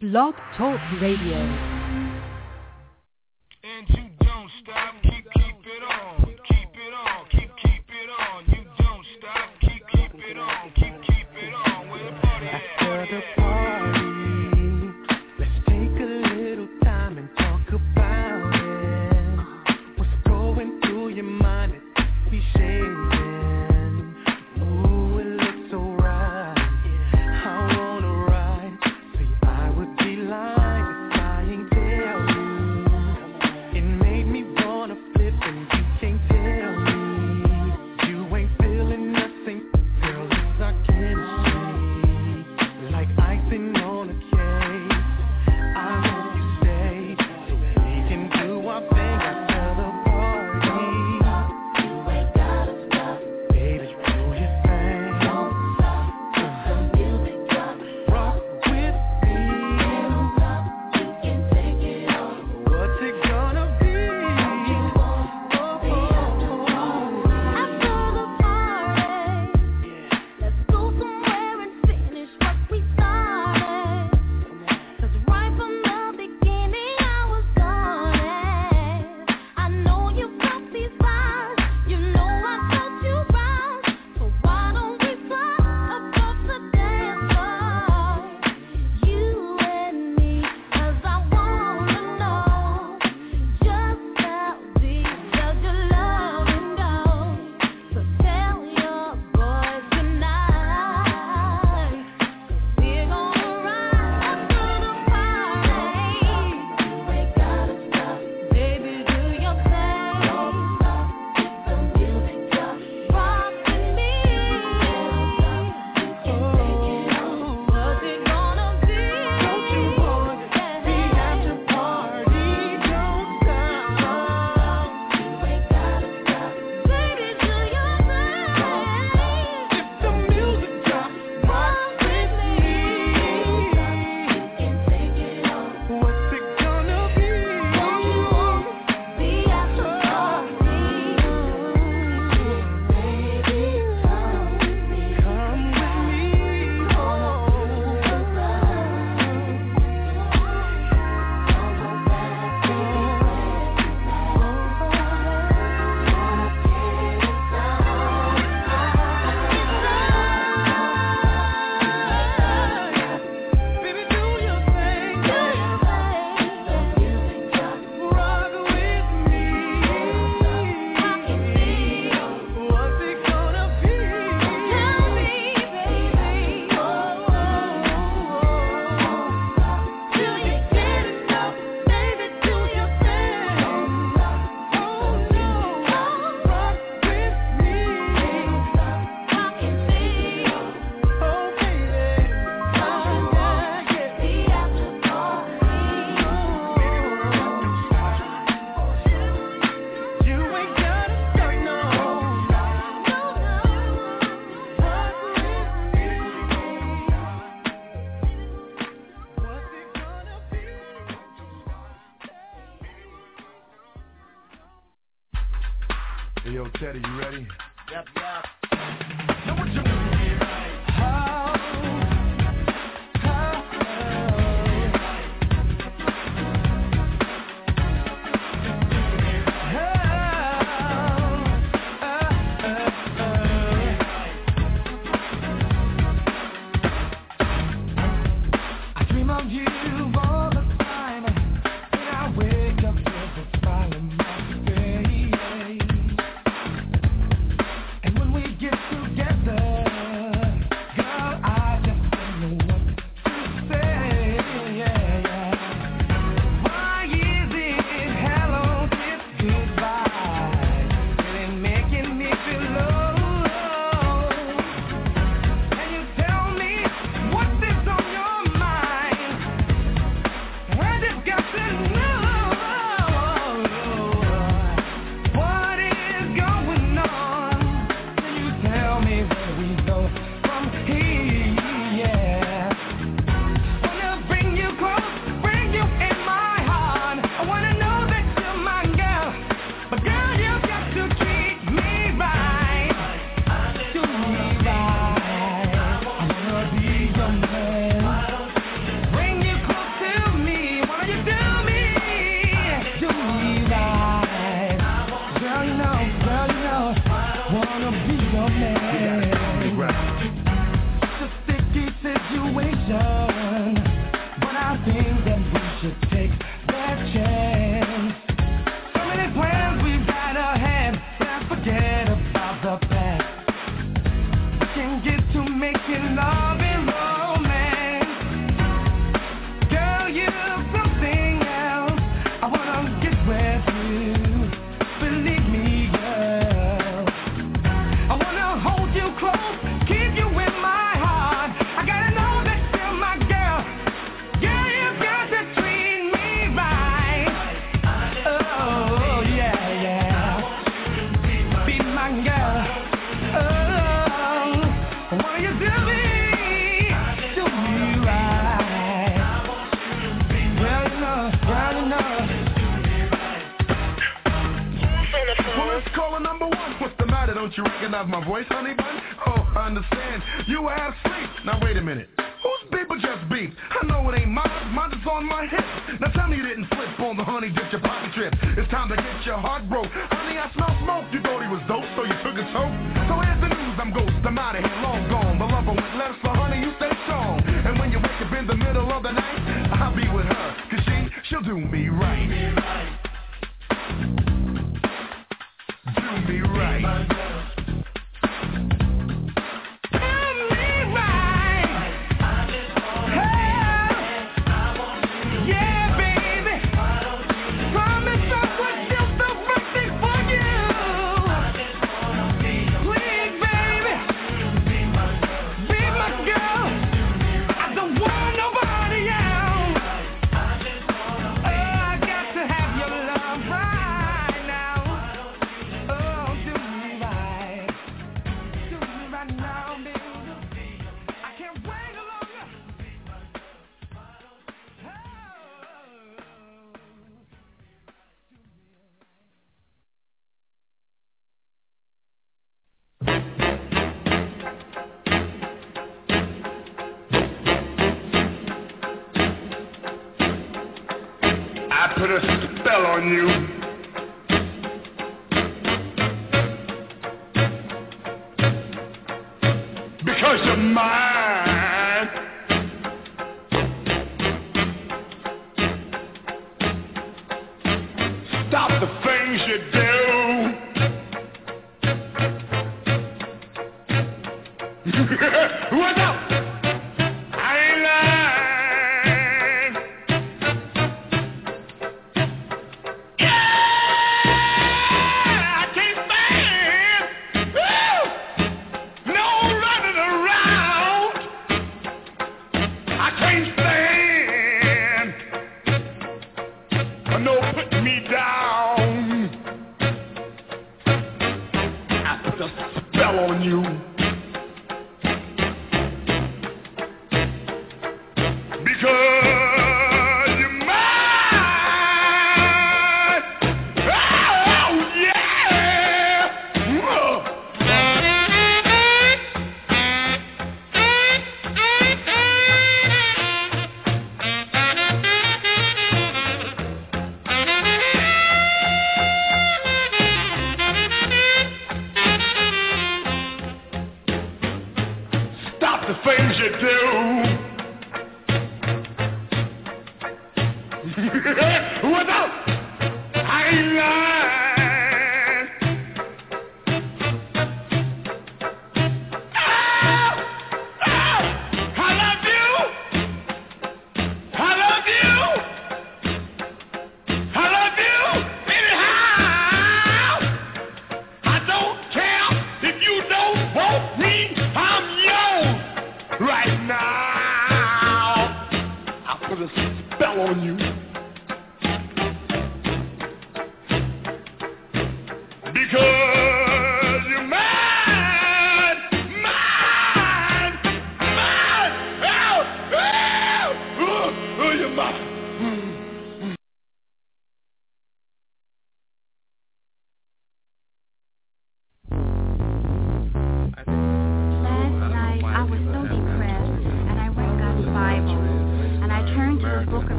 Blog Talk Radio.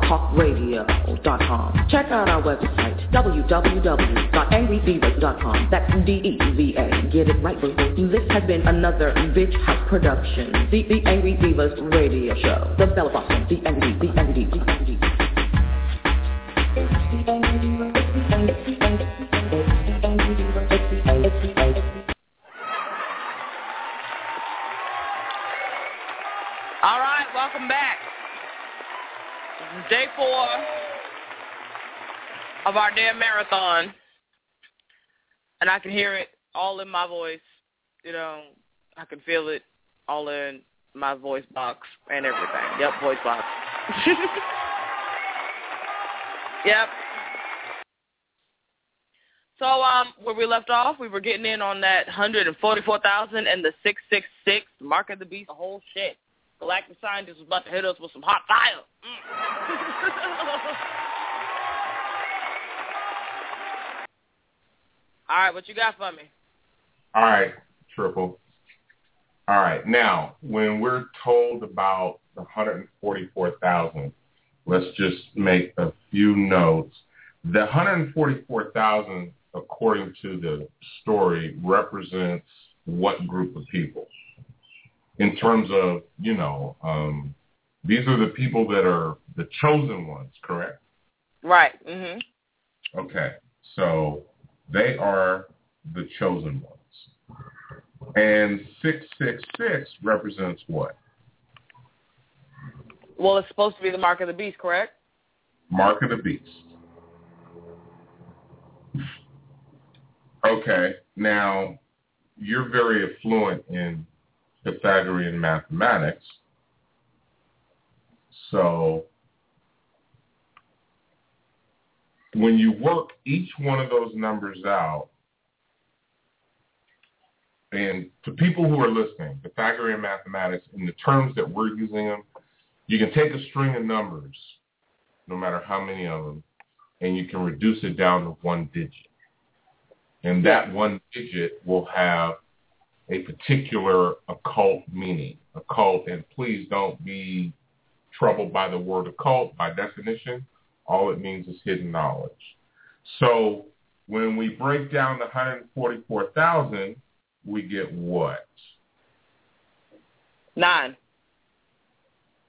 blogtalkradio.com. Check out our website, www.angrydevas.com. That's D-E-V-A. Get it right, boo. This has been another Bitch House production. The, the Angry Devas Radio Show. The Bella Boston. Can hear it all in my voice. You know, I can feel it all in my voice box and everything. Yep, voice box. yep. So um, where we left off, we were getting in on that 144,000 and the 666 mark of the beast, the whole shit. Galactic scientist was about to hit us with some hot fire. Mm. All right, what you got for me? All right, triple. All right, now when we're told about the 144,000, let's just make a few notes. The 144,000, according to the story, represents what group of people? In terms of, you know, um, these are the people that are the chosen ones, correct? Right. Mm-hmm. Okay, so they are the chosen ones. And 666 represents what? Well, it's supposed to be the mark of the beast, correct? Mark of the beast. Okay, now you're very affluent in Pythagorean mathematics. So when you work each one of those numbers out, and to people who are listening, Pythagorean mathematics, in the terms that we're using them, you can take a string of numbers, no matter how many of them, and you can reduce it down to one digit. And that one digit will have a particular occult meaning. Occult, and please don't be troubled by the word occult. By definition, all it means is hidden knowledge. So when we break down the 144,000, we get what? Nine.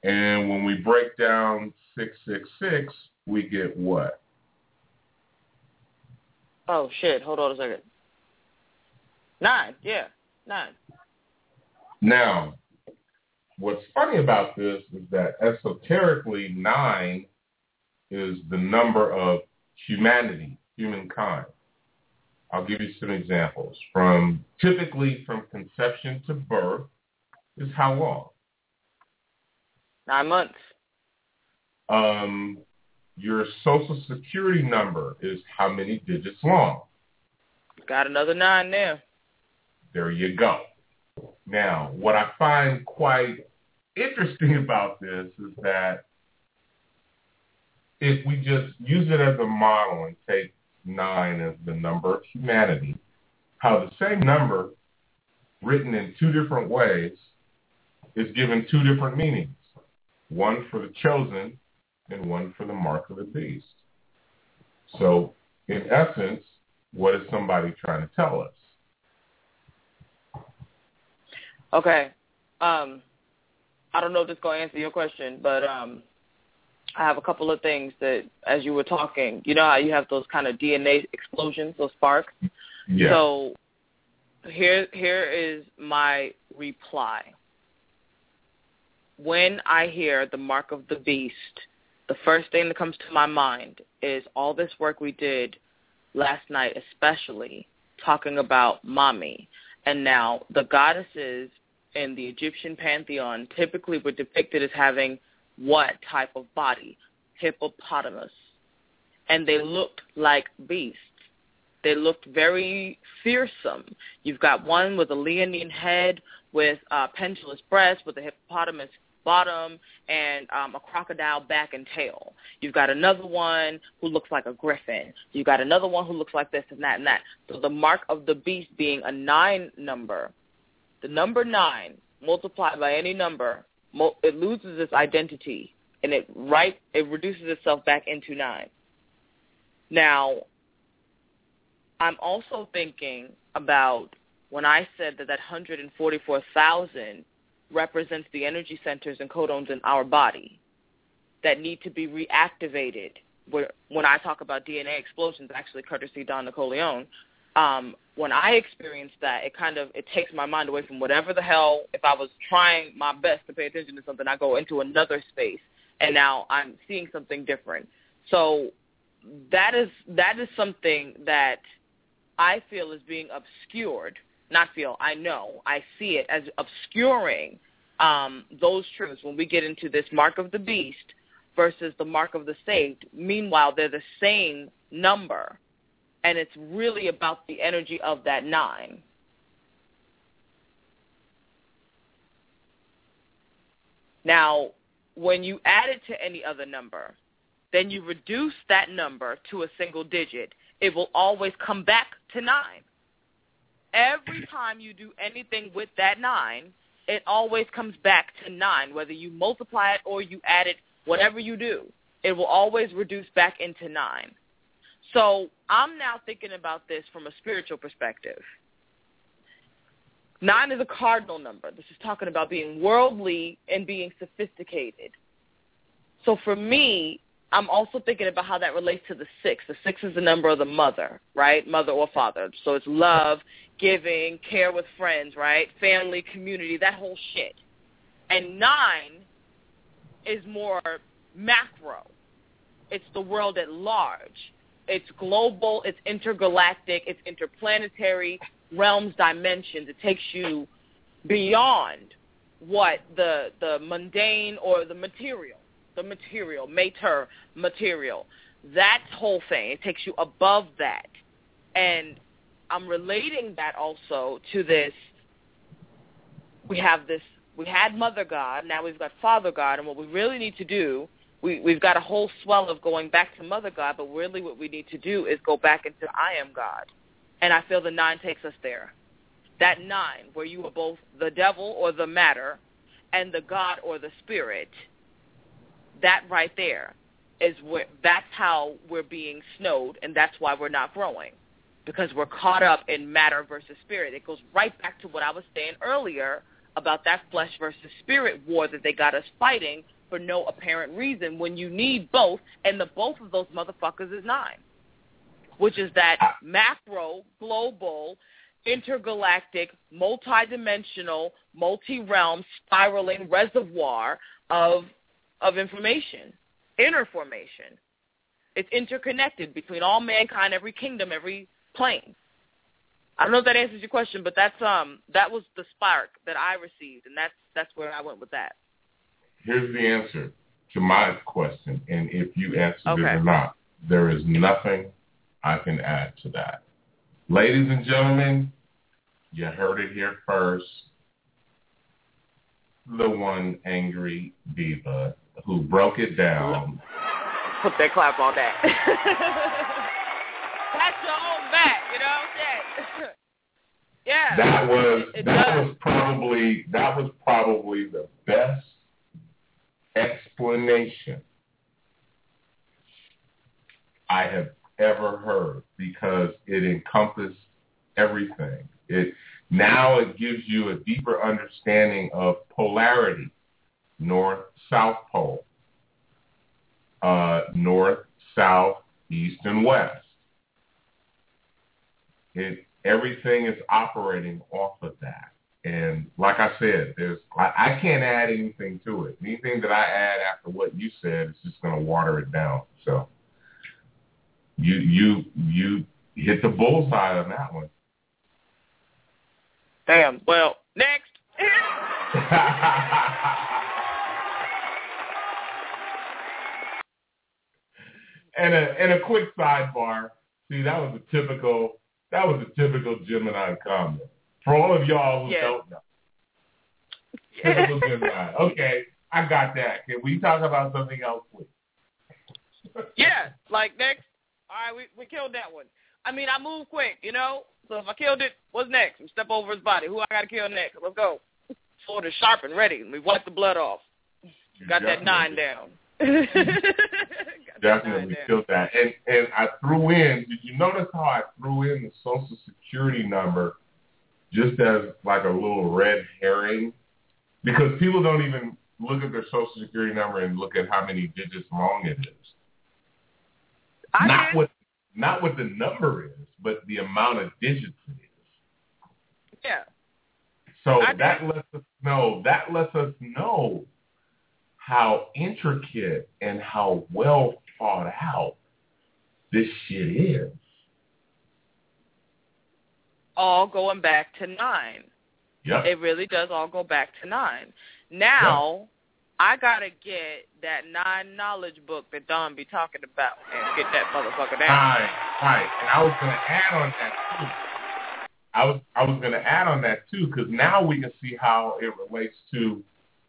And when we break down 666, we get what? Oh shit! Hold on a second. Nine. Yeah, nine. Now, what's funny about this is that esoterically, nine is the number of humanity, humankind. I'll give you some examples. From typically from conception to birth is how long? Nine months. Um, your social security number is how many digits long? Got another nine there. There you go. Now, what I find quite interesting about this is that if we just use it as a model and take nine as the number of humanity, how the same number written in two different ways is given two different meanings. One for the chosen and one for the mark of the beast. So in essence, what is somebody trying to tell us? Okay. Um, I don't know if this is going to answer your question, but um, I have a couple of things that, as you were talking, you know how you have those kind of DNA explosions, those sparks. Yeah. So here, here is my reply. When I hear the mark of the beast, the first thing that comes to my mind is all this work we did last night, especially talking about mommy. And now the goddesses in the Egyptian pantheon typically were depicted as having what type of body? Hippopotamus. And they looked like beasts. They looked very fearsome. You've got one with a leonine head, with uh, pendulous breast, with a hippopotamus bottom and um, a crocodile back and tail. You've got another one who looks like a griffin. You've got another one who looks like this and that and that. So the mark of the beast being a nine number, the number nine multiplied by any number, it loses its identity and it right it reduces itself back into nine. Now, I'm also thinking about when I said that that 144,000 represents the energy centers and codons in our body that need to be reactivated. When I talk about DNA explosions, actually courtesy Don Nicoleone, um, when I experience that, it kind of it takes my mind away from whatever the hell. If I was trying my best to pay attention to something, I go into another space, and now I'm seeing something different. So that is that is something that I feel is being obscured. Not feel, I know, I see it as obscuring um, those truths when we get into this mark of the beast versus the mark of the saved. Meanwhile, they're the same number, and it's really about the energy of that nine. Now, when you add it to any other number, then you reduce that number to a single digit. It will always come back to nine. Every time you do anything with that nine, it always comes back to nine, whether you multiply it or you add it, whatever you do, it will always reduce back into nine. So I'm now thinking about this from a spiritual perspective. Nine is a cardinal number. This is talking about being worldly and being sophisticated. So for me, I'm also thinking about how that relates to the six. The six is the number of the mother, right? Mother or father. So it's love, giving, care with friends, right? Family, community, that whole shit. And nine is more macro. It's the world at large. It's global, it's intergalactic, it's interplanetary realms, dimensions. It takes you beyond what the the mundane or the material the material, mater, material. That whole thing, it takes you above that. And I'm relating that also to this. We have this, we had Mother God, now we've got Father God, and what we really need to do, we, we've got a whole swell of going back to Mother God, but really what we need to do is go back into I am God. And I feel the nine takes us there. That nine, where you are both the devil or the matter and the God or the spirit – that right there is where that's how we're being snowed and that's why we're not growing because we're caught up in matter versus spirit. It goes right back to what I was saying earlier about that flesh versus spirit war that they got us fighting for no apparent reason when you need both and the both of those motherfuckers is nine, which is that macro, global, intergalactic, multidimensional, multi-realm, spiraling reservoir of of information, inner formation. It's interconnected between all mankind, every kingdom, every plane. I don't know if that answers your question, but that's um that was the spark that I received, and that's that's where I went with that. Here's the answer to my question, and if you answered Okay. it or not, there is nothing I can add to that. Ladies and gentlemen, you heard it here first. The one angry diva who broke it down. Put that clap on that. Pat your own back, you know what I'm saying? yeah. That was It- it that does. was probably that was probably the best explanation I have ever heard because it encompassed everything. It now it gives you a deeper understanding of polarity, north south pole, uh, north south east and west. It everything is operating off of that. And like I said, there's I, I can't add anything to it. Anything that I add after what you said is just going to water it down. So you you you hit the bullseye on that one. Damn. Well, next. and a and a quick sidebar. See, that was a typical that was a typical Gemini comment. For all of y'all who Yeah. don't know. Okay. I got that. Can we talk about something else, please? Yeah, like next. All right, we we killed that one. I mean, I move quick, you know. So if I killed it, what's next? We step over his body. Who I got to kill next? Let's go. Sword is sharp and ready. We wipe the blood off. Got that nine down. Got that Definitely nine down. killed that. And and I threw in. Did you notice how I threw in the social security number just as like a little red herring? Because people don't even look at their social security number and look at how many digits long it is. I not did. what not what the number is, but the amount of digits it is. Yeah. So I did. that lets us know that lets us know how intricate and how well thought out this shit is. All going back to nine. Yep. It really does all go back to nine. Now, I gotta get that nine knowledge book that Don be talking about and get that motherfucker down. Right, right. And I was going to add on that too. I was I was going to add on that too because now we can see how it relates to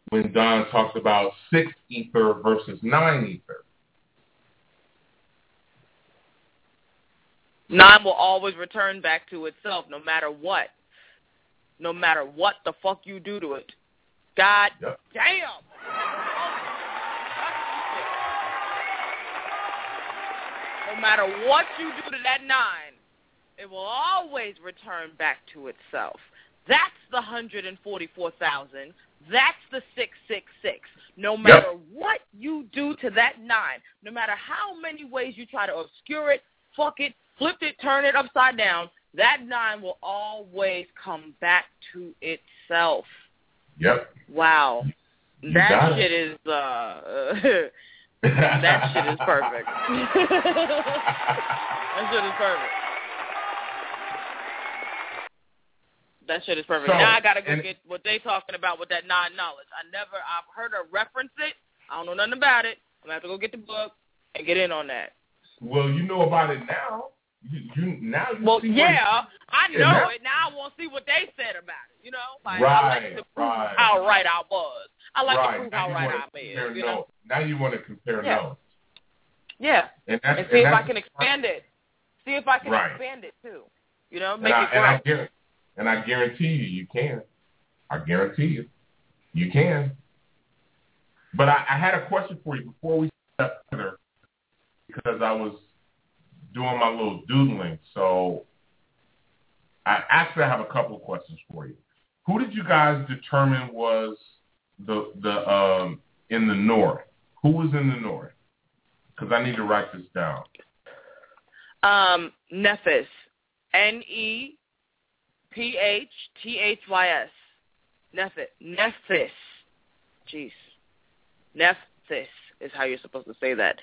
when Don talks about six ether versus nine ether. Nine will always return back to itself, no matter what. No matter what the fuck you do to it. God Yep. damn. No matter what you do to that nine, it will always return back to itself. That's the 144,000. That's the 666. No matter what you do to that nine, no matter how many ways you try to obscure it, fuck it, flip it, turn it upside down, that nine will always come back to itself. Yep. Wow. You that shit it. is uh that shit is perfect. that shit is perfect. That shit is perfect. So, now I gotta go and- get what they talking about with that non knowledge. I never I've heard her reference it. I don't know nothing about it. I'm gonna have to go get the book and get in on that. Well, you know about it now. You, you now you Well, yeah, I know now- it. Now I want to see what they said about it. You know, like I like to prove right. how right I was. I like right. to prove now how right I was. You know. Now you want to compare Yeah. notes. yeah, And, that's, and see if I can expand it. See if I can Right. expand it too. You know, And make I, it and I grow. guarantee, and I guarantee you, you can. I guarantee you, you can. But I, I had a question for you before we step further, because I was doing my little doodling. So I actually have a couple of questions for you. Who did you guys determine was the the um in the north? Who was in the north? Because I need to write this down. Um, Nephthys, N E P H T H Y S, Nephthys, Nephthys, jeez, Nephthys is how you're supposed to say that.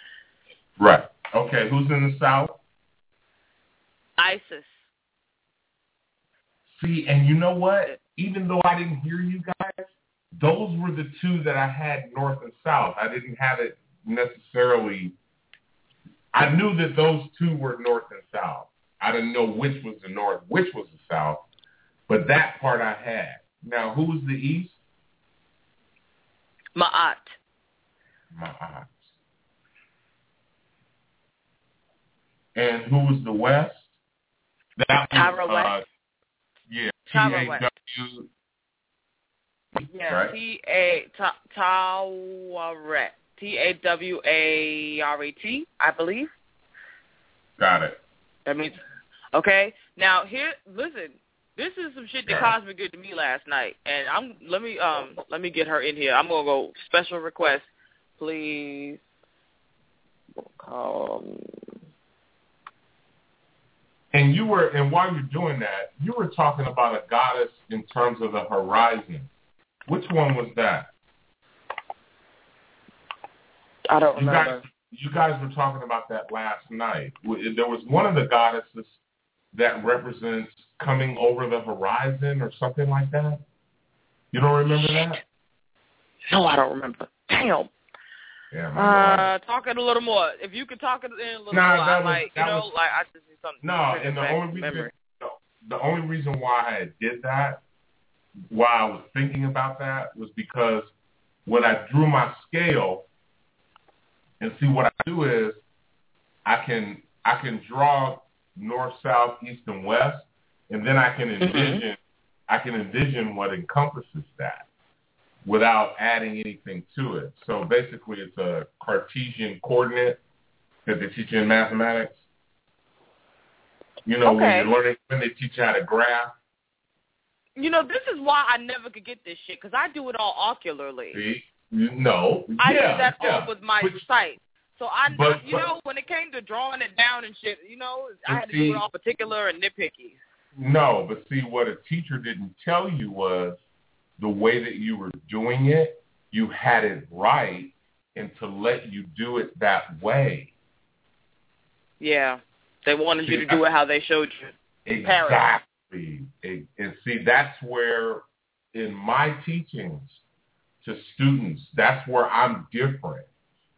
Right. Okay. Who's in the south? Isis. See, and you know what? Even though I didn't hear you guys, those were the two that I had north and south. I didn't have it necessarily. I knew that those two were north and south. I didn't know which was the north, which was the south, but that part I had. Now, who was the east? Ma'at. My And who was the west? That Tyra was, uh, West. yeah, Tyra West. Yeah? T A Tawaret. T A W A R E T, I believe. Got it. That means okay. Now here, listen. This is some shit that. Cosby did to me last night, and I'm let me um let me get her in here. I'm gonna go special request, please. Um, And you were, and while you're doing that, you were talking about a goddess in terms of the horizon. Which one was that? I don't You remember. guys, you guys were talking about that last night. There was one of the goddesses that represents coming over the horizon or something like that. You don't remember that? No, I don't remember. Damn. Yeah, Uh, talk it a little more. If you could talk it in a little Nah, more, I was- might, you know, was- like I just need something. No, and the only reason the, the only reason why I did that, why I was thinking about that, was because when I drew my scale, and see what I do is I can I can draw north, south, east, and west, and then I can envision I can envision what encompasses that without adding anything to it. So basically, it's a Cartesian coordinate that they teach you in mathematics. You know, when you're learning when they teach you how to graph. You know, this is why I never could get this shit because I do it all ocularly. See, no, I yeah, do that yeah. all with my Which- sight. So I, But- you but- know, when it came to drawing it down and shit, you know, I had to see- do it all particular and nitpicky. No, but see, what a teacher didn't tell you was the way that you were doing it, you had it right, and to let you do it that way. Yeah, they wanted you to do it how they showed you. Exactly. And and see, that's where in my teachings to students, that's where I'm different.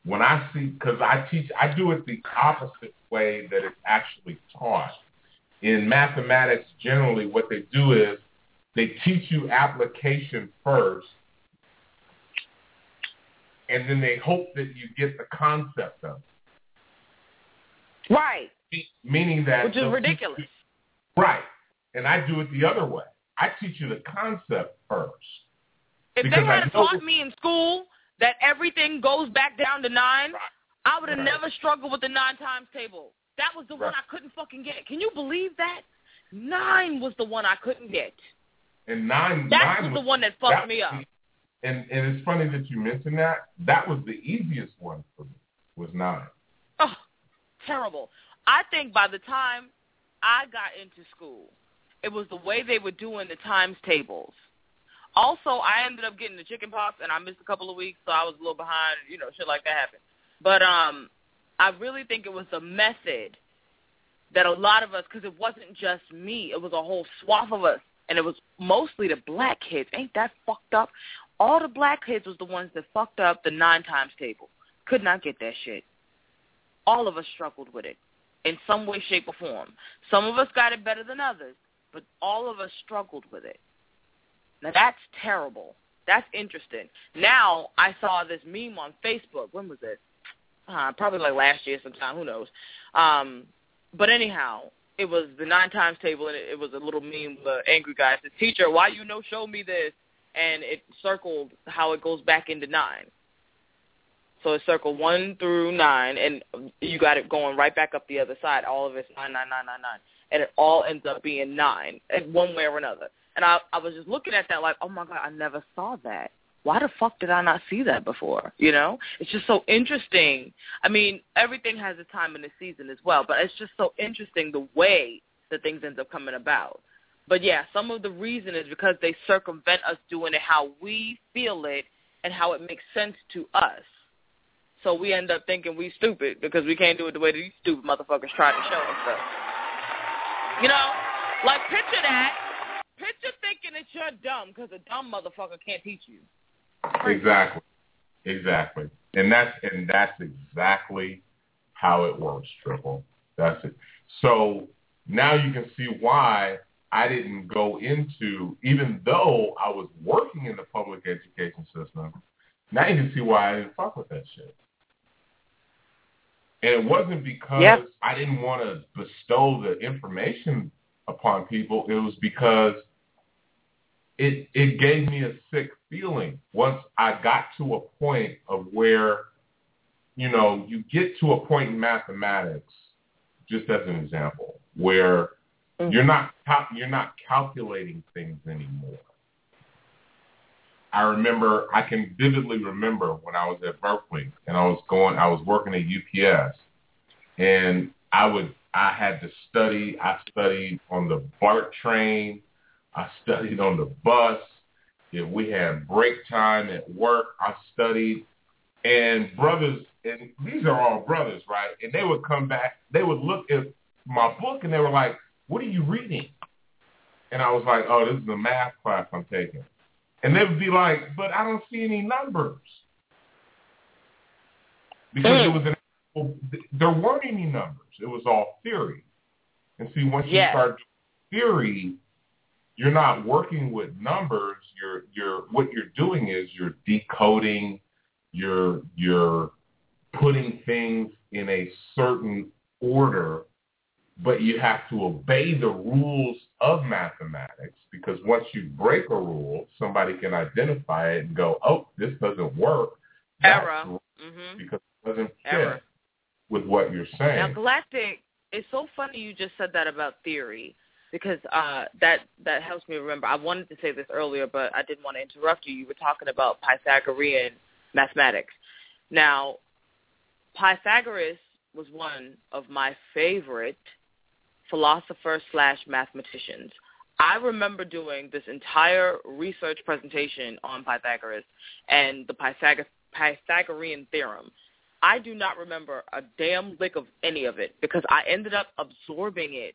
When I see, because I teach, I do it the opposite way that it's actually taught. In mathematics, generally, what they do is they teach you application first, and then they hope that you get the concept of it. Right, Meaning that which is they'll you- ridiculous. Right. And I do it the other way. I teach you the concept first. If they had taught me in school that everything goes back down to nine, I would have Right. never struggled with the nine times table. That was the one I couldn't fucking get. Can you believe that? Nine was the one I couldn't get. And nine, That nine was the one that fucked that me up. And and it's funny that you mentioned that. That was the easiest one for me. Was nine. Oh, terrible. I think by the time I got into school, it was the way they were doing the times tables. Also, I ended up getting the chicken pox, and I missed a couple of weeks, so I was a little behind. You know, shit like that happened. But um, I really think it was the method that a lot of us, because it wasn't just me, it was a whole swath of us, and it was mostly the black kids. Ain't that fucked up? All the black kids was the ones that fucked up the nine times table. Could not get that shit. All of us struggled with it in some way, shape, or form. Some of us got it better than others, but all of us struggled with it. Now that's terrible. That's interesting. Now I saw this meme on Facebook. When was this? Uh, probably like last year sometime. Who knows? Um, but anyhow, it was the nine times table, and it, it was a little meme. With the angry guy said, "Teacher, why you no show me this?" And it circled how it goes back into nine. So it's circle one through nine, and you got it going right back up the other side. All of it's nine, nine, nine, nine, nine, and it all ends up being nine, in one way or another. And I, I was just looking at that like, oh my god, I never saw that. Why the fuck did I not see that before? You know, it's just so interesting. I mean, everything has a time and a season as well, but it's just so interesting the way that things end up coming about. But yeah, some of the reason is because they circumvent us doing it how we feel it and how it makes sense to us. So we end up thinking we stupid because we can't do it the way these stupid motherfuckers try to show us stuff. You know, like picture that. Picture thinking that you're dumb because a dumb motherfucker can't teach you. Exactly. Exactly. And that's and that's exactly how it works, Triple. That's it. So now you can see why I didn't go into even though I was working in the public education system, now you can see why I didn't fuck with that shit. And it wasn't because Yep. I didn't want to bestow the information upon people. It was because it it gave me a sick feeling once I got to a point of where, you know, you get to a point in mathematics, just as an example, where mm-hmm. you're not cal- you're not calculating things anymore. I remember I can vividly remember when I was at Berkeley and I was going I was working at UPS and I would I had to study I studied on the BART train I studied on the bus. If we had break time at work, I studied. And brothers, and these are all brothers, right? And they would come back, they would look at my book and they were like, what are you reading? And I was like, oh, this is a math class I'm taking. And they would be like, but I don't see any numbers. Because it hmm. was an, well, there weren't any numbers. It was all theory. And see, once Yes. you start theory, you're not working with numbers. You're you're what you're doing is you're decoding. You're you're putting things in a certain order, but you have to obey the rules of mathematics because once you break a rule, somebody can identify it and go, "Oh, this doesn't work." Error. wrong hmm Because it doesn't fit Error. with what you're saying. Now, Galactic, it's so funny you just said that about theory because uh, that that helps me remember. I wanted to say this earlier, but I didn't want to interrupt you. You were talking about Pythagorean mathematics. Now, Pythagoras was one of my favorite philosophers slash mathematicians. I remember doing this entire research presentation on Pythagoras and the Pythag- Pythagorean theorem. I do not remember a damn lick of any of it because I ended up absorbing it.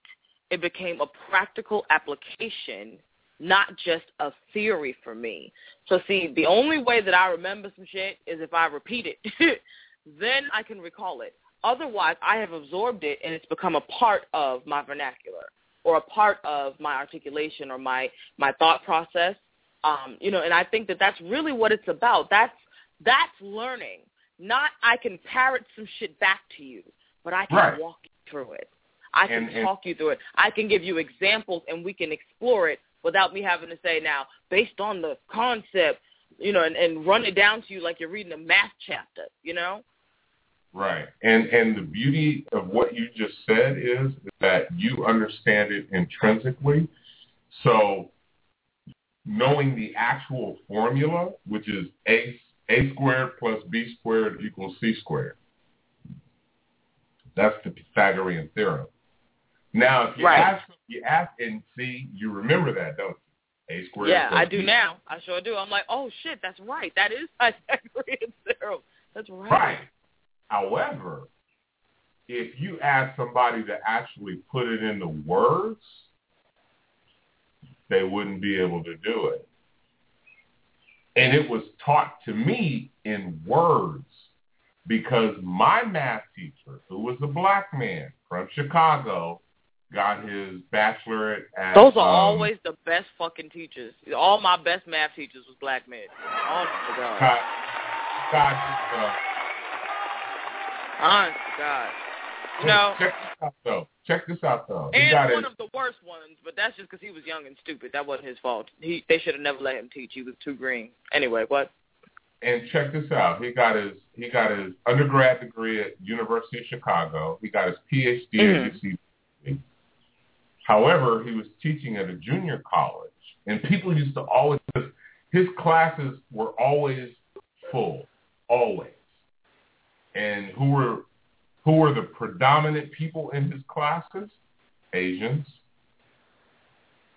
It became a practical application, not just a theory for me. So see, the only way that I remember some shit is if I repeat it. then I can recall it. Otherwise, I have absorbed it and it's become a part of my vernacular or a part of my articulation or my my thought process. Um, you know, and I think that that's really what it's about. That's that's learning. Not I can parrot some shit back to you, but I can Right. walk you through it. I can And- and- talk you through it. I can give you examples and we can explore it without me having to say now, based on the concept, you know, and, and run it down to you like you're reading a math chapter, you know? Right. And and the beauty of what you just said is that you understand it intrinsically. So knowing the actual formula, which is a a squared plus b squared equals c squared. That's the Pythagorean theorem. Now, if you Right. ask, you ask and see, you remember that, don't you? A squared. Yeah, I do B now. I sure do. I'm like, oh shit, that's right. That is Pythagorean theorem. That's right. Right. However, if you ask somebody to actually put it into words, they wouldn't be able to do it. And it was taught to me in words because my math teacher, who was a black man from Chicago, got his bachelorate at Those are um, always the best fucking teachers. All my best math teachers was black men. Honest to God. got his, uh, Honest to God. You know, check this out though. Check this out though. He and one his, of the worst ones, but that's just because he was young and stupid. That wasn't his fault. He they should have never let him teach. He was too green. Anyway, what? and check this out. He got his he got his undergrad degree at University of Chicago. He got his PhD Mhm. at UC. However, he was teaching at a junior college, and people used to always his classes were always full, always. And who were who were the predominant people in his classes? Asians,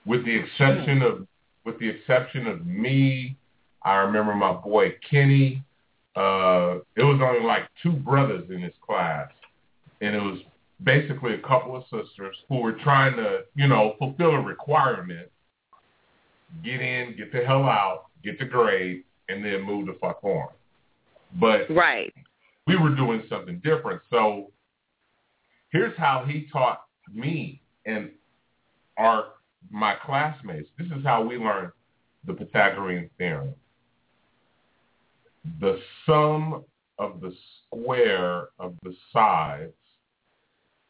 with the exception of with the exception of me. I remember my boy Kenny. Uh, it was only like two brothers in his class, and it was basically a couple of sisters who were trying to, you know, fulfill a requirement, get in, get the hell out, get the grade, and then move the fuck on. But Right. we were doing something different. So here's how he taught me and our my classmates. This is how we learned the Pythagorean theorem. The sum of the square of the sides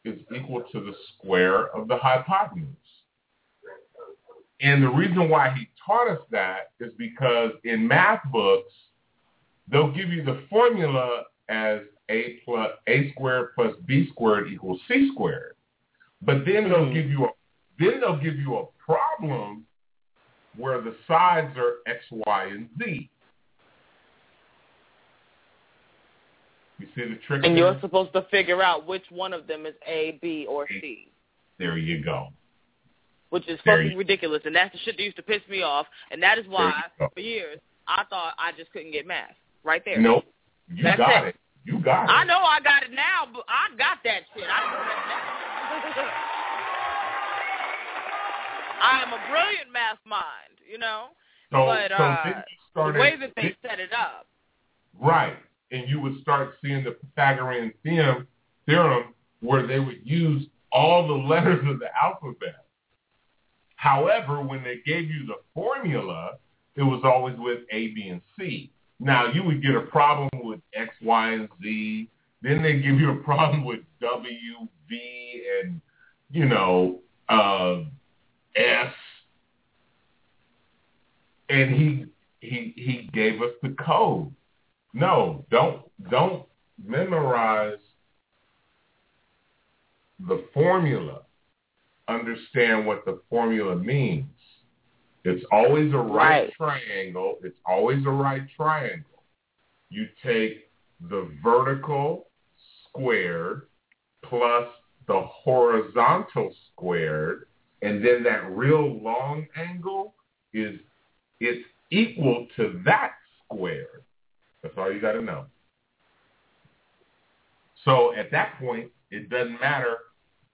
is equal to the square of the hypotenuse. And the reason why he taught us that is because in math books, they'll give you the formula as a plus a squared plus b squared equals c squared. But then they'll Mhm. give you a then they'll give you a problem where the sides are x, y, and z. You see the trick? And there? you're supposed to figure out which one of them is A, B, or C, there you go. which is There fucking you- ridiculous. And that's the shit that used to piss me off. And that is why, for years, I thought I just couldn't get math. Right there. Nope. You That's got it. it. You got it. I know I got it now, but I got that shit. I know that now. I am a brilliant math mind, you know. So, but so uh, then you started, the way that they set it up, Right. And you would start seeing the Pythagorean theorem, theorem where they would use all the letters of the alphabet. However, when they gave you the formula, it was always with A, B, and C. Now you would get a problem with X, Y, and Z. Then they give you a problem with W, V, and you know uh, S. And he he he gave us the code. No, don't don't memorize the formula. Understand what the formula means. It's always a right, Right. triangle. It's always a right triangle. You take the vertical squared plus the horizontal squared, and then that real long angle is it's equal to that squared. That's all you got to know. So at that point, it doesn't matter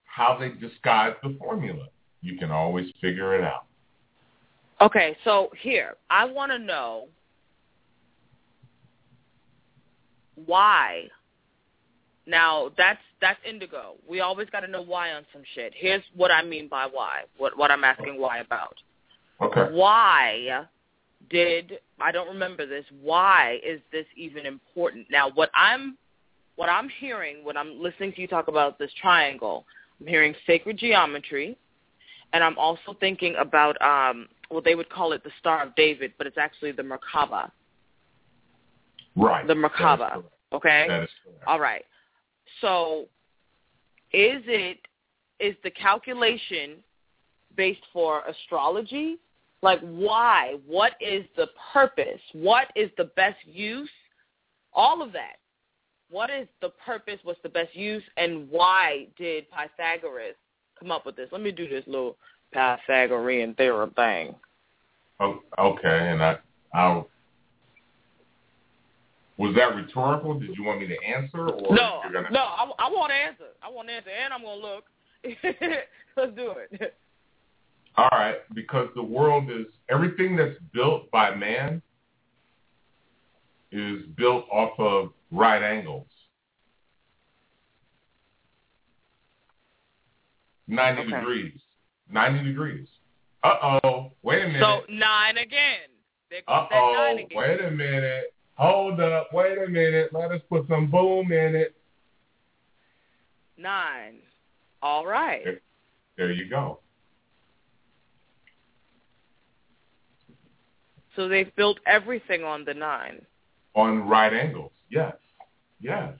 how they disguise the formula. You can always figure it out. Okay, so here, I want to know why. Now, that's that's indigo. We always got to know why on some shit. Here's what I mean by why. What what I'm asking why about. Okay. Why did I don't remember this. Why is this even important? Now, what I'm what I'm hearing when I'm listening to you talk about this triangle, I'm hearing sacred geometry, and I'm also thinking about um well they would call it the Star of David, but it's actually the Merkaba. Right. The Merkaba. Okay? That is correct. All right. So is it is the calculation based for astrology? Like why? What is the purpose? What is the best use? All of that. What is the purpose? What's the best use? And why did Pythagoras come up with this? Let me do this little Pythagorean theorem thing. Oh, okay, and I, I'll. Was that rhetorical? Did you want me to answer, or No, gonna? no, I, I want to answer. I want to answer, and I'm gonna look. Let's do it. All right, because the world is everything that's built by man is built off of right angles. Ninety Okay. degrees. Ninety degrees. Uh oh. Wait a minute. So nine again. There goes Uh that oh. again. Wait a minute. Hold up. Wait a minute. Let us put some boom in it. Nine. All right. There you go. So they've built everything on the nine. On right angles. Yes. Yes.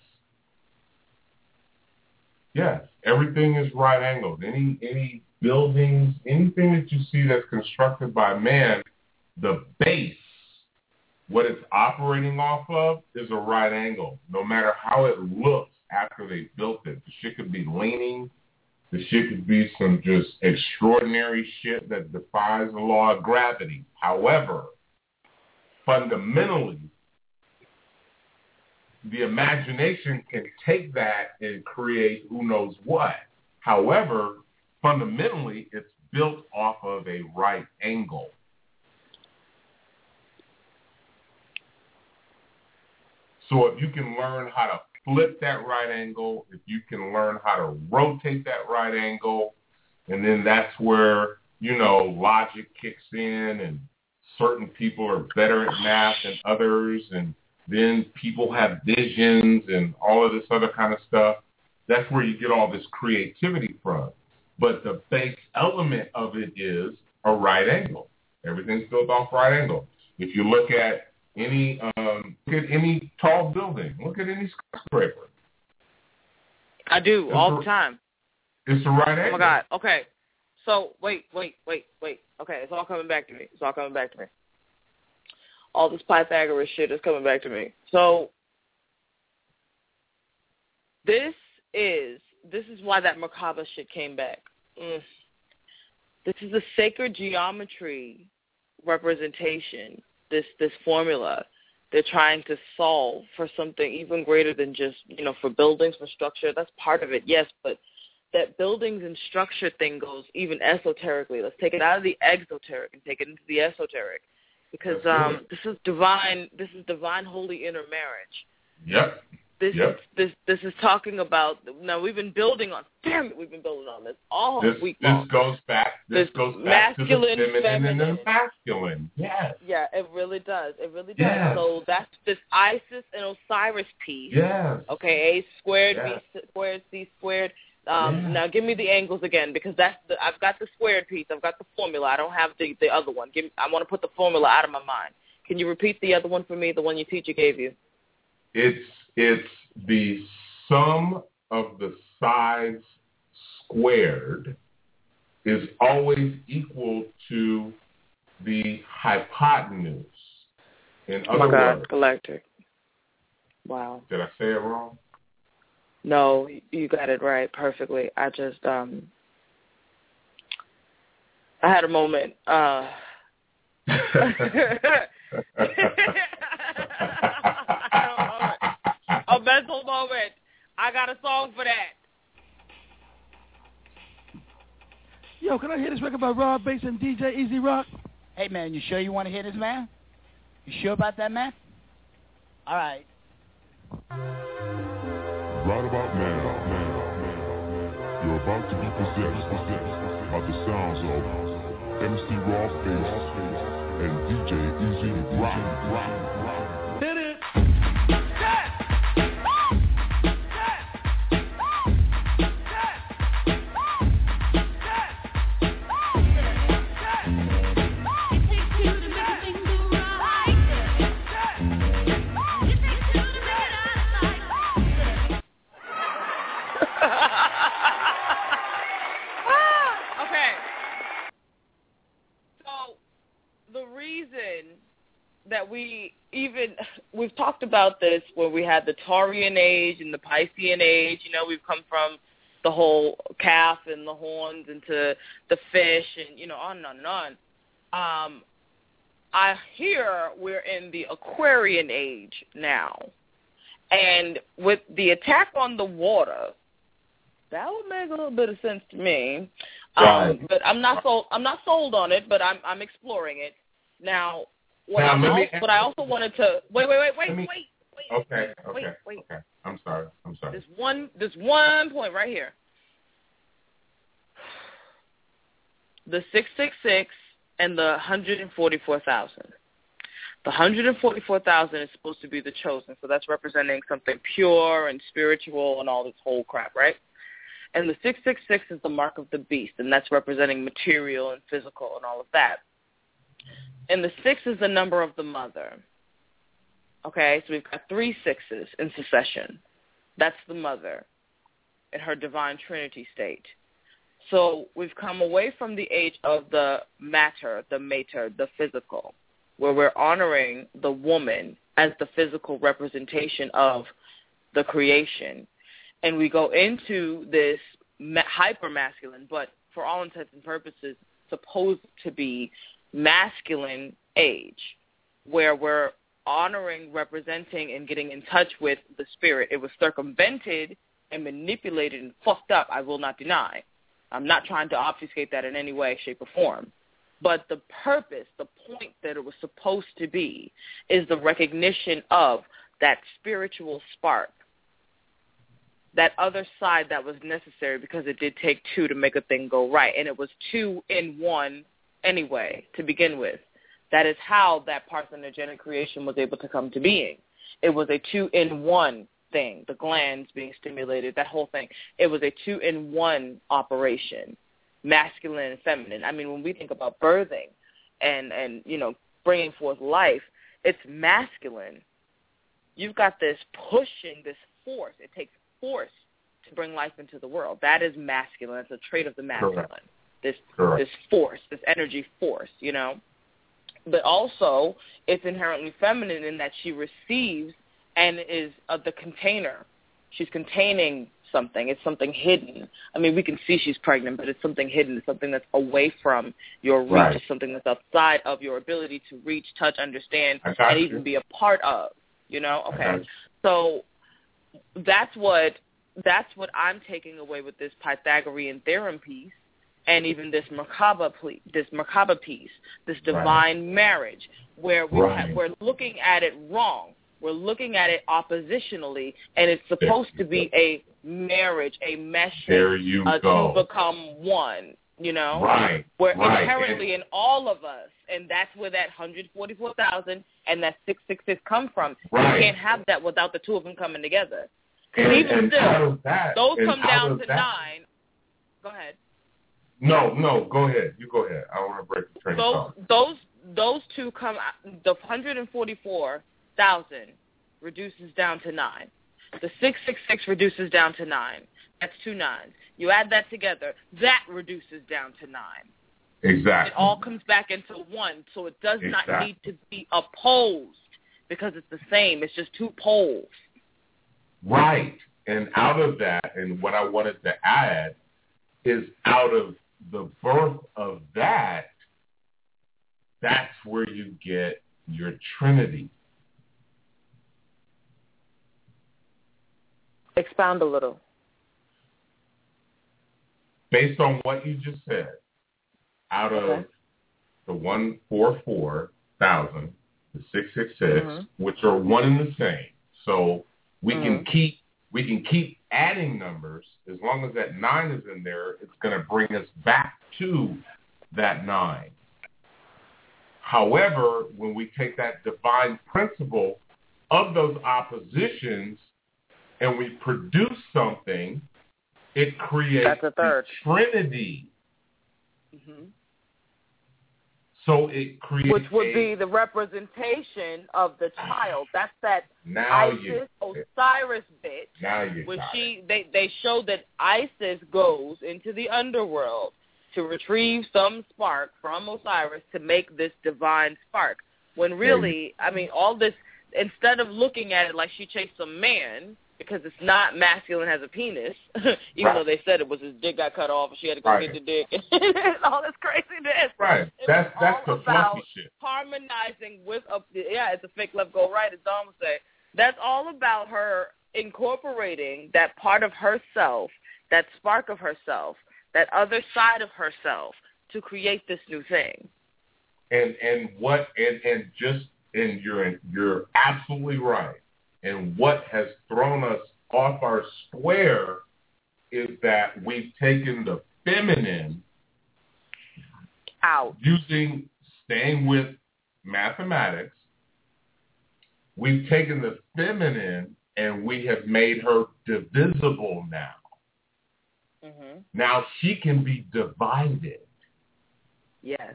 Yes. Everything is right angled. Any any buildings, anything that you see that's constructed by man, the base, what it's operating off of, is a right angle. No matter how it looks after they built it. The shit could be leaning. The shit could be some just extraordinary shit that defies the law of gravity. However, fundamentally, the imagination can take that and create who knows what. However, fundamentally, it's built off of a right angle. So if you can learn how to flip that right angle, if you can learn how to rotate that right angle, and then that's where, you know, logic kicks in and certain people are better at math than others and then people have visions and all of this other kind of stuff. That's where you get all this creativity from. But the base element of it is a right angle. Everything's built off right angle. If you look at any um, look at any tall building, look at any skyscraper. I do It's all a- the time. It's a right angle. Oh my God. Okay. So wait, wait, wait, wait. Okay, it's all coming back to me. It's all coming back to me. All this Pythagoras shit is coming back to me. So this is this is why that Merkaba shit came back. Mm. This is the sacred geometry representation. This this formula they're trying to solve for something even greater than just you know for buildings for structure. That's part of it, yes, but that buildings and structure thing goes even esoterically. Let's take it out of the exoteric and take it into the esoteric, because um, this is divine. This is divine holy intermarriage. Yep. This Yep. is this this is talking about now we've been building on damn it we've been building on this all this week this long. goes back. This, This goes back to the masculine, feminine, and the masculine. Yes. Yeah, it really does. It really does. Yes. So that's this Isis and Osiris piece. Yes. Okay, A squared, Yes. B squared, C squared. Um, Yeah. Now give me the angles again because that's the I've got the squared piece. I've got the formula. I don't have the the other one. Give me, I want to put the formula out of my mind. Can you repeat the other one for me? The one your teacher gave you. It's it's the sum of the sides squared is always equal to the hypotenuse. In Oh other my God, words, galactic. Wow. did I say it wrong? No, you got it right perfectly. I just um I had a moment. Uh a mental moment. I got a song for that. Yo, can I hear this record by Rob Base and DJ E-Z Rock? Hey, man, you sure you want to hear this, man? You sure about that, man? All right. Right about to be possessed, possessed by the sounds of MC Rob Base and DJ E-Z Rock. rock, Hit about this when we had the Taurean age and the Piscean age. You know, we've come from the whole calf and the horns into the fish and you know on and on and on. Um, I hear we're in the Aquarian age now, and with the attack on the water, that would make a little bit of sense to me. Right. Um, but I'm not sold. I'm not sold on it, but I'm I'm exploring it now. What, Now, I, me also, what I also wanted to wait, wait, wait, wait, me- wait, wait. Okay, okay, Wait, wait. okay. I'm sorry. I'm sorry. This one, this one point right here. The six six six and the hundred and forty four thousand. The hundred and forty four thousand is supposed to be the chosen, so that's representing something pure and spiritual and all this whole crap, right? And the six six six is the mark of the beast, and that's representing material and physical and all of that. And the six is the number of the mother. Okay, so we've got three sixes in succession. That's the mother in her divine trinity state. So we've come away from the age of the matter, the mater, the physical, where we're honoring the woman as the physical representation of the creation. And we go into this ma- hyper masculine, but for all intents and purposes, supposed to be masculine age, where we're honoring, representing, and getting in touch with the spirit. It was circumvented and manipulated and fucked up, I will not deny. I'm not trying to obfuscate that in any way, shape, or form. But the purpose, the point that it was supposed to be, is the recognition of that spiritual spark, that other side that was necessary because it did take two to make a thing go right. And it was two in one anyway to begin with. That is how that parthenogenic creation was able to come to being. It was a two-in-one thing, the glands being stimulated, that whole thing. It was a two-in-one operation, masculine and feminine. I mean, when we think about birthing and, and you know, bringing forth life, it's masculine. You've got this pushing, this force. It takes force to bring life into the world. That is masculine. It's a trait of the masculine. This Correct. this force, this energy force, you know but also it's inherently feminine in that she receives and is uh, the container. She's containing something. It's something hidden. I mean, we can see she's pregnant, but it's something hidden. It's something that's away from your reach. Right. It's something that's outside of your ability to reach, touch, understand, and you. even be a part of. You know? Okay. you. So that's what that's what I'm taking away with this Pythagorean theorem piece and even this Merkaba ple- this Merkaba piece, this divine marriage, where we Right. have, we're looking at it wrong. We're looking at it oppositionally, and it's supposed to be a marriage, a meshing uh, go. to become one. You know, Right, We're right. inherently in all of us, and that's where that 144,000 and that 666 come from. Right. You can't have that without the two of them coming together. And, even and still, that, Those come down to that- nine. Go ahead. No, no, go ahead. You go ahead. I don't want to break the train those those those two come the 144,000 reduces down to 9. The 666 reduces down to 9. That's two nines. You add that together, that reduces down to 9. Exactly. It all comes back into one, so it does not need to be opposed because it's the same. It's just two poles. Right. And out of that, and what I wanted to add is out of the birth of that, that's where you get your Trinity. Expound a little. Based on what you just said, out of the 144,000, the 666, Mhm. which are one and the same. So we can Mhm. keep we can keep adding numbers as long as that nine is in there. It's going to bring us back to that nine. However, when we take that divine principle of those oppositions and we produce something, it creates That's a third. the Trinity. hmm So it creates Which would a- be the representation of the child. That's that now Isis you Osiris bit. now you when she they they show that Isis goes into the underworld to retrieve some spark from Osiris to make this divine spark. When really, I mean, all this instead of looking at it like she chased a man because it's not masculine has a penis, even Right. though they said it was his dick got cut off and she had to go Right. get the dick and all this craziness. Right. It That's that's all the about fluffy shit. harmonizing with a yeah, it's a fake left go right, as would say. That's all about her incorporating that part of herself, that spark of herself, that other side of herself to create this new thing. And and what and and just and you're you're absolutely right. And what has thrown us off our square is that we've taken the feminine out using staying with mathematics. We've taken the feminine and we have made her divisible now. hmm Now she can be divided. Yes.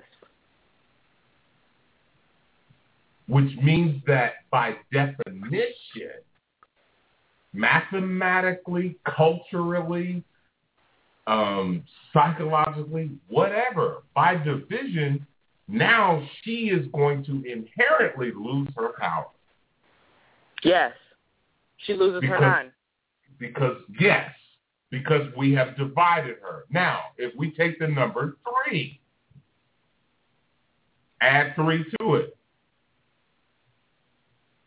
Which means that by definition, mathematically, culturally, um, psychologically, whatever, by division, now she is going to inherently lose her power. Yes. She loses her Because- nine. Because, yes, because we have divided her. Now, if we take the number three, add three to it,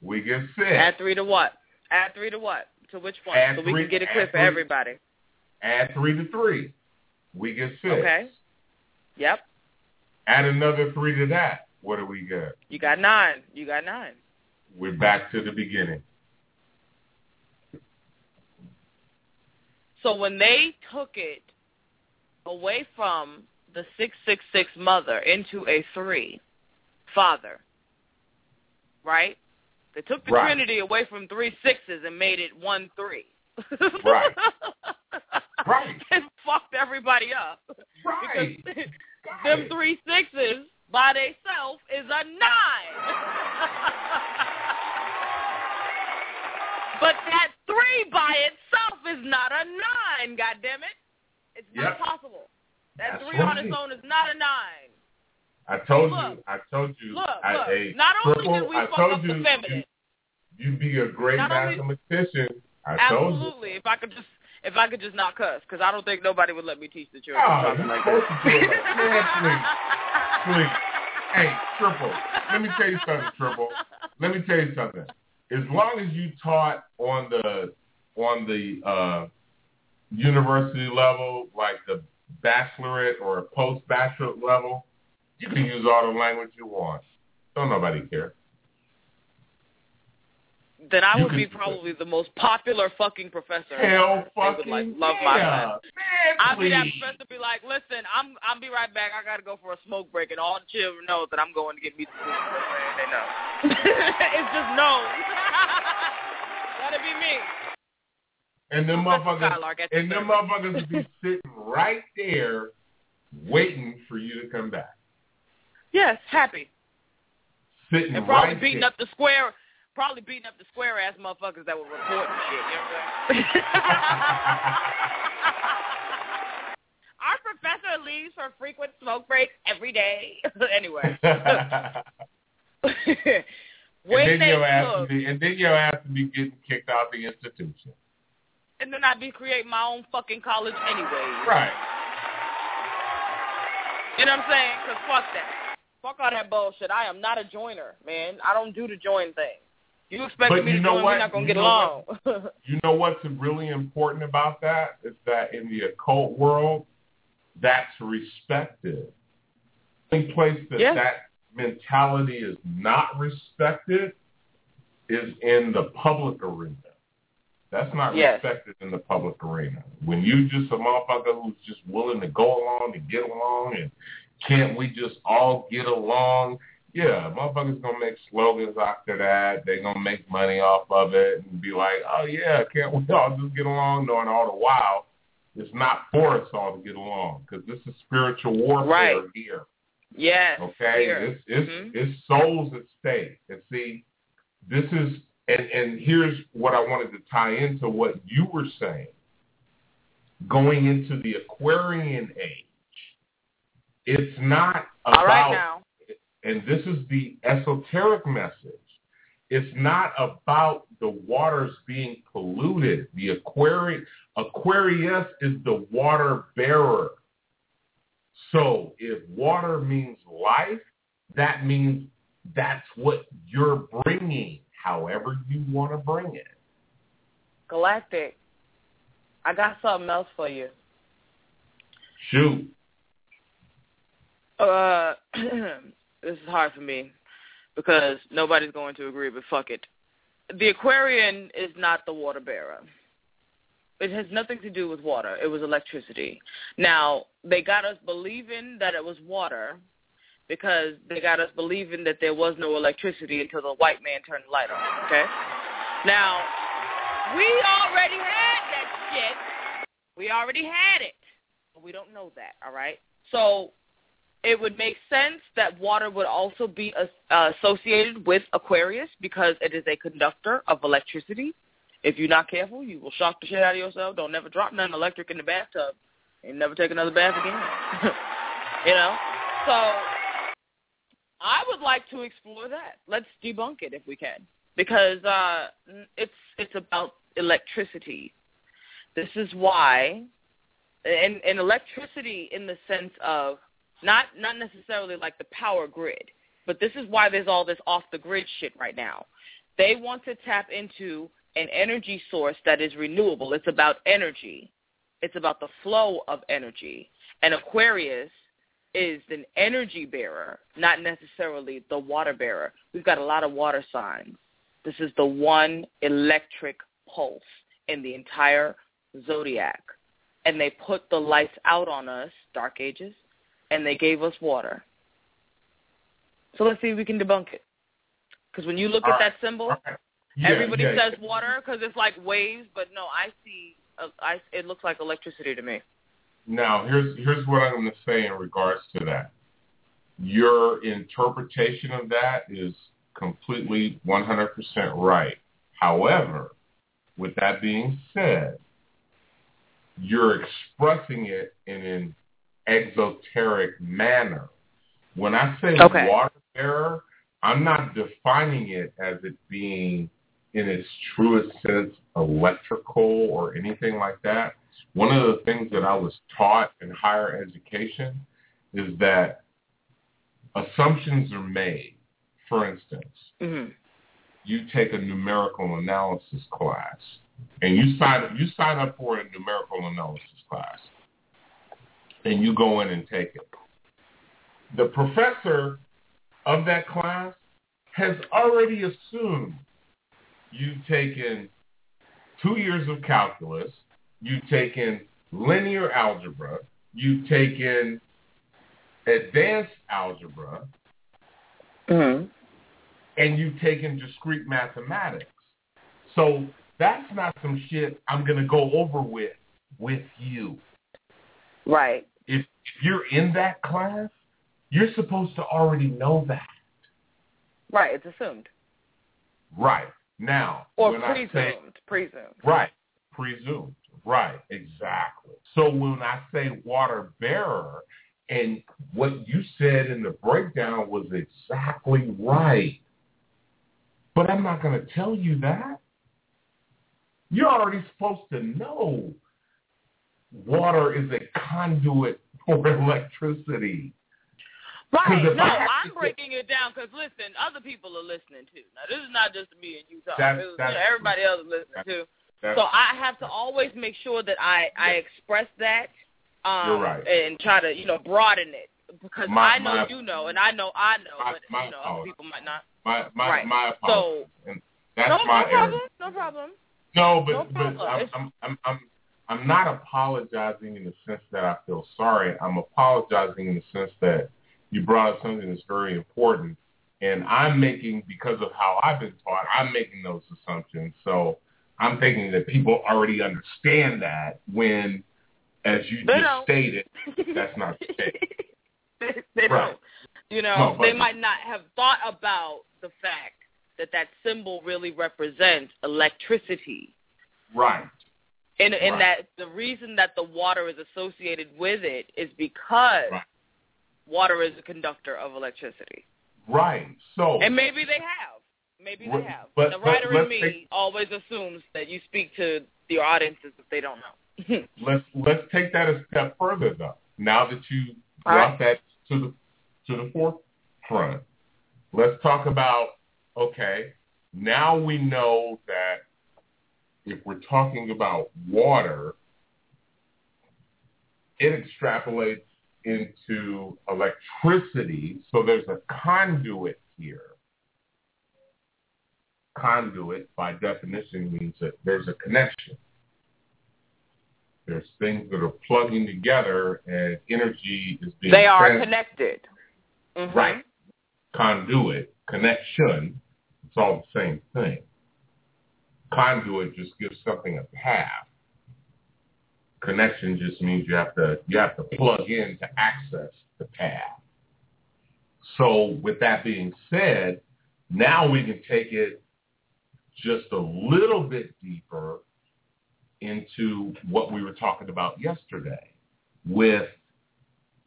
we get six. Add three to what? Add three to what? To which one? Add so we three- can get it add clear for three. everybody. Add three to three. We get six. Okay. Yep. Add another three to that. What do we get? You got nine. You got nine. We're back to the beginning. So when they took it away from the 666 mother into a 3 father, right? They took the Right. Trinity away from three sixes and made it one 3. Right. Right. and fucked everybody up. Right. Because them three sixes by themselves is a 9. But that three by itself is not a nine, God damn it. It's not Yep. possible. That That's three on its own is not a nine. I told Look. you. I told you. Look, I, look. hey, not only did we I fuck told up you, the feminine, you, would be a great Not only- mathematician. I told you. absolutely. If I could just, if I could just not cuss, because I don't think nobody would let me teach the children Oh, something like that. to do it like man, please, please. Hey, Triple, let me tell you something, Triple. Let me tell you something. As long as you taught on the on the uh, university level, like the bachelorette or post bachelorette level, you can use all the language you want. Don't nobody care. then I You would be probably the most popular fucking professor. Hell They would like fucking love my yeah. class. Man, I'll be that professor. Be like, listen, I'm I'll be right back. I gotta go for a smoke break, and all the children know that I'm going to get me some food. They know. it's just no. That'd be me. And them motherfuckers, and the them motherfuckers would be sitting right there, waiting for you to come back. Yes, happy. Sitting And probably right beating there. up the square, probably beating up the square ass motherfuckers that were reporting shit. You know what I'm saying? Our professor leaves for frequent smoke breaks every day. anyway. when and then they your ass would be, and then your ass would be getting kicked out the institution. and then I'd be creating my own fucking college anyway. Right. You know what I'm saying? Because fuck that. Fuck all that bullshit. I am not a joiner, man. I don't do the join thing. You expect me you to know join, what? we're not going to get along. You know what's really important about that is that in the occult world, that's respected. The only place that Yeah. that mentality is not respected is in the public arena. That's not Yes. respected in the public arena. When you just a motherfucker who's just willing to go along and get along and can't we just all get along? Yeah, motherfuckers gonna make slogans after that. They gonna make money off of it and be like, oh yeah, can't we all just get along? Knowing all the while, it's not for us all to get along because this is spiritual warfare Right. here. yes. Okay, here. it's it's Mhm. it's souls at stake. And see, this is and and here's what I wanted to tie into what you were saying. Going into the Aquarian age, it's not about All right now. and this is the esoteric message. It's not about the waters being polluted. The Aquarius, Aquarius is the water bearer. So if water means life, that means that's what you're bringing, however you want to bring it. Galactic. I got something else for you. Shoot. Uh, this is hard for me because nobody's going to agree, but fuck it. The Aquarian is not the water bearer. It has nothing to do with water. It was electricity. Now, they got us believing that it was water because they got us believing that there was no electricity until the white man turned the light on, okay? Now, we already had that shit. We already had it. But we don't know that, all right? So it would make sense that water would also be uh, associated with Aquarius because it is a conductor of electricity. If you're not careful, you will shock the shit out of yourself. Don't never drop nothing electric in the bathtub and never take another bath again. you know? So I would like to explore that. Let's debunk it if we can. Because uh it's it's about electricity. This is why and, and electricity in the sense of not not necessarily like the power grid, but this is why there's all this off the grid shit right now. They want to tap into an energy source that is renewable. It's about energy. It's about the flow of energy. And Aquarius is an energy bearer, not necessarily the water bearer. We've got a lot of water signs. This is the one electric pulse in the entire zodiac. And they put the lights out on us, dark ages, and they gave us water. So let's see if we can debunk it. Because when you look All at right. that symbol, right. Yeah, everybody yeah. says water because it's like waves, but no, I see, uh, I, it looks like electricity to me. Now, here's here's what I'm going to say in regards to that. Your interpretation of that is completely 100% right. However, with that being said, you're expressing it in an exoteric manner. When I say Okay. water bearer, I'm not defining it as it being in its truest sense electrical or anything like that. One of the things that I was taught in higher education is that assumptions are made. For instance, hmm you take a numerical analysis class and you sign you sign up for a numerical analysis class and you go in and take it. The professor of that class has already assumed you've taken two years of calculus, you've taken linear algebra, you've taken advanced algebra, Mm-hmm. and you've taken discrete mathematics. So that's not some shit I'm going to go over with with you. Right. If, you're in that class, you're supposed to already know that. Right. It's assumed. Right. Now, Or when I presumed. say presumed. Right. Presumed. Right. Exactly. So when I say water bearer, and what you said in the breakdown was exactly right. But I'm not going to tell you that. You're already supposed to know water is a conduit for electricity. Right. No, I to- breaking it down because listen, other people are listening too. Now this is not just me and you talking. Is- that's everybody else is listening too. So I have to always make sure that I I express that um right. and try to you know broaden it because My- I know my- you know and I know I know, My- but my you know other people might not. My my Right. my apologies. and that's no, my no error. problem. No problem. No, but No but. I'm, I'm I'm I'm I'm not apologizing in the sense that I feel sorry. I'm apologizing in the sense that you brought up something that's very important, and I'm making because of how I've been taught. I'm making those assumptions. So I'm thinking that people already understand that when, as you They just don't. stated, that's not the case. they, they Right. don't. You know, No, they might not have thought about the fact that that symbol really represents electricity. Right. And and that the reason that the water is associated with it is because Right. water is a conductor of electricity. Right. So And maybe they have. Maybe they have. but- the but writer in me take- always assumes that you speak to your audiences if they don't know. let's let's take that a step further though. Now that you brought right. that to the to the forefront, let's talk about okay. Now we know that if we're talking about water, it extrapolates into electricity. So there's a conduit here. Conduit, by definition, means that there's a connection. There's things that are plugging together and energy is being they are trans- connected. Mhm. Right. Conduit, connection, it's all the same thing. Conduit just gives something a path. Connection just means you have to you have to plug in to access the path. So with that being said, now we can take it just a little bit deeper into what we were talking about yesterday with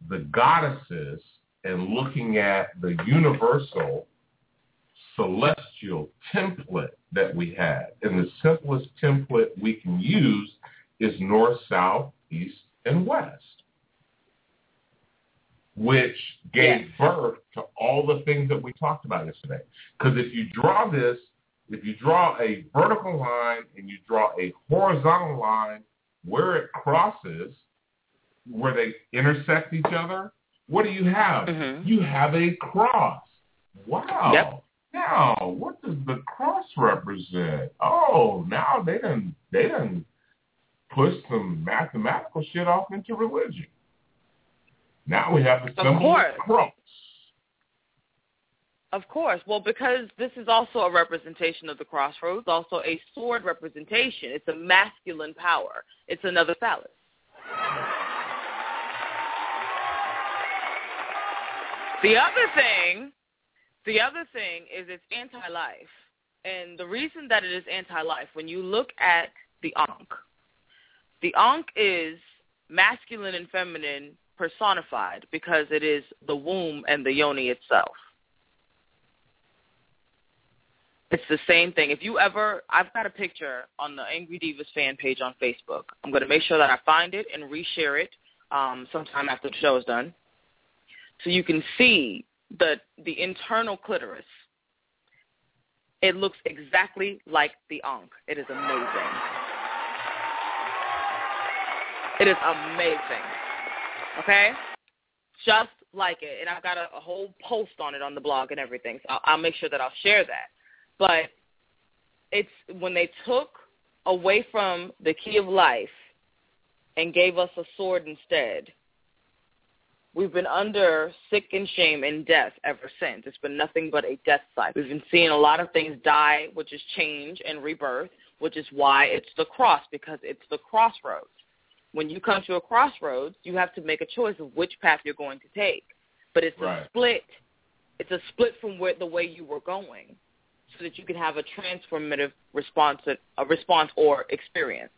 the goddesses and looking at the universal celestial template that we had. And the simplest template we can use is north, south, east, and west, which gave Yes. birth to all the things that we talked about yesterday. Because if you draw this, if you draw a vertical line and you draw a horizontal line where it crosses, where they intersect each other, what do you have? Mhm. You have a cross. Wow. Yep. Now, what does the cross represent? Oh, now they done they done push some mathematical shit off into religion. Now we have the Of symbol course. of the cross. Of course. Well, because this is also a representation of the crossroads, also a sword representation. It's a masculine power. It's another phallus. The other thing, the other thing is it's anti-life. And the reason that it is anti-life, when you look at the Ankh, the Ankh is masculine and feminine personified because it is the womb and the yoni itself. It's the same thing. If you ever, I've got a picture on the Angry Devas fan page on Facebook. I'm going to make sure that I find it and reshare it um, sometime after the show is done, so you can see the the internal clitoris. It looks exactly like the Ankh. It is amazing. It is amazing. Okay, just like it, and I've got a, a whole post on it on the blog and everything. So I'll, I'll make sure that I'll share that. But it's when they took away from the key of life and gave us a sword instead. We've been under sick and shame and death ever since. It's been nothing but a death cycle. We've been seeing a lot of things die, which is change and rebirth, which is why it's the cross, because it's the crossroads. When you come to a crossroads, you have to make a choice of which path you're going to take. But it's Right. a split. It's a split from where the way you were going, so that you can have a transformative response, a response or experience.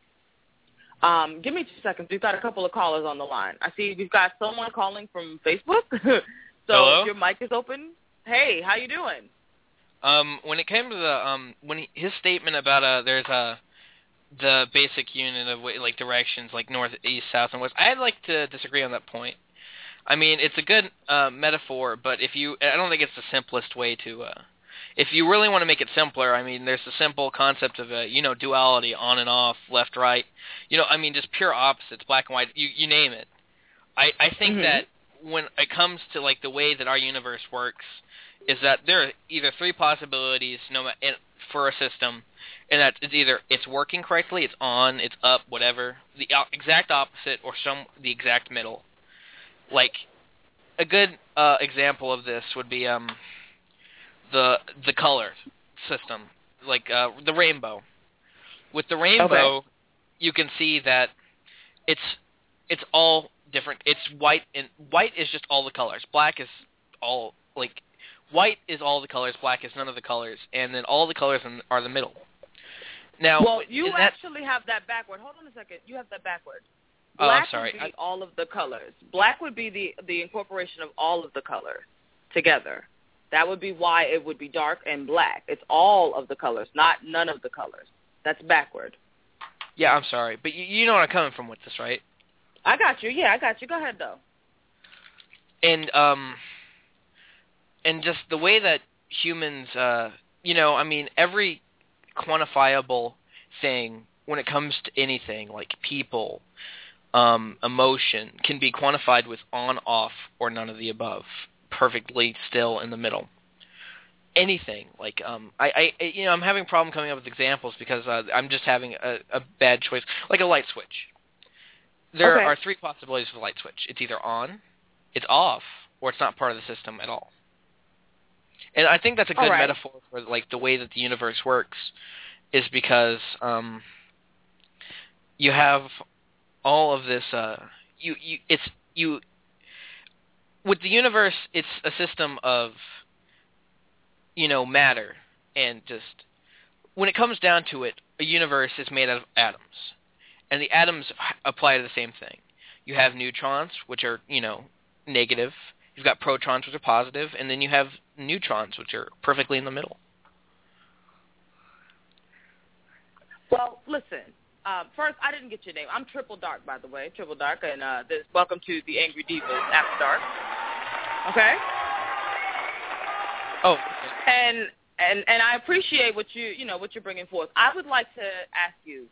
Um, give me two seconds. We've got a couple of callers on the line. I see we've got someone calling from Facebook. so Hello? if your mic is open. Hey, how you doing? Um, when it came to the um, when he, his statement about uh, there's a the basic unit of like directions like north, east, south, and west. I'd like to disagree on that point. I mean, it's a good uh, metaphor, but if you, I don't think it's the simplest way to. Uh, if you really want to make it simpler, I mean, there's the simple concept of a, you know, duality, on and off, left, right. You know, I mean, just pure opposites, black and white. You you name it. I I think Mhm. that when it comes to like the way that our universe works, is that there are either three possibilities, no ma- in- for a system, and that it's either it's working correctly, it's on, it's up, whatever. The o- exact opposite, or some the exact middle. Like a good uh, example of this would be um the the color system, like uh, the rainbow. With the rainbow, you can see that it's it's all different. It's white and white is just all the colors. Black is all like white is all the colors. Black is none of the colors, and then all the colors in, are the middle. Now, well, you actually have that backward. Hold on a second. You have that backward. Oh, I'm Black sorry. would be I- all of the colors. Black would be the the incorporation of all of the colors together. That would be why it would be dark and black. It's all of the colors, not none of the colors. That's backward. yeah, I'm sorry, but you, you know where I'm coming from with this, right? I got you. Yeah, I got you. Go ahead though. and um and just the way that humans uh you know i mean every quantifiable thing when it comes to anything like people um emotion can be quantified with on off or none of the above perfectly still in the middle anything like um i i you know i'm having a problem coming up with examples because uh, i'm just having a, a bad choice like a light switch there Okay. are three possibilities for a light switch it's either on it's off or it's not part of the system at all. And I think that's a good right. metaphor for like the way that the universe works is because um you have all of this uh you you it's you with the universe it's a system of you know matter and just when it comes down to it a universe is made out of atoms and the atoms apply to the same thing you have neutrons which are you know negative. You've got protons, which are positive, and then you have neutrons, which are perfectly in the middle. Well, listen. Um, first, I didn't get your name. I'm Triple Dark, by the way. Triple Dark, and uh, this, welcome to the Angry Devas After Dark. Okay. Oh, and and and I appreciate what you you know what you're bringing forth. I would like to ask you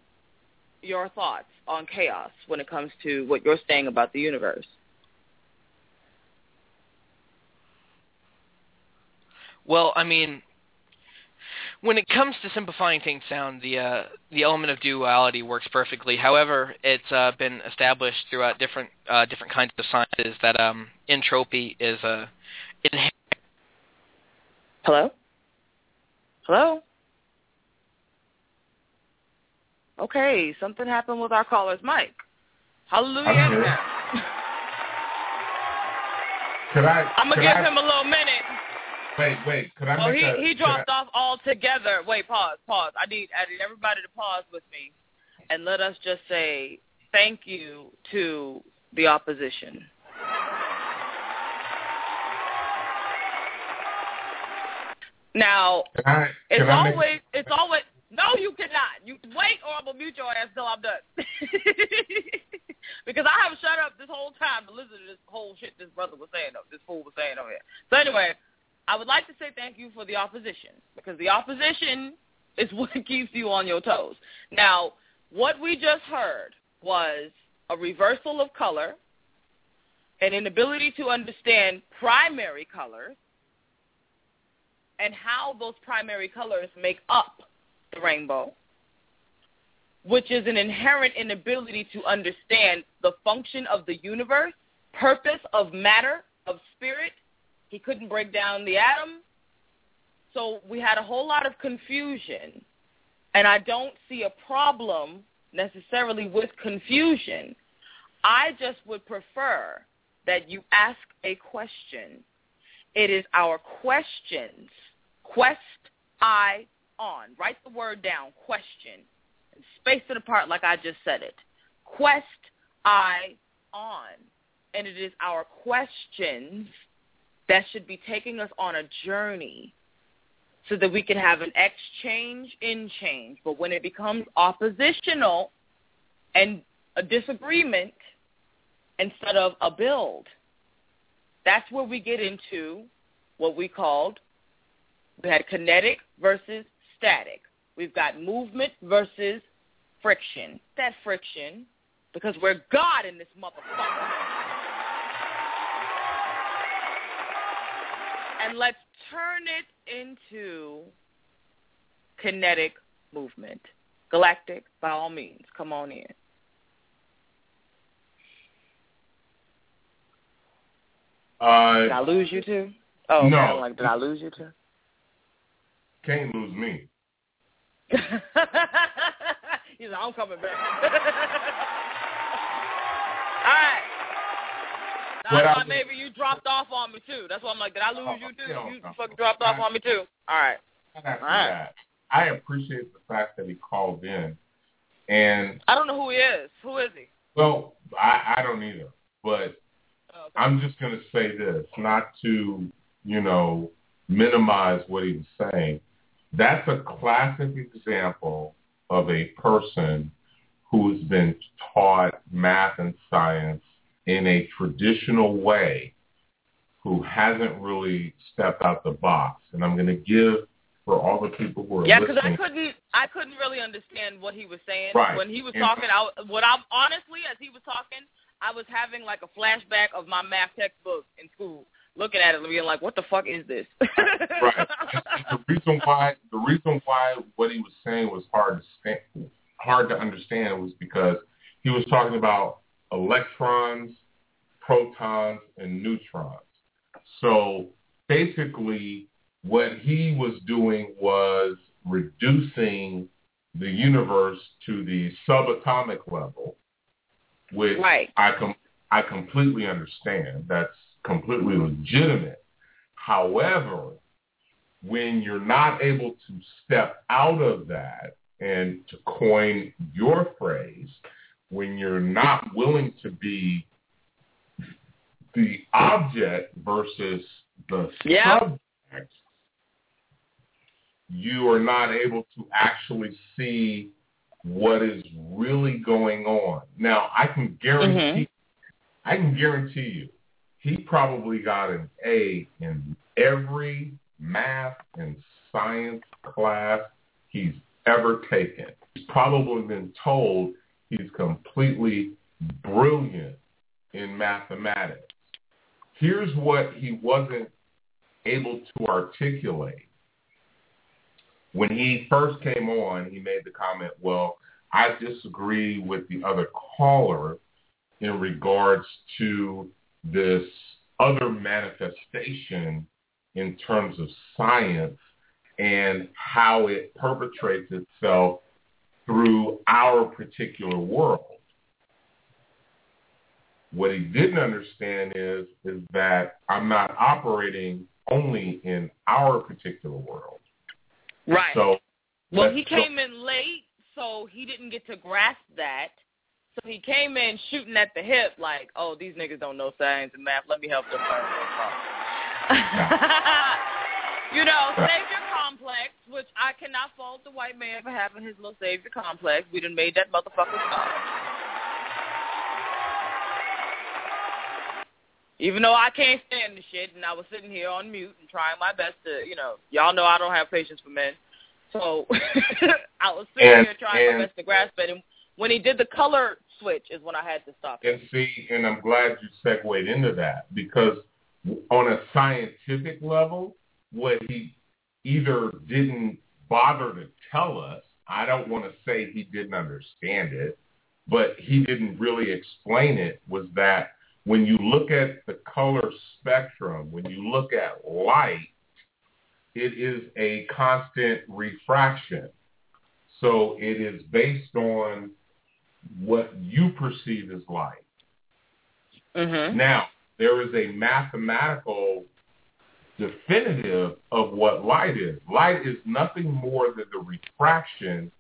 your thoughts on chaos when it comes to what you're saying about the universe. Well, I mean, when it comes to simplifying things down, the uh, the element of duality works perfectly. However, it's uh, been established throughout different uh, different kinds of sciences that um, entropy is a inherent. Hello. Hello. Okay, something happened with our caller's mic. Hallelujah. I'm here. amen. Could I? I'm gonna could give I, him a little minute. Wait, wait. Could I Oh, make he a? he dropped I- off altogether. Wait, pause, pause. I need I need everybody to pause with me, and let us just say thank you to the opposition. Now, I? it's I make- always it's always no, you cannot. You wait, or I'm gonna mute your ass till I'm done. because I haven't shut up this whole time to listen to this whole shit this brother was saying, this fool was saying over here. So anyway, I would like to say thank you for the opposition because the opposition is what keeps you on your toes. Now, what we just heard was a reversal of color, an inability to understand primary colors, and how those primary colors make up the rainbow, which is an inherent inability to understand the function of the universe, purpose of matter, of spirit. He couldn't break down the atom. So we had a whole lot of confusion. And I don't see a problem necessarily with confusion. I just would prefer that you ask a question. It is our questions. Quest I on. Write the word down, question. And space it apart like I just said it. Quest I on. And it is our questions that should be taking us on a journey so that we can have an exchange in change. But when it becomes oppositional and a disagreement instead of a build, that's where we get into what we called, we had kinetic versus static. We've got movement versus friction. That friction, because we're God in this motherfucker. And let's turn it into kinetic movement. Galactic, by all means, come on in. Uh, Did I lose you too? Oh, No. I'm like, did I lose you too? Can't lose me. He's like, I'm coming back. All right. I thought was- maybe you dropped off on me too. That's why I'm like, did I oh, lose Oh, you too? no, you no. fucking dropped off on me too. All right. All right. I appreciate the fact that he called in, and I don't know who he is. Who is he? well, I, I don't either. But Oh, okay. I'm just going to say this, not to you know minimize what he was saying. That's a classic example of a person who's been taught math and science in a traditional way who hasn't really stepped out the box. And I'm going to give for all the people who are Yeah, because I couldn't, I couldn't really understand what he was saying Right. when he was And- talking. I, what I honestly, as he was talking, I was having like a flashback of my math textbook in school, looking at it and being like, "What the fuck is this?" right. And the reason why the reason why what he was saying was hard to stand, hard to understand was because he was talking about electrons, protons, and neutrons. So basically, what he was doing was reducing the universe to the subatomic level, which Right. I com- I completely understand. That's completely legitimate. However, when you're not able to step out of that and to coin your phrase, when you're not willing to be the object versus the Yeah. subject, you are not able to actually see what is really going on. Now, I can guarantee, mm-hmm. I can guarantee you, he probably got an A in every math and science class he's ever taken. He's probably been told he's completely brilliant in mathematics. Here's what he wasn't able to articulate. When he first came on, he made the comment, well, I disagree with the other caller in regards to this other manifestation in terms of science and how it perpetrates itself through our particular world. What he didn't understand is is that I'm not operating only in our particular world. right. So well, he came in late, so he didn't get to grasp that. So he came in shooting at the hip, like, "Oh, these niggas don't know science and math. Let me help them learn." you know, savior complex, which I cannot fault the white man for having his little savior complex. We done made that motherfucker stop. Even though I can't stand the shit, and I was sitting here on mute and trying my best to, you know, y'all know I don't have patience for men. So I was sitting And- here trying and- my best to grasp it. And when he did the color switch is when I had to stop. And see, and I'm glad you segued into that because on a scientific level, what he either didn't bother to tell us I don't want to say he didn't understand it, but he didn't really explain it, was that when you look at the color spectrum, when you look at light, it is a constant refraction. So it is based on what you perceive as light. Mm-hmm. Now, there is a mathematical definitive of what light is. Light is nothing more than the refraction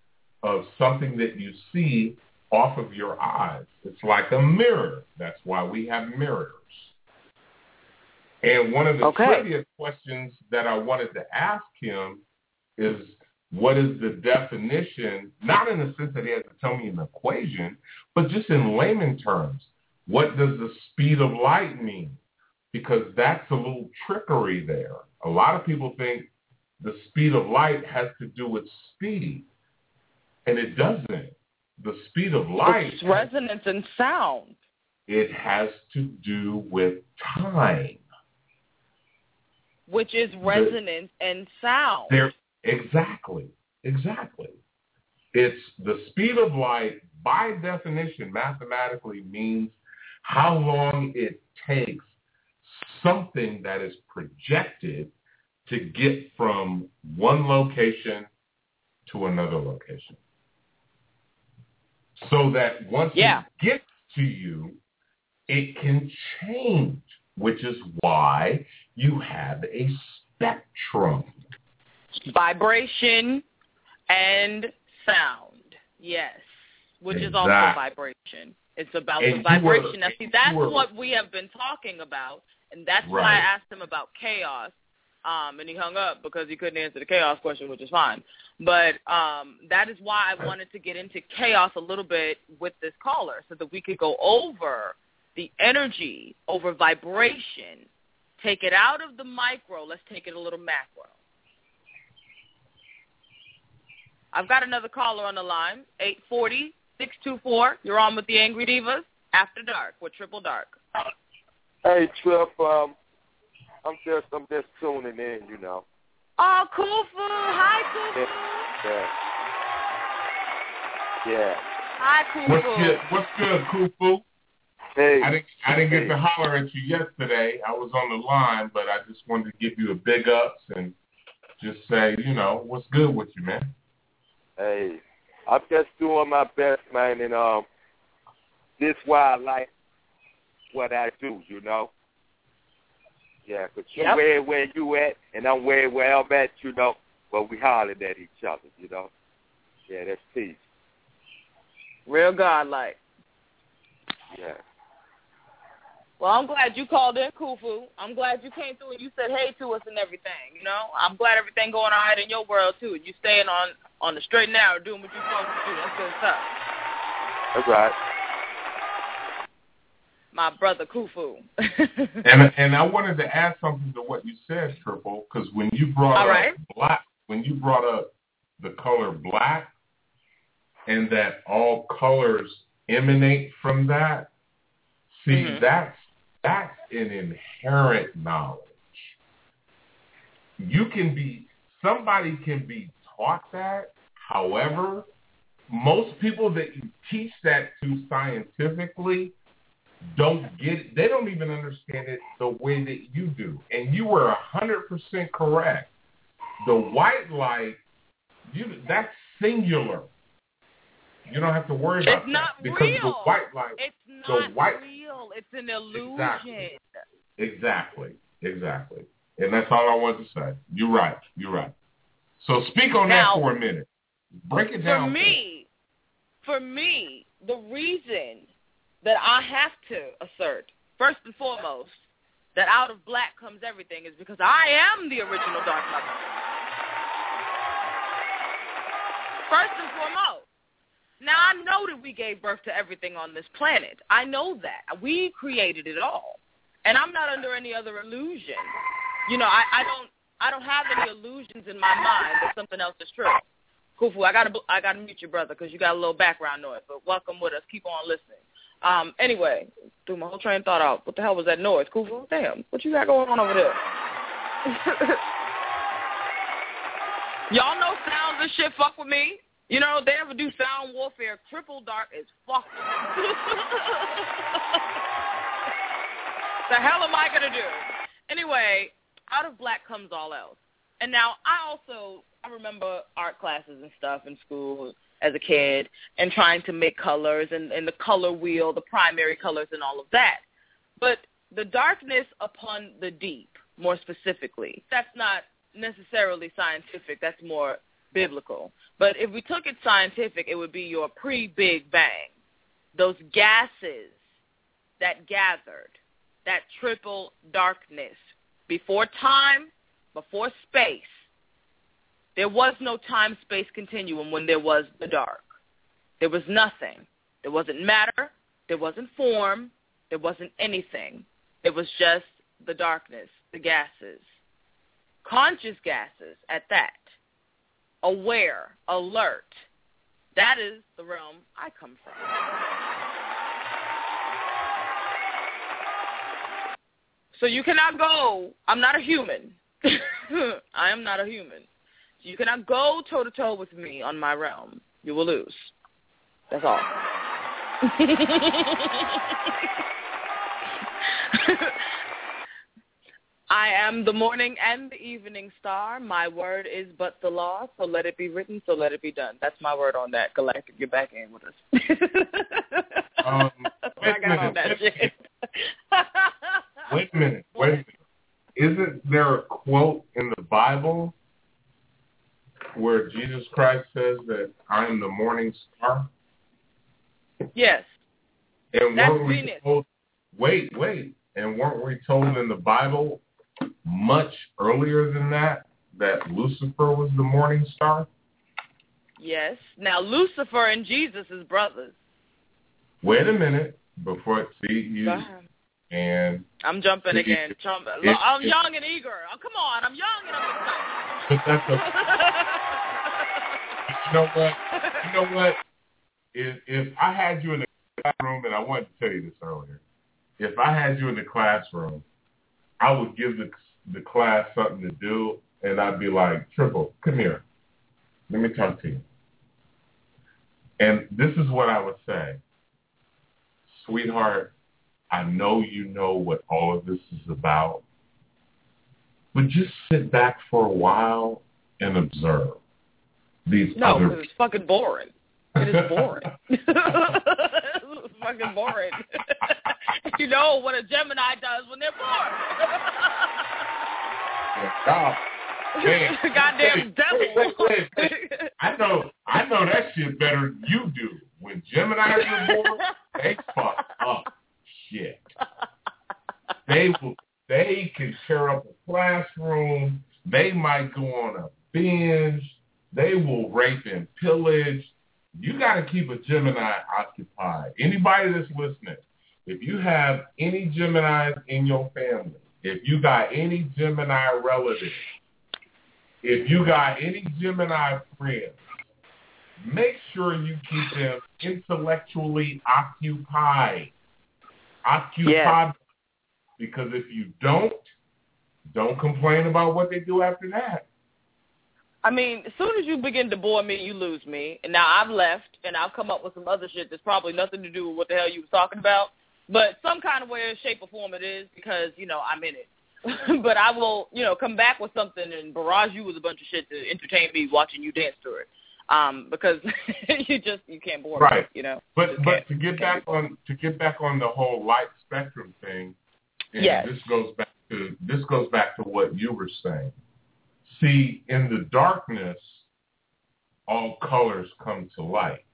of something that you see off of your eyes. It's like a mirror. That's why we have mirrors. And one of the Okay. trivia questions that I wanted to ask him is what is the definition, not in the sense that he has to tell me an equation, but just in layman terms. What does the speed of light mean? Because that's a little trickery there. A lot of people think the speed of light has to do with speed, and it doesn't. The speed of light, It's resonance and sound. it has to do with time. which is resonance and sound. There, exactly, exactly. It's the speed of light, by definition, mathematically means how long it takes something that is projected to get from one location to another location. So that once Yeah. it gets to you, it can change, which is why you have a spectrum. Vibration and sound. Yes. Which is also vibration. It's about And the vibration. were- now, see, that's were- what we have been talking about, and that's why I asked him about chaos. Um, and he hung up because he couldn't answer the chaos question, which is fine. But um, that is why I wanted to get into chaos a little bit with this caller, so that we could go over the energy, over vibration, take it out of the micro. Let's take it a little macro. I've got another caller on the line, 840-624. You're on with the Angry Devas after dark with Triple Dark. Hey Trip, um, I'm just I'm just tuning in, you know. Oh, Kufu. Hi, Kufu. Yeah. Yeah. Hi, Kufu. What's good? What's good, Kufu? Hey. I didn't I didn't get to holler at you yesterday. I was on the line, but I just wanted to give you a big ups and just say, you know, what's good with you, man? Hey, I'm just doing my best, man, and um, this why I like what I do, you know. Yeah, 'cause you Yep. where where you at, and I'm where where I'm at, you know. But we hollered at each other, you know. Yeah, that's peace. Real godlike. Yeah. Well, I'm glad you called in, Kufu. I'm glad you came through and you said hey to us and everything. You know, I'm glad everything going all right in your world too. And you staying on on the straight and narrow, doing what you're supposed to do. That's good stuff. That's right. My brother Kufu. And and I wanted to add something to what you said, Triple, because when you brought All up right. black, when you brought up the color black, and that all colors emanate from that, see Mhm. that's that's an inherent knowledge. You can be somebody can be taught that. However, most people that you teach that to scientifically don't get it. They don't even understand it the way that you do. And you were a hundred percent correct. The white light, you that's singular. You don't have to worry about It's not that because real. the white light. It's the not white, real. It's an illusion. Exactly. Exactly, exactly. And that's all I wanted to say. You're right. You're right. So speak on Now- that for a minute. Break it down. For me, for me, the reason that I have to assert, first and foremost, that out of black comes everything is because I am the original Dark Mother. First and foremost. Now I know that we gave birth to everything on this planet. I know that. We created it all. And I'm not under any other illusion. You know, I, I don't I don't have any illusions in my mind that something else is true. Kufu, I gotta I gotta mute your brother because you got a little background noise. But welcome with us. Keep on listening. Um. Anyway, threw my whole train of thought out. What the hell was that noise, Kufu? Damn, what you got going on over there? Y'all know sounds and shit fuck with me. You know, they ever do sound warfare, triple dark is fuck. the hell am I gonna do? Anyway, out of black comes all else. And now I also I remember art classes and stuff in school as a kid and trying to make colors and, and the color wheel, the primary colors and all of that. But the darkness upon the deep, more specifically, that's not necessarily scientific. That's more biblical. But if we took it scientific, it would be your pre-Big Bang. Those gases that gathered, that triple darkness, before time, before space. There was no time-space continuum when there was the dark. There was nothing. There wasn't matter. There wasn't form. There wasn't anything. It was just the darkness, the gases. Conscious gases at that. Aware, alert. That is the realm I come from. So you cannot go, I'm not a human. I am not a human. You cannot go toe-to-toe with me on my realm. You will lose. That's all. I am the morning and the evening star. My word is but the law, so let it be written, so let it be done. That's my word on that. Galactic, you're back in with us. Um, wait I a minute. that shit. Wait a minute. Wait a minute. Isn't there a quote in the Bible where Jesus Christ says that I am the morning star? Yes. And That's weren't we Venus. told? Wait, wait. And weren't we told in the Bible much earlier than that that Lucifer was the morning star? Yes. Now Lucifer and Jesus is brothers. Wait a minute before see you. And I'm jumping again. it- Jump- it- I'm it- young and eager. Oh, come on. I'm young and I'm but that's you know what? You know what? If if I had you in the classroom, and I wanted to tell you this earlier, if I had you in the classroom, I would give the the class something to do, and I'd be like, Triple, come here, let me talk to you. And this is what I would say, sweetheart. I know you know what all of this is about, but just sit back for a while and observe these No, other because it's fucking boring. It is boring. it's fucking boring. you know what a Gemini does when they're bored. God, oh, man. Goddamn devil. Wait, wait, wait, wait. I know, I know that shit better than you do. When Gemini's are bored, they fuck up shit. They will, they can tear up a classroom. They might go on a binge. They will rape and pillage. You got to keep a Gemini occupied. Anybody that's listening, if you have any Geminis in your family, if you got any Gemini relatives, if you got any Gemini friends, make sure you keep them intellectually occupied. Occupied. Because if you don't, don't complain about what they do after that. I mean, as soon as you begin to bore me, you lose me. And now I've left, and I'll come up with some other shit that's probably nothing to do with what the hell you was talking about. But some kind of way, shape, or form it is because, you know, I'm in it. but I will, you know, come back with something and barrage you with a bunch of shit to entertain me watching you dance to it. Um, because you just you can't bore me, Right. you know. But but to get back on to get back on the whole light spectrum thing, and Yes. this goes back to this goes back to what you were saying. See, in the darkness, all colors come to light.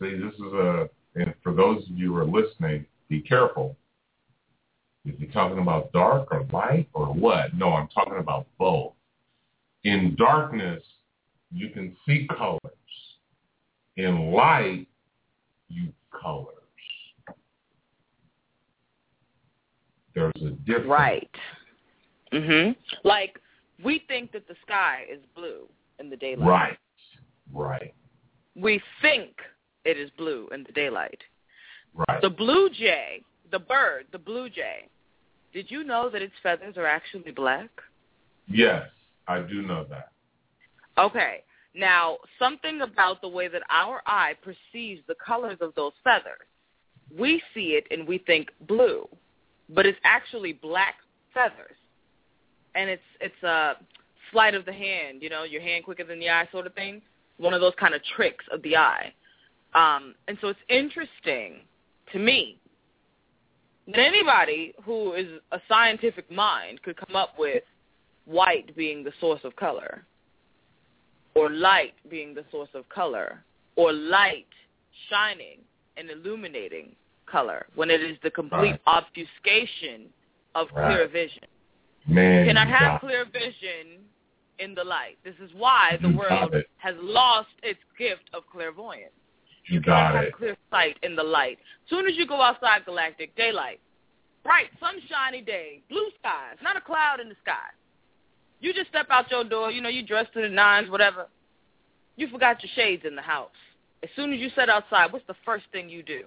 See, this is a and for those of you who are listening, be careful. If you're talking about dark or light or what? No, I'm talking about both. In darkness, you can see colors. In light, you colors. There's a difference. Right. Mhm. Like we think that the sky is blue in the daylight. Right. Right. We think it is blue in the daylight. Right. The blue jay, the bird, the blue jay. Did you know that its feathers are actually black? Yes, I do know that. Okay. Now, something about the way that our eye perceives the colors of those feathers, we see it and we think blue, but it's actually black feathers, and it's it's a sleight of the hand, you know, your hand quicker than the eye sort of thing. One of those kind of tricks of the eye, um, and so it's interesting to me that anybody who is a scientific mind could come up with white being the source of color or light being the source of color, or light shining and illuminating color, when it is the complete Right. obfuscation of Right. clear vision. Man, You cannot have clear vision in the light. This is why the You world has lost its gift of clairvoyance. You cannot got have it. clear sight in the light. Soon as you go outside galactic, daylight, bright, sunshiny day, blue skies, not a cloud in the sky. You just step out your door, you know, you dressed to the nines, whatever. You forgot your shades in the house. As soon as you set outside, what's the first thing you do?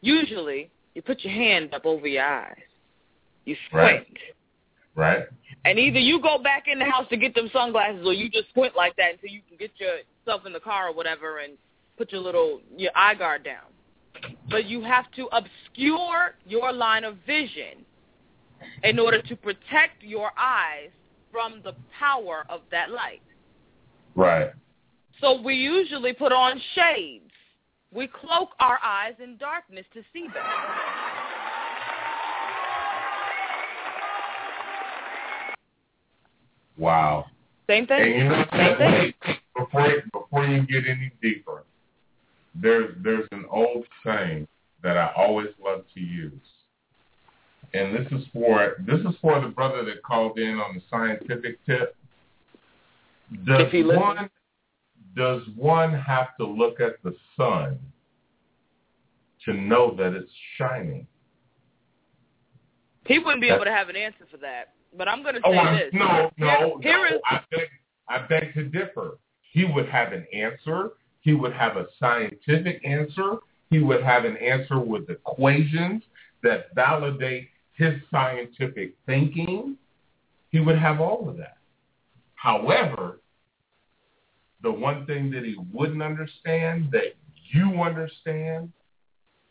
Usually, you put your hand up over your eyes. You squint. Right. Right? And either you go back in the house to get them sunglasses or you just squint like that until you can get yourself in the car or whatever and put your little your eye guard down. But you have to obscure your line of vision in order to protect your eyes from the power of that light. Right. So we usually put on shades. We cloak our eyes in darkness to see better. Wow. Same thing. You know, Same thing. before before you get any deeper, there's there's an old saying that I always love to use, and this is for this is for the brother that called in on the scientific tip. Does one does one have to look at the sun to know that it's shining? He wouldn't be able to have an answer for that. But I'm going to oh, say Oh, I, this. no, no, Here- here no. is- I beg, I beg to differ. He would have an answer. He would have a scientific answer. He would have an answer with equations that validate his scientific thinking. He would have all of that. However, the one thing that he wouldn't understand, that you understand,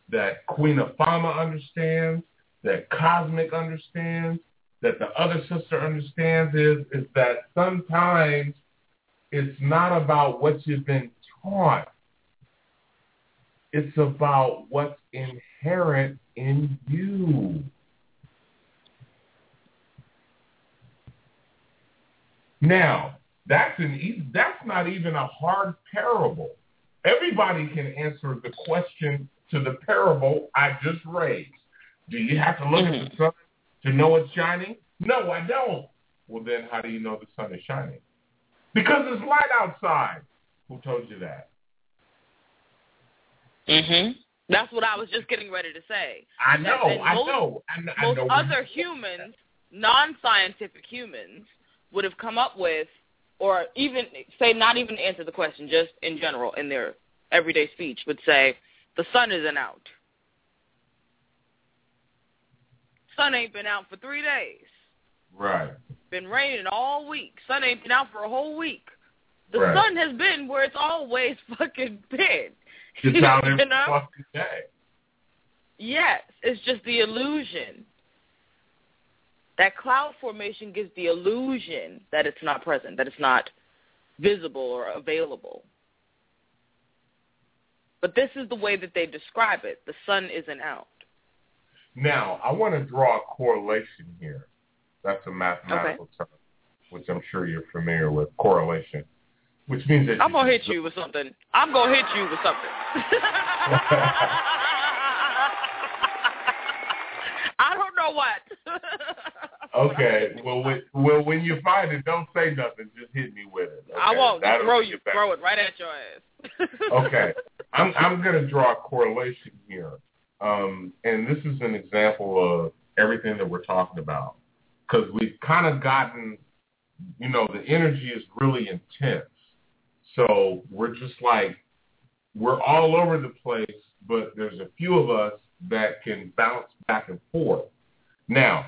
that Queen Afama understands, that Cosmic understands, that the other sister understands is is that sometimes it's not about what you've been taught. It's about what's inherent in you. Now, that's an e- that's not even a hard parable. Everybody can answer the question to the parable I just raised. Do you have to look at the sun to know it's shining? No, I don't. Well, then how do you know the sun is shining? Because it's light outside. Who told you that? Mhm. That's what I was just getting ready to say. I That- know, I most- know, I, I Most know. other humans, non-scientific humans, would have come up with, or even say, not even answer the question, just in general in their everyday speech, would say, the sun isn't out. Sun ain't been out for three days. Right. Been raining all week. Sun ain't been out for a whole week. The Right. sun has been where it's always fucking been. It's out every fucking day. Yes, it's just the illusion. That cloud formation gives the illusion that it's not present, that it's not visible or available. But this is the way that they describe it. The sun isn't out. Now, I want to draw a correlation here. That's a mathematical term, which I'm sure you're familiar with, correlation, which means that I'm gonna hit you with something. I'm gonna hit you with something. I don't know what. Okay, well, when, well, when you find it, don't say nothing. Just hit me with it. I won't. That'll throw you, throw it right at your ass. okay, I'm I'm going to draw a correlation here, um, and this is an example of everything that we're talking about because we've kind of gotten, you know, the energy is really intense, so we're just like we're all over the place, but there's a few of us that can bounce back and forth. Now,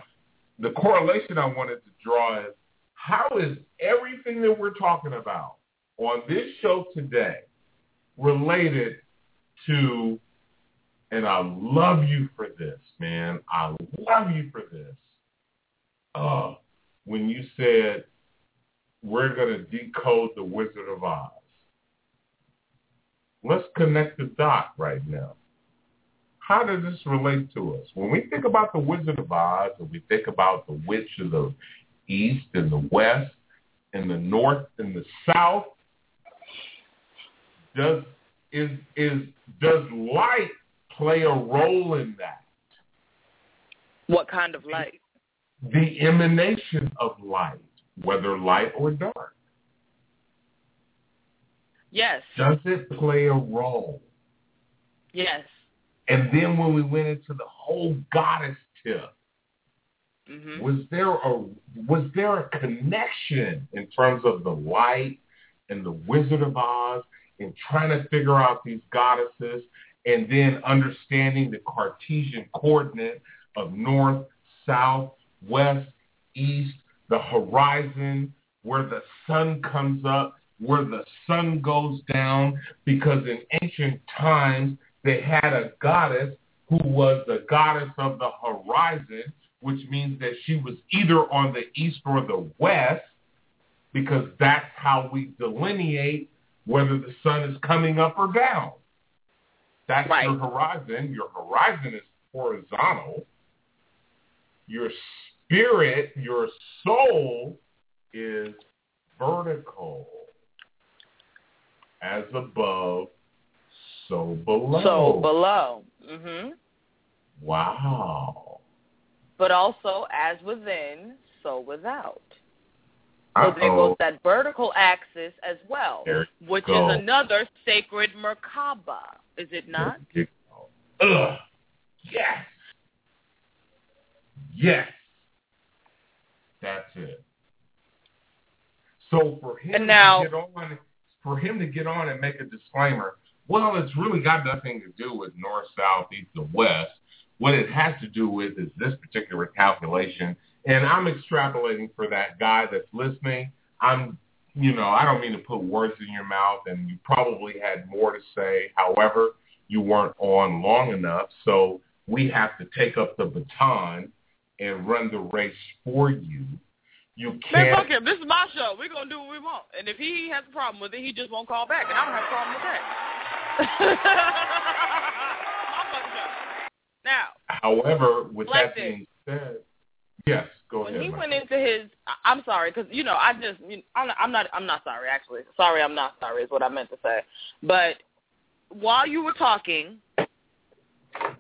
the correlation I wanted to draw is how is everything that we're talking about on this show today related to, and I love you for this, man. I love you for this. Uh, when you said we're going to decode the Wizard of Oz. Let's connect the dot right now. How does this relate to us? When we think about the Wizard of Oz and we think about the Witch of the East and the West and the North and the South, does is is does light play a role in that? What kind of light? The emanation of light, whether light or dark. Yes. Does it play a role? Yes. And then when we went into the whole goddess tip, hmm was there a was there a connection in terms of the light and the Wizard of Oz and trying to figure out these goddesses and then understanding the Cartesian coordinate of north, south, west, east, the horizon, where the sun comes up, where the sun goes down, because in ancient times they had a goddess who was the goddess of the horizon, which means that she was either on the east or the west, because that's how we delineate whether the sun is coming up or down. That's Right. your horizon. Your horizon is horizontal. Your spirit, your soul is vertical. As above, so below. So below. hmm Wow. But also as within, so without. So there Uh-oh. goes that vertical axis as well, which go. is another sacred Merkaba, is it not? There. Ugh. Yes. Yes. That's it. So for him now- to get on, for him to get on and make a disclaimer, well, it's really got nothing to do with north, south, east, and west. What it has to do with is this particular calculation, and I'm extrapolating for that guy that's listening. I'm, you know, I don't mean to put words in your mouth, and you probably had more to say. However, you weren't on long enough, so we have to take up the baton and run the race for you. You can't. fuck him. This is my show. We're going to do what we want. And if he has a problem with it, he just won't call back. And I don't have a problem with that. my fucking show. Now, However, with that being said, yes, go when ahead. When he went into his, I'm sorry, because you know, I just, you I'm, not, I'm not, I'm not sorry. Actually, sorry, I'm not sorry is what I meant to say. But while you were talking,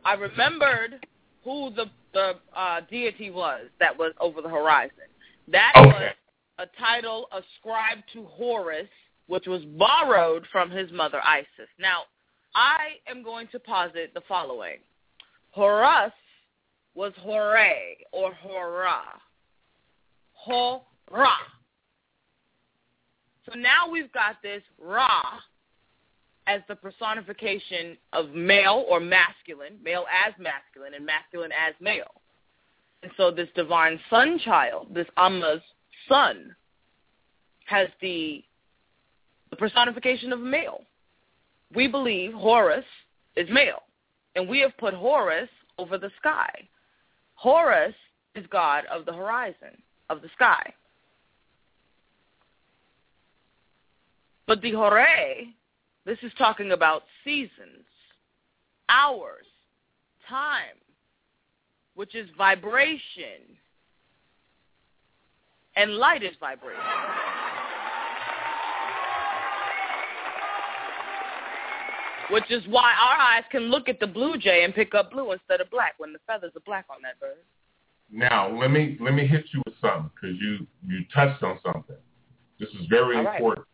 I remembered who the the uh, deity was that was over the horizon. That Okay. was a title ascribed to Horus, which was borrowed from his mother Isis. Now, I am going to posit the following: Horus was Hore or Hora. Hora. So now we've got this Ra as the personification of male or masculine, male as masculine, and masculine as male. And so this divine sun child, this Amma's son, has the, the personification of male. We believe Horus is male, and we have put Horus over the sky. Horus is god of the horizon, of the sky. But the Hore, this is talking about seasons, hours, time, which is vibration. And light is vibration. Which is why our eyes can look at the blue jay and pick up blue instead of black when the feathers are black on that bird. Now let me let me hit you with something because you you touched on something. This is very All right. important.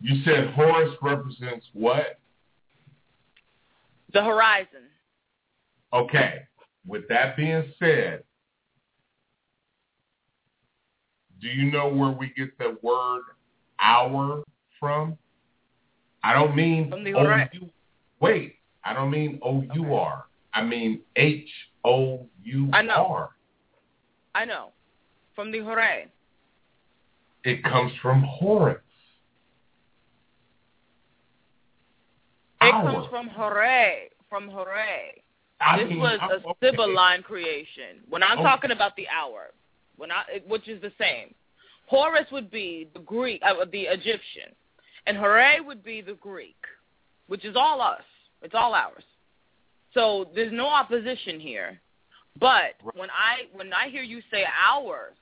You said Horus represents what? The horizon. Okay. With that being said, do you know where we get the word hour from? I don't mean From the O hori- Wait, I don't mean O U R. I mean H O U I know. R. I know. From the Hore. It comes from Horus. hour. comes from Horae, from Horae. I this mean, was a okay. Sibylline creation. When I'm Okay. talking about the hour, when I, which is the same. Horus would be the Greek, uh, the Egyptian, and Horae would be the Greek, which is all us. It's all ours. So there's no opposition here. But when I when I hear you say ours,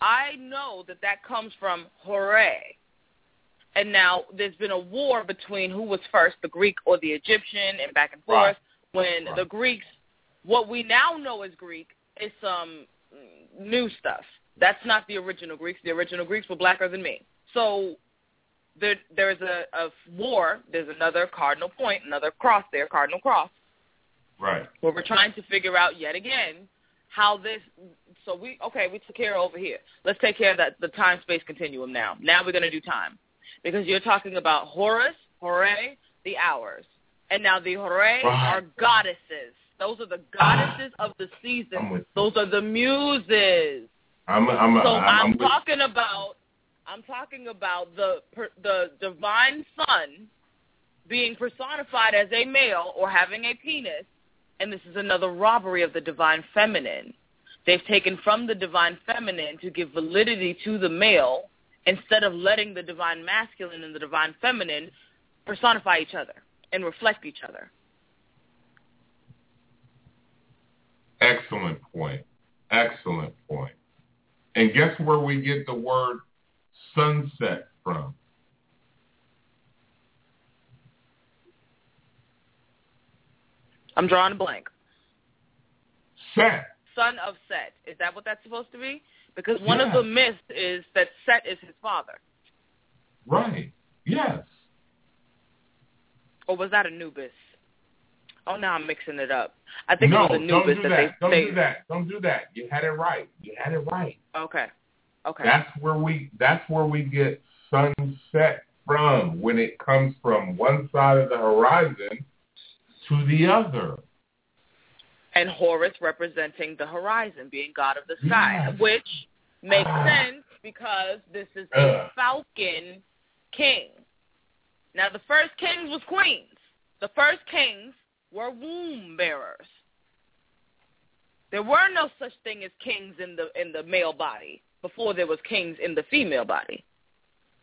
I know that that comes from Horae. And now there's been a war between who was first, the Greek or the Egyptian, and back and forth. When the Greeks, what we now know as Greek, is some new stuff. That's not the original Greeks. The original Greeks were blacker than me. So there, there's a, a war. There's another cardinal point, another cross there, cardinal cross, Right. where we're trying to figure out yet again how this. So we okay, we took care of over here. Let's take care of that the time space continuum now. Now we're gonna do time because you're talking about Horus, Horae, the hours, and now the Horae Right. are goddesses. Those are the goddesses of the season. with Those are the muses. I'm I'm So I'm, I'm, with- talking about I'm talking about the the divine son being personified as a male or having a penis, and this is another robbery of the divine feminine. They've taken from the divine feminine to give validity to the male instead of letting the divine masculine and the divine feminine personify each other and reflect each other. Excellent point. Excellent point. And guess where we get the word sunset from? I'm drawing a blank. Set. Son of Set. Is that what that's supposed to be? Because one of the myths is that Set is his father. Right. Yes. Or was that Anubis? Oh, now I'm mixing it up. I think no, it was Anubis don't do that, that. Don't they, do that. Don't do that. You had it right. You had it right. Okay. Okay. That's where we that's where we get sunset from when it comes from one side of the horizon to the other. and Horus representing the horizon, being god of the sky, Yes. which makes Ah. sense because this is a falcon king. Now, the first kings was queens. The first kings were womb bearers. There were no such thing as kings in the in the male body before there was kings in the female body.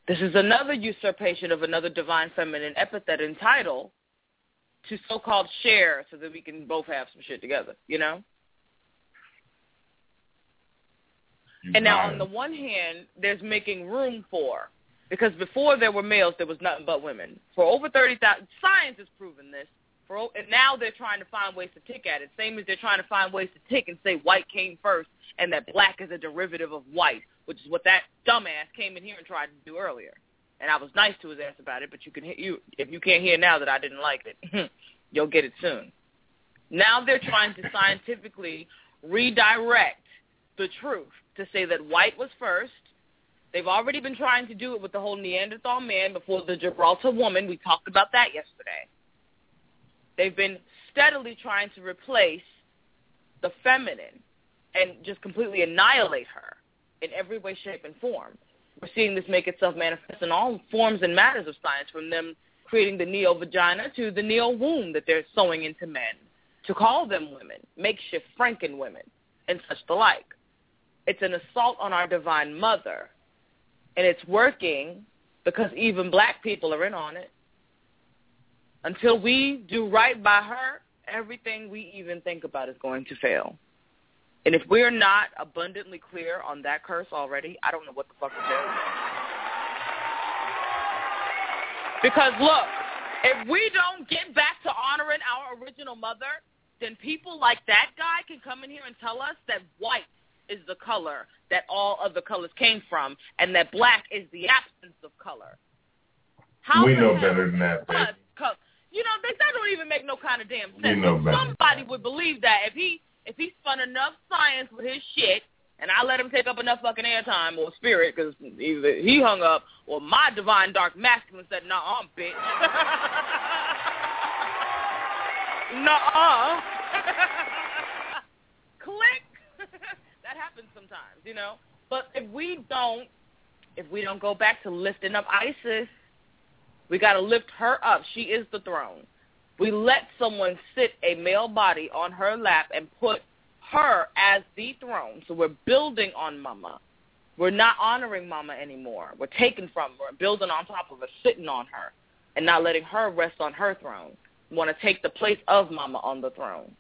This is another usurpation of another divine feminine epithet and title to so-called share so that we can both have some shit together, you know? You And now on the one hand, there's making room for, because before there were males, there was nothing but women. For over 30,000, science has proven this. For, and now they're trying to find ways to tick at it. Same as they're trying to find ways to tick and say white came first and that black is a derivative of white, which is what that dumbass came in here and tried to do earlier. And I was nice to his ass about it, but you can hear, you if you can't hear now that I didn't like it, you'll get it soon. Now they're trying to scientifically redirect the truth to say that white was first. They've already been trying to do it with the whole Neanderthal man before the Gibraltar woman. We talked about that yesterday. They've been steadily trying to replace the feminine and just completely annihilate her in every way, shape, and form. We're seeing this make itself manifest in all forms and matters of science, from them creating the neo-vagina to the neo-womb that they're sewing into men, to call them women, makeshift Franken women, and such the like. It's an assault on our divine mother, and it's working because even black people are in on it. Until we do right by her, everything we even think about is going to fail. And if we're not abundantly clear on that curse already, I don't know what the fuck to you. Because look, if we don't get back to honoring our original mother, then people like that guy can come in here and tell us that white is the color that all other colors came from, and that black is the absence of color. How we know better than that, baby. You know, they, that don't even make no kind of damn We sense. know better. Somebody would believe that if he if he spun enough science with his shit, and I let him take up enough fucking airtime or spirit, because either he hung up or my divine dark masculine said, "Nah, I'm bitch." Nuh-uh. Click. That happens sometimes, you know. But if we don't, if we don't go back to lifting up Isis We got to lift her up. She is the throne. We let someone sit a male body on her lap and put her as the throne. So we're building on mama. We're not honoring mama anymore. We're taking from her, building on top of her, sitting on her, and not letting her rest on her throne. We want to take the place of mama on the throne.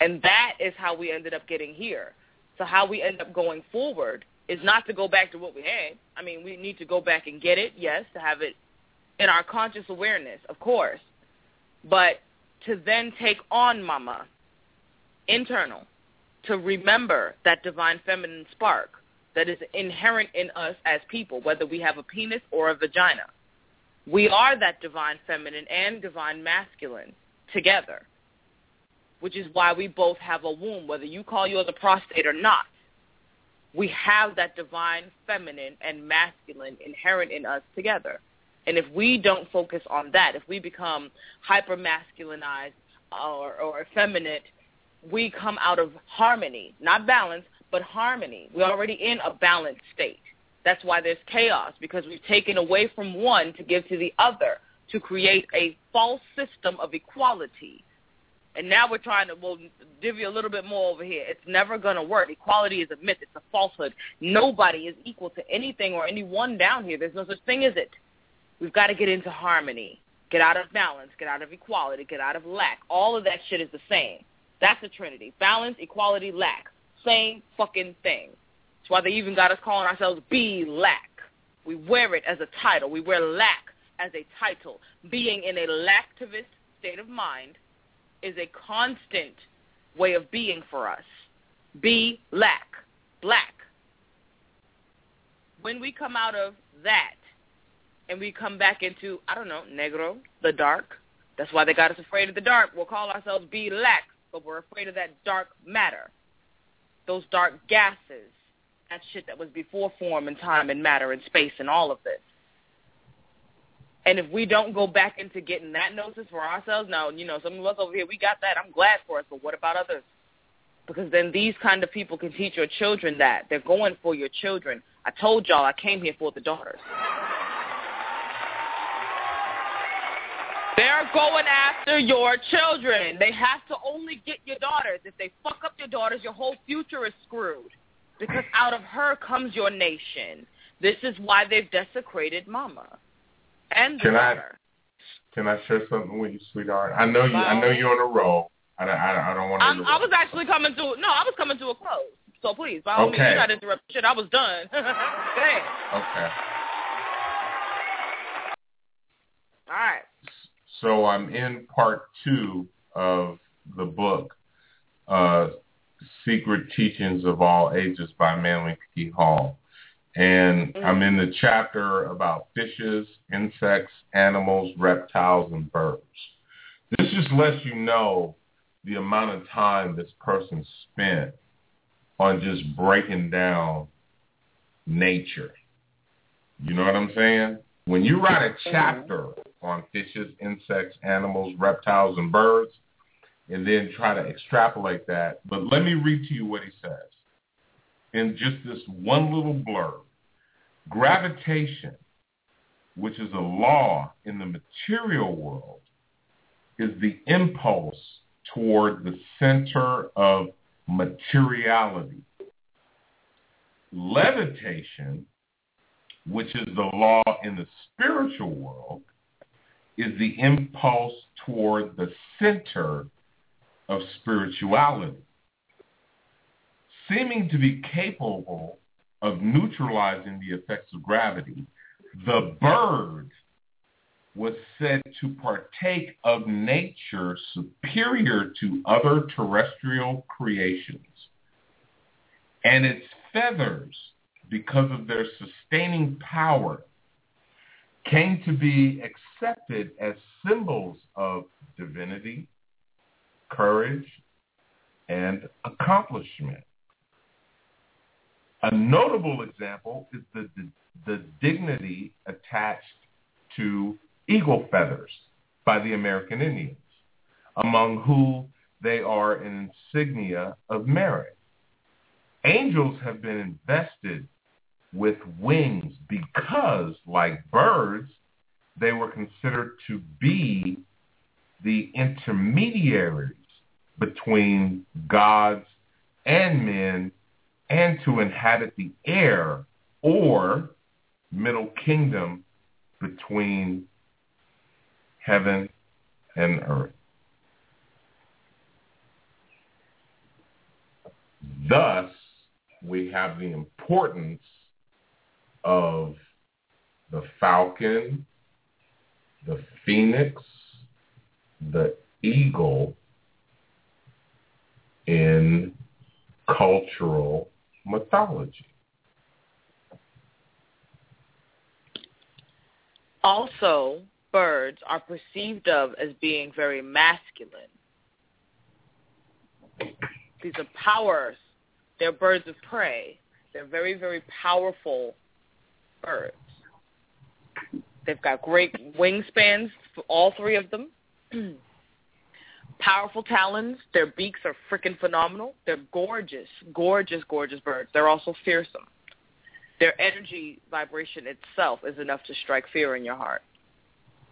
And that is how we ended up getting here. So how we end up going forward is not to go back to what we had. I mean, we need to go back and get it, yes, to have it in our conscious awareness, of course. But to then take on mama, internal, to remember that divine feminine spark that is inherent in us as people, whether we have a penis or a vagina. We are that divine feminine and divine masculine together, which is why we both have a womb, whether you call yours a prostate or not. We have that divine feminine and masculine inherent in us together. And if we don't focus on that, if we become hyper masculinized or, or effeminate, we come out of harmony, not balance, but harmony. We're already in a balanced state. That's why there's chaos, because we've taken away from one to give to the other to create a false system of equality. And now we're trying to, well, divvy a little bit more over here. It's never going to work. Equality is a myth. It's a falsehood. Nobody is equal to anything or anyone down here. There's no such thing as it. We've got to get into harmony, get out of balance, get out of equality, get out of lack. All of that shit is the same. That's the Trinity. Balance, equality, lack. Same fucking thing. That's why they even got us calling ourselves be lack. We wear it as a title. We wear lack as a title. Being in a lacktivist state of mind is a constant way of being for us. Be lack, black. When we come out of that and we come back into, I don't know, negro, the dark, that's why they got us afraid of the dark. We'll call ourselves be lack, but we're afraid of that dark matter, those dark gases, that shit that was before form and time and matter and space and all of this. And if we don't go back into getting that gnosis for ourselves, now, you know, some of us over here, we got that. I'm glad for us, but what about others? Because then these kind of people can teach your children that. They're going for your children. I told y'all I came here for the daughters. They're going after your children. They have to only get your daughters. If they fuck up your daughters, your whole future is screwed. Because out of her comes your nation. This is why they've desecrated mama and Can I daughter. can I share something with you, sweetheart? I know you. I know you're on a roll. I don't. I, I don't want to. I was actually coming to no, I was coming to a close. So please, by all means, Okay. you not interrupt shit. I was done. Okay. All right. So I'm in part two of the book, uh, Secret Teachings of All Ages by Manly P. Hall. And I'm in mm-hmm. the chapter about fishes, insects, animals, reptiles, and birds. This just lets you know the amount of time this person spent on just breaking down nature. You know what I'm saying? When you write a mm-hmm. chapter on fishes, insects, animals, reptiles, and birds, and then try to extrapolate that, but let me read to you what he says in just this one little blurb. Gravitation, which is a law in the material world, is the impulse toward the center of materiality. Levitation, which is the law in the spiritual world, is the impulse toward the center of spirituality. Seeming to be capable of neutralizing the effects of gravity, the bird was said to partake of nature superior to other terrestrial creations. And its feathers, because of their sustaining power, came to be accepted as symbols of divinity, courage, and accomplishment. A notable example is the, the, the dignity attached to eagle feathers by the American Indians, among whom they are an insignia of merit. Angels have been invested with wings because, like birds, they were considered to be the intermediaries between gods and men and to inhabit the air or middle kingdom between heaven and earth. Thus, we have the importance of the falcon, the phoenix, the eagle in cultural mythology. Also, birds are perceived of as being very masculine. These are powers. They're birds of prey. They're very, very powerful birds. They've got great wingspans all three of them. Powerful talons. Their beaks are freaking phenomenal. They're gorgeous, gorgeous, gorgeous birds. They're also fearsome. Their energy vibration itself is enough to strike fear in your heart.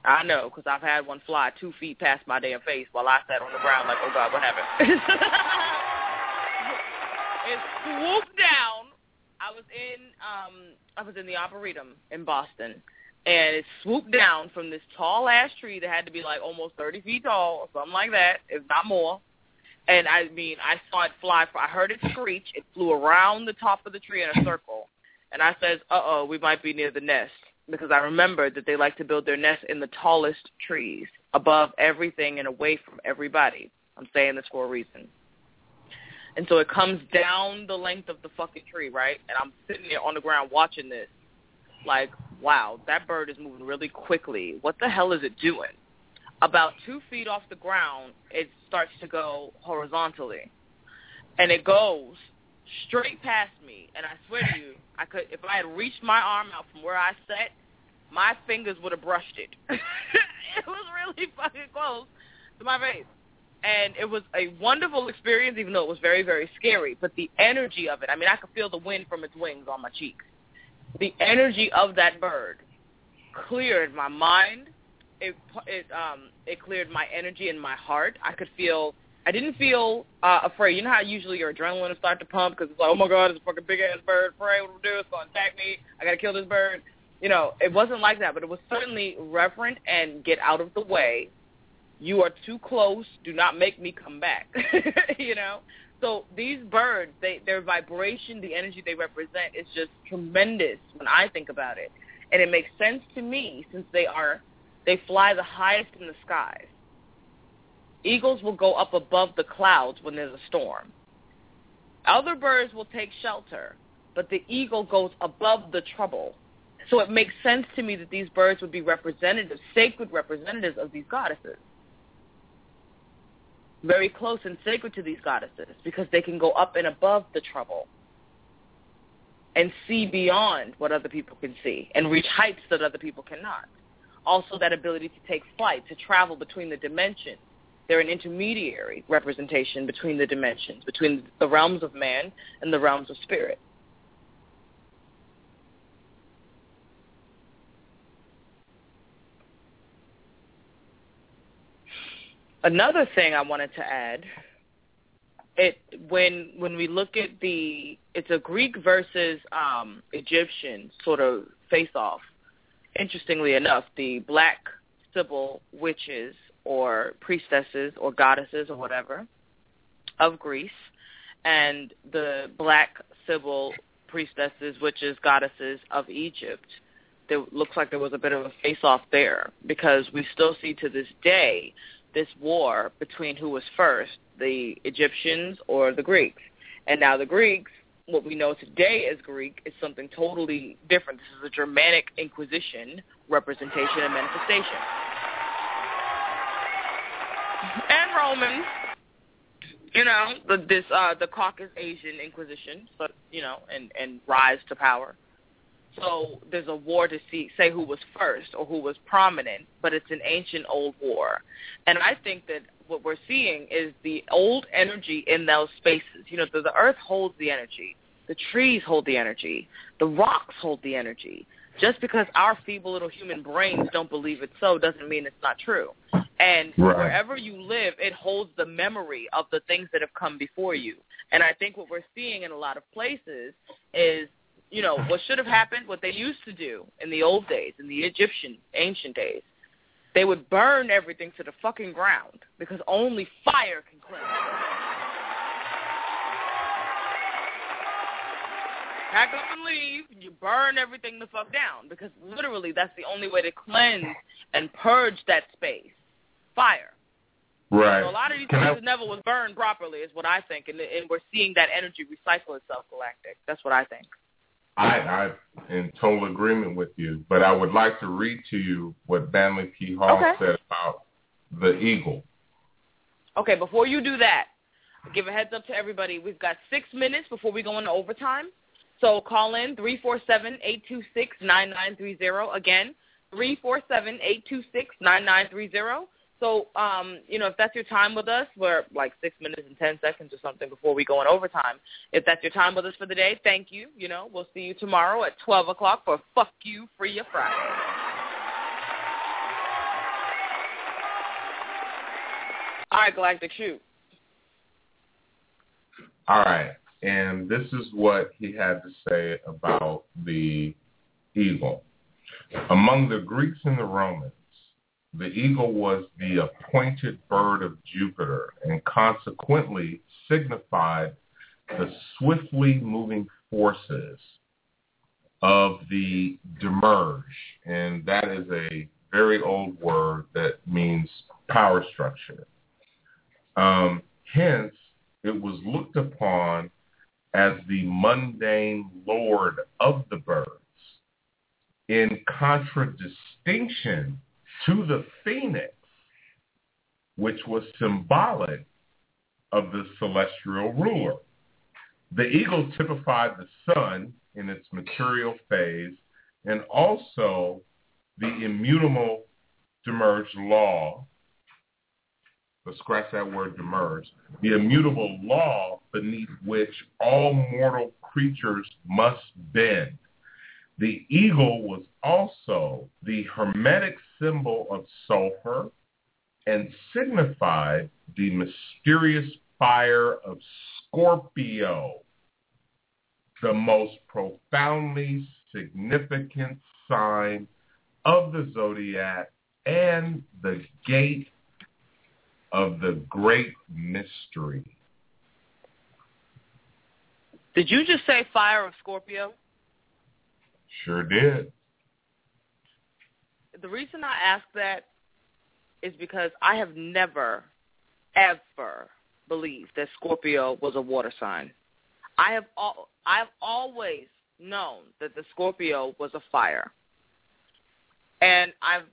I know, because I've had one fly two feet past my damn face while I sat on the ground like, oh God, what happened? it swooped down. I was in um I was in the Arboretum in Boston and it swooped down from this tall ass tree that had to be like almost thirty feet tall or something like that, if not more. And I mean, I saw it fly. I heard it screech. It flew around the top of the tree in a circle, and I says, "Uh oh, we might be near the nest." Because I remembered that they like to build their nest in the tallest trees, above everything and away from everybody. I'm saying this for a reason. And so it comes down the length of the fucking tree, right? And I'm sitting there on the ground watching this, like, wow, that bird is moving really quickly. What the hell is it doing? About two feet off the ground, it starts to go horizontally. And it goes straight past me. And I swear to you, I could if I had reached my arm out from where I sat, my fingers would have brushed it. it was really fucking close to my face. And it was a wonderful experience, even though it was very, very scary. But the energy of it, I mean, I could feel the wind from its wings on my cheeks the energy of that bird cleared my mind. It it um it cleared my energy and my heart. I could feel. I didn't feel uh, afraid. You know how usually your adrenaline will start to pump because it's like, oh my god, it's a fucking big ass bird. Afraid what do? It's gonna attack me. I gotta kill this bird. You know, it wasn't like that, but it was certainly reverent and get out of the way. You are too close. Do not make me come back. you know, so these birds, they their vibration, the energy they represent is just tremendous when I think about it. And it makes sense to me since they are they fly the highest in the skies. Eagles will go up above the clouds when there's a storm. Other birds will take shelter, but the eagle goes above the trouble. So it makes sense to me that these birds would be representatives, sacred representatives of these goddesses very close and sacred to these goddesses because they can go up and above the trouble and see beyond what other people can see and reach heights that other people cannot. Also that ability to take flight, to travel between the dimensions. They're an intermediary representation between the dimensions, between the realms of man and the realms of spirit. Another thing I wanted to add, it when when we look at the it's a Greek versus um, Egyptian sort of face off. Interestingly enough, the black Sibyl witches or priestesses or goddesses or whatever of Greece and the black Sibyl priestesses, witches, goddesses of Egypt. There looks like there was a bit of a face off there because we still see to this day this war between who was first, the Egyptians or the Greeks. And now the Greeks, what we know today as Greek, is something totally different. This is a Germanic Inquisition representation and manifestation. And Romans, you know, the, this uh, the Caucasus Asian Inquisition, you know, and and rise to power. So there's a war to see, say who was first or who was prominent, but it's an ancient old war. And I think that what we're seeing is the old energy in those spaces. You know, the, the earth holds the energy. The trees hold the energy. The rocks hold the energy. Just because our feeble little human brains don't believe it's so doesn't mean it's not true. And Right. wherever you live, it holds the memory of the things that have come before you. And I think what we're seeing in a lot of places is, you know, what should have happened, what they used to do in the old days, in the Egyptian ancient days. They would burn everything to the fucking ground because only fire can cleanse. Pack up and leave. and You burn everything the fuck down because literally that's the only way to cleanse and purge that space. Fire. Right. So a lot of these Can I- never was burned properly, is what I think, and, and we're seeing that energy recycle itself, Galactic. That's what I think. I, I'm in total agreement with you, but I would like to read to you what Manly P. Hall okay. said about the eagle. Okay, before you do that, give a heads up to everybody. We've got six minutes before we go into overtime. So call in 347-826-9930. Again, 347-826-9930. So, um, you know, if that's your time with us, we're like six minutes and ten seconds or something before we go in overtime. If that's your time with us for the day, thank you. You know, we'll see you tomorrow at twelve o'clock for Fuck You Free Your Friday. All right, Galactic, shoot. All right. And this is what he had to say about the eagle. Among the Greeks and the Romans, the eagle was the appointed bird of Jupiter and consequently signified the swiftly moving forces of the demiurge. And that is a very old word that means power structure. Um, hence, it was looked upon as the mundane lord of the birds, in contradistinction to the phoenix, which was symbolic of the celestial ruler. The eagle typified the sun in its material phase and also the immutable demiurge law let's scratch that word demiurge, the immutable law beneath which all mortal creatures must bend. The eagle was also the hermetic symbol of sulfur and signified the mysterious fire of Scorpio, the most profoundly significant sign of the zodiac and the gate of the great mystery. Did you just say fire of Scorpio? Sure did. The reason I ask that is because I have never, ever believed that Scorpio was a water sign. I have al- I have always known that the Scorpio was a fire. And I've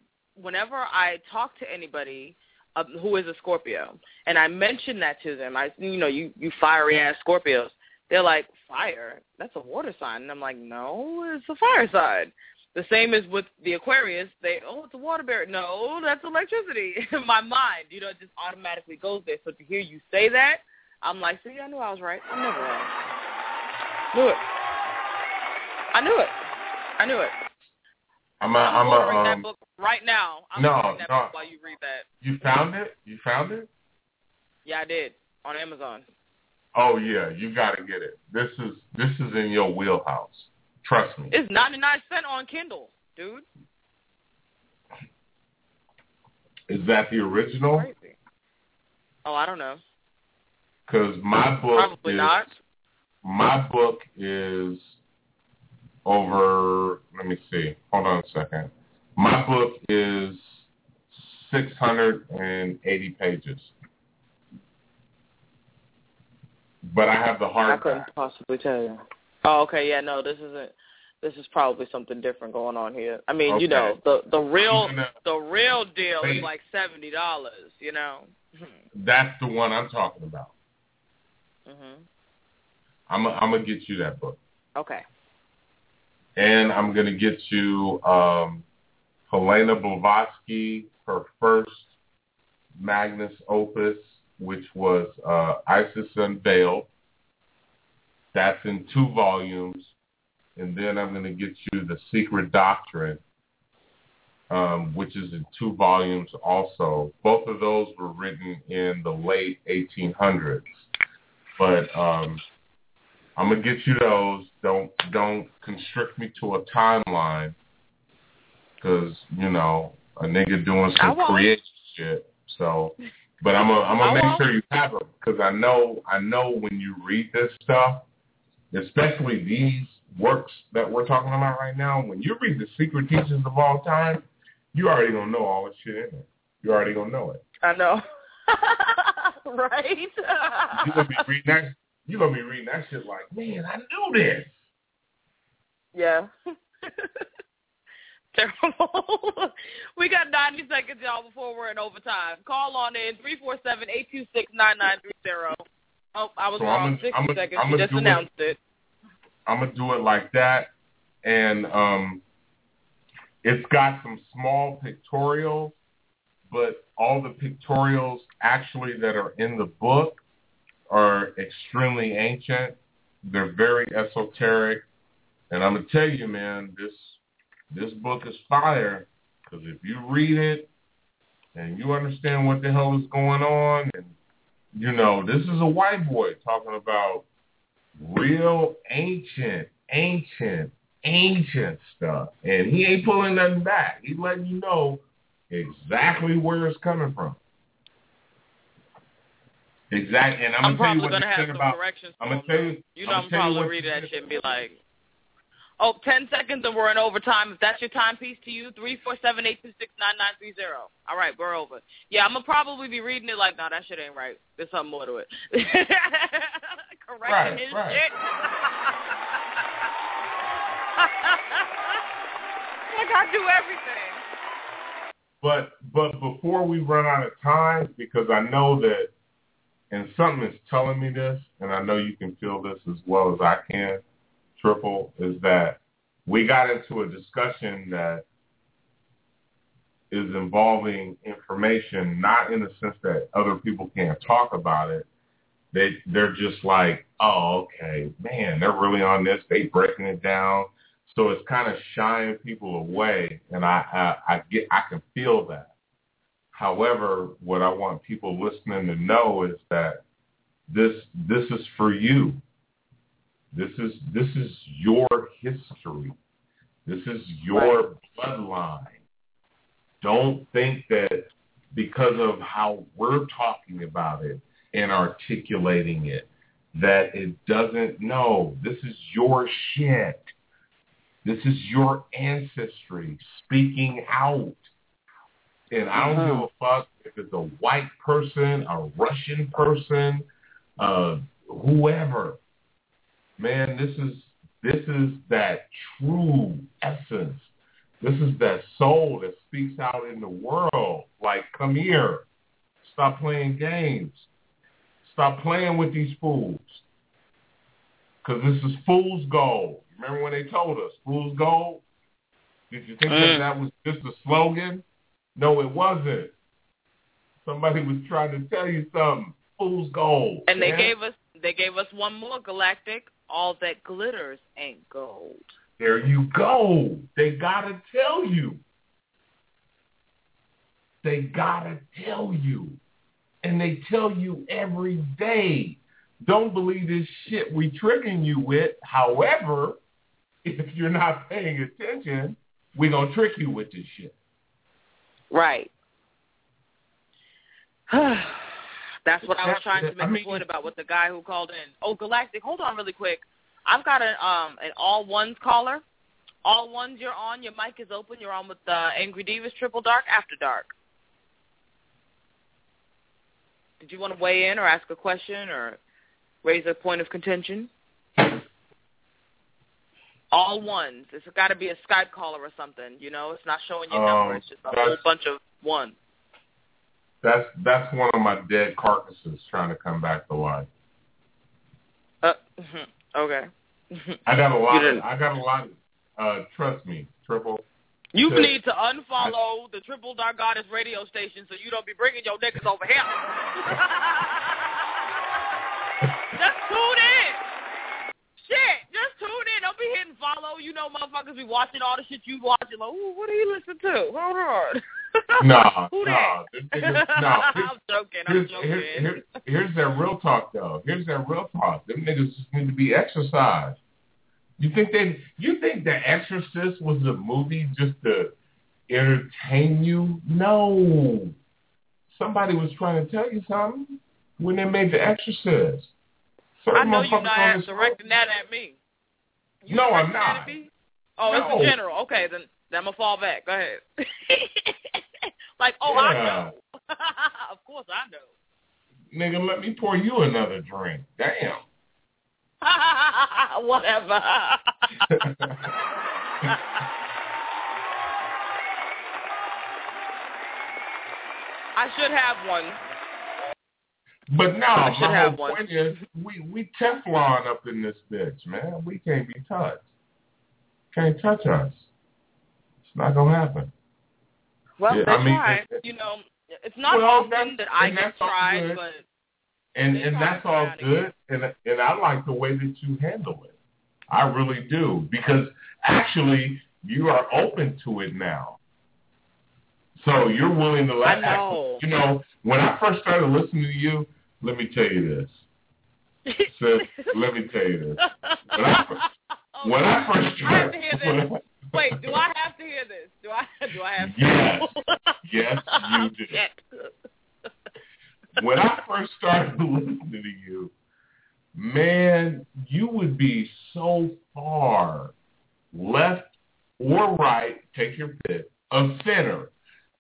whenever I talk to anybody um, who is a Scorpio and I mention that to them, I you know you you fiery ass Scorpios, they're like fire. That's a water sign, and I'm like no, it's a fire sign. The same as with the Aquarius. They oh it's a water bear. No, that's electricity. In my mind, you know, it just automatically goes there. So to hear you say that, I'm like, see, I knew I was right. I'm never wrong. Knew it. I knew it. I knew it. I'm a, I'm a, ordering um, that book right now. I'm no, that no. while you read that. You found it? You found it? Yeah, I did on Amazon. Oh yeah, you got to get it. This is this is in your wheelhouse. Trust me. It's 99 cent on Kindle, dude. Is that the original? Crazy. Oh, I don't know. Because my book Probably is not. my book is over. Let me see. Hold on a second. My book is six hundred and eighty pages, but I have the hard. I couldn't possibly tell you. Oh, okay. Yeah, no, this isn't. This is probably something different going on here. I mean, you know, the the real the real deal is like seventy dollars. You know. That's the one I'm talking about. Mhm. I'm i I'm gonna get you that book, Okay. and I'm gonna get you um, Helena Blavatsky, her first magnus opus, which was uh, Isis Unveiled. That's in two volumes. And then I'm going to get you The Secret Doctrine, um, which is in two volumes also. Both of those were written in the late 1800s. But um, I'm gonna get you those. Don't don't constrict me to a timeline, because you know a nigga doing some creative shit. So, but I'm gonna I'm gonna make sure you have them because I know I know when you read this stuff, especially these works that we're talking about right now. When you read the secret teachings of all time, you already gonna know all the shit in it. You already gonna know it. I know. right? You gonna be reading that. You gonna be reading that shit like, man, I knew this. Yeah. Terrible. we got 90 seconds, y'all, before we're in overtime. Call on in 347-826-9930. Oh, I was So wrong. I'ma- 60 I'ma- seconds. I'ma you just do it. announced it. I'm gonna do it like that, and um, it's got some small pictorials, but all the pictorials actually that are in the book are extremely ancient. They're very esoteric, and I'm gonna tell you, man, this this book is fire because if you read it and you understand what the hell is going on, and you know, this is a white boy talking about real ancient, ancient, ancient stuff. And he ain't pulling nothing back. He's letting you know exactly where it's coming from. Exactly. And I'm, I'm gonna tell you probably what gonna have some about. corrections. I'm gonna tell you. You know, I'm I'm, probably read that shit and be like, oh, 10 seconds and we're in overtime. If that's your timepiece to you, 347-826-9930. All right, we're over. Yeah, I'm to probably be reading it like, no, that shit ain't right. There's something more to it. Correcting Right, his right. shit. like I do everything. But but before we run out of time, because I know that, and something is telling me this, and I know you can feel this as well as I can. Triple is that we got into a discussion that is involving information, not in the sense that other people can't talk about it. They they're just like, oh, okay, man, they're really on this. They breaking it down. So it's kind of shying people away, and I, I I get I can feel that. However, what I want people listening to know is that this this is for you. This is this is your history. This is your bloodline. Don't think that because of how we're talking about it and articulating it that it doesn't know. This is your shit. This is your ancestry speaking out. And I don't give a fuck if it's a white person, a Russian person, uh, whoever. Man, this is this is that true essence. This is that soul that speaks out in the world. Like, come here. Stop playing games. Stop playing with these fools. Because this is fool's gold. Remember when they told us, fool's gold? Did you think that Mm. that was just a slogan? No, it wasn't. Somebody was trying to tell you something. Fool's gold. And they gave us they gave us one more galactic. All that glitters ain't gold. There you go. They gotta tell you. They gotta tell you. And they tell you every day. Don't believe this shit we tricking you with. However, if you're not paying attention, we're gonna trick you with this shit. Right. That's what I was trying to make I mean- a point about with the guy who called in. Oh, Galactic, hold on really quick. I've got an um an all ones caller. All ones, you're on. Your mic is open. You're on with uh, Angry Devas Triple Dark After Dark. Did you want to weigh in or ask a question or raise a point of contention? All ones. It's got to be a Skype caller or something. You know, it's not showing your Um, number. It's just a whole bunch of ones. That's that's one of my dead carcasses trying to come back to life. Uh, okay. I got a lot. Of, didn't- I got a lot. Uh, trust me, triple. You to- need to unfollow the Triple Dark Goddess radio station so you don't be bringing your niggas over here. That's too neat. Shit, just tune in. know, you know, motherfuckers be watching all the shit you watching. Like, ooh, what do you listen to? Hold on. No, Who no, that? them niggas- no. I'm joking. I'm Here's, joking. here, here, here's that real talk though. Here's that real talk. Them niggas just need to be exorcised. You think they? You think The Exorcist was a movie just to entertain you? No. Somebody was trying to tell you something when they made The Exorcist. I know you're not directing that at me. You No, I'm not. Oh, No. it's the general. Okay, then, then I'm gonna fall back. Go ahead. like, oh, I know. of course, I know. Nigga, let me pour you another drink. Damn. Whatever. I should have one. But no, I should my have whole one. point is we we Teflon up in this bitch, man. We can't be touched. Can't touch us. It's not gonna happen. Well, Yeah, they I mean, try. it- You know, it's not Well, often that I and get tried, but And and that's all get out of good. And and I like the way that you handle it. I really do because actually you are open to it now. So you're willing to let I know. you know when I first started listening to you. Let me tell you this. Sis, let me tell you this. When I, when I first Oh, I have to started, hear this. Wait, do I have to hear this? Do I? Do I have to? Yes. Yes, you do. Shit. when I first started listening to you, man, you would be so far left or right, take your pick, of center.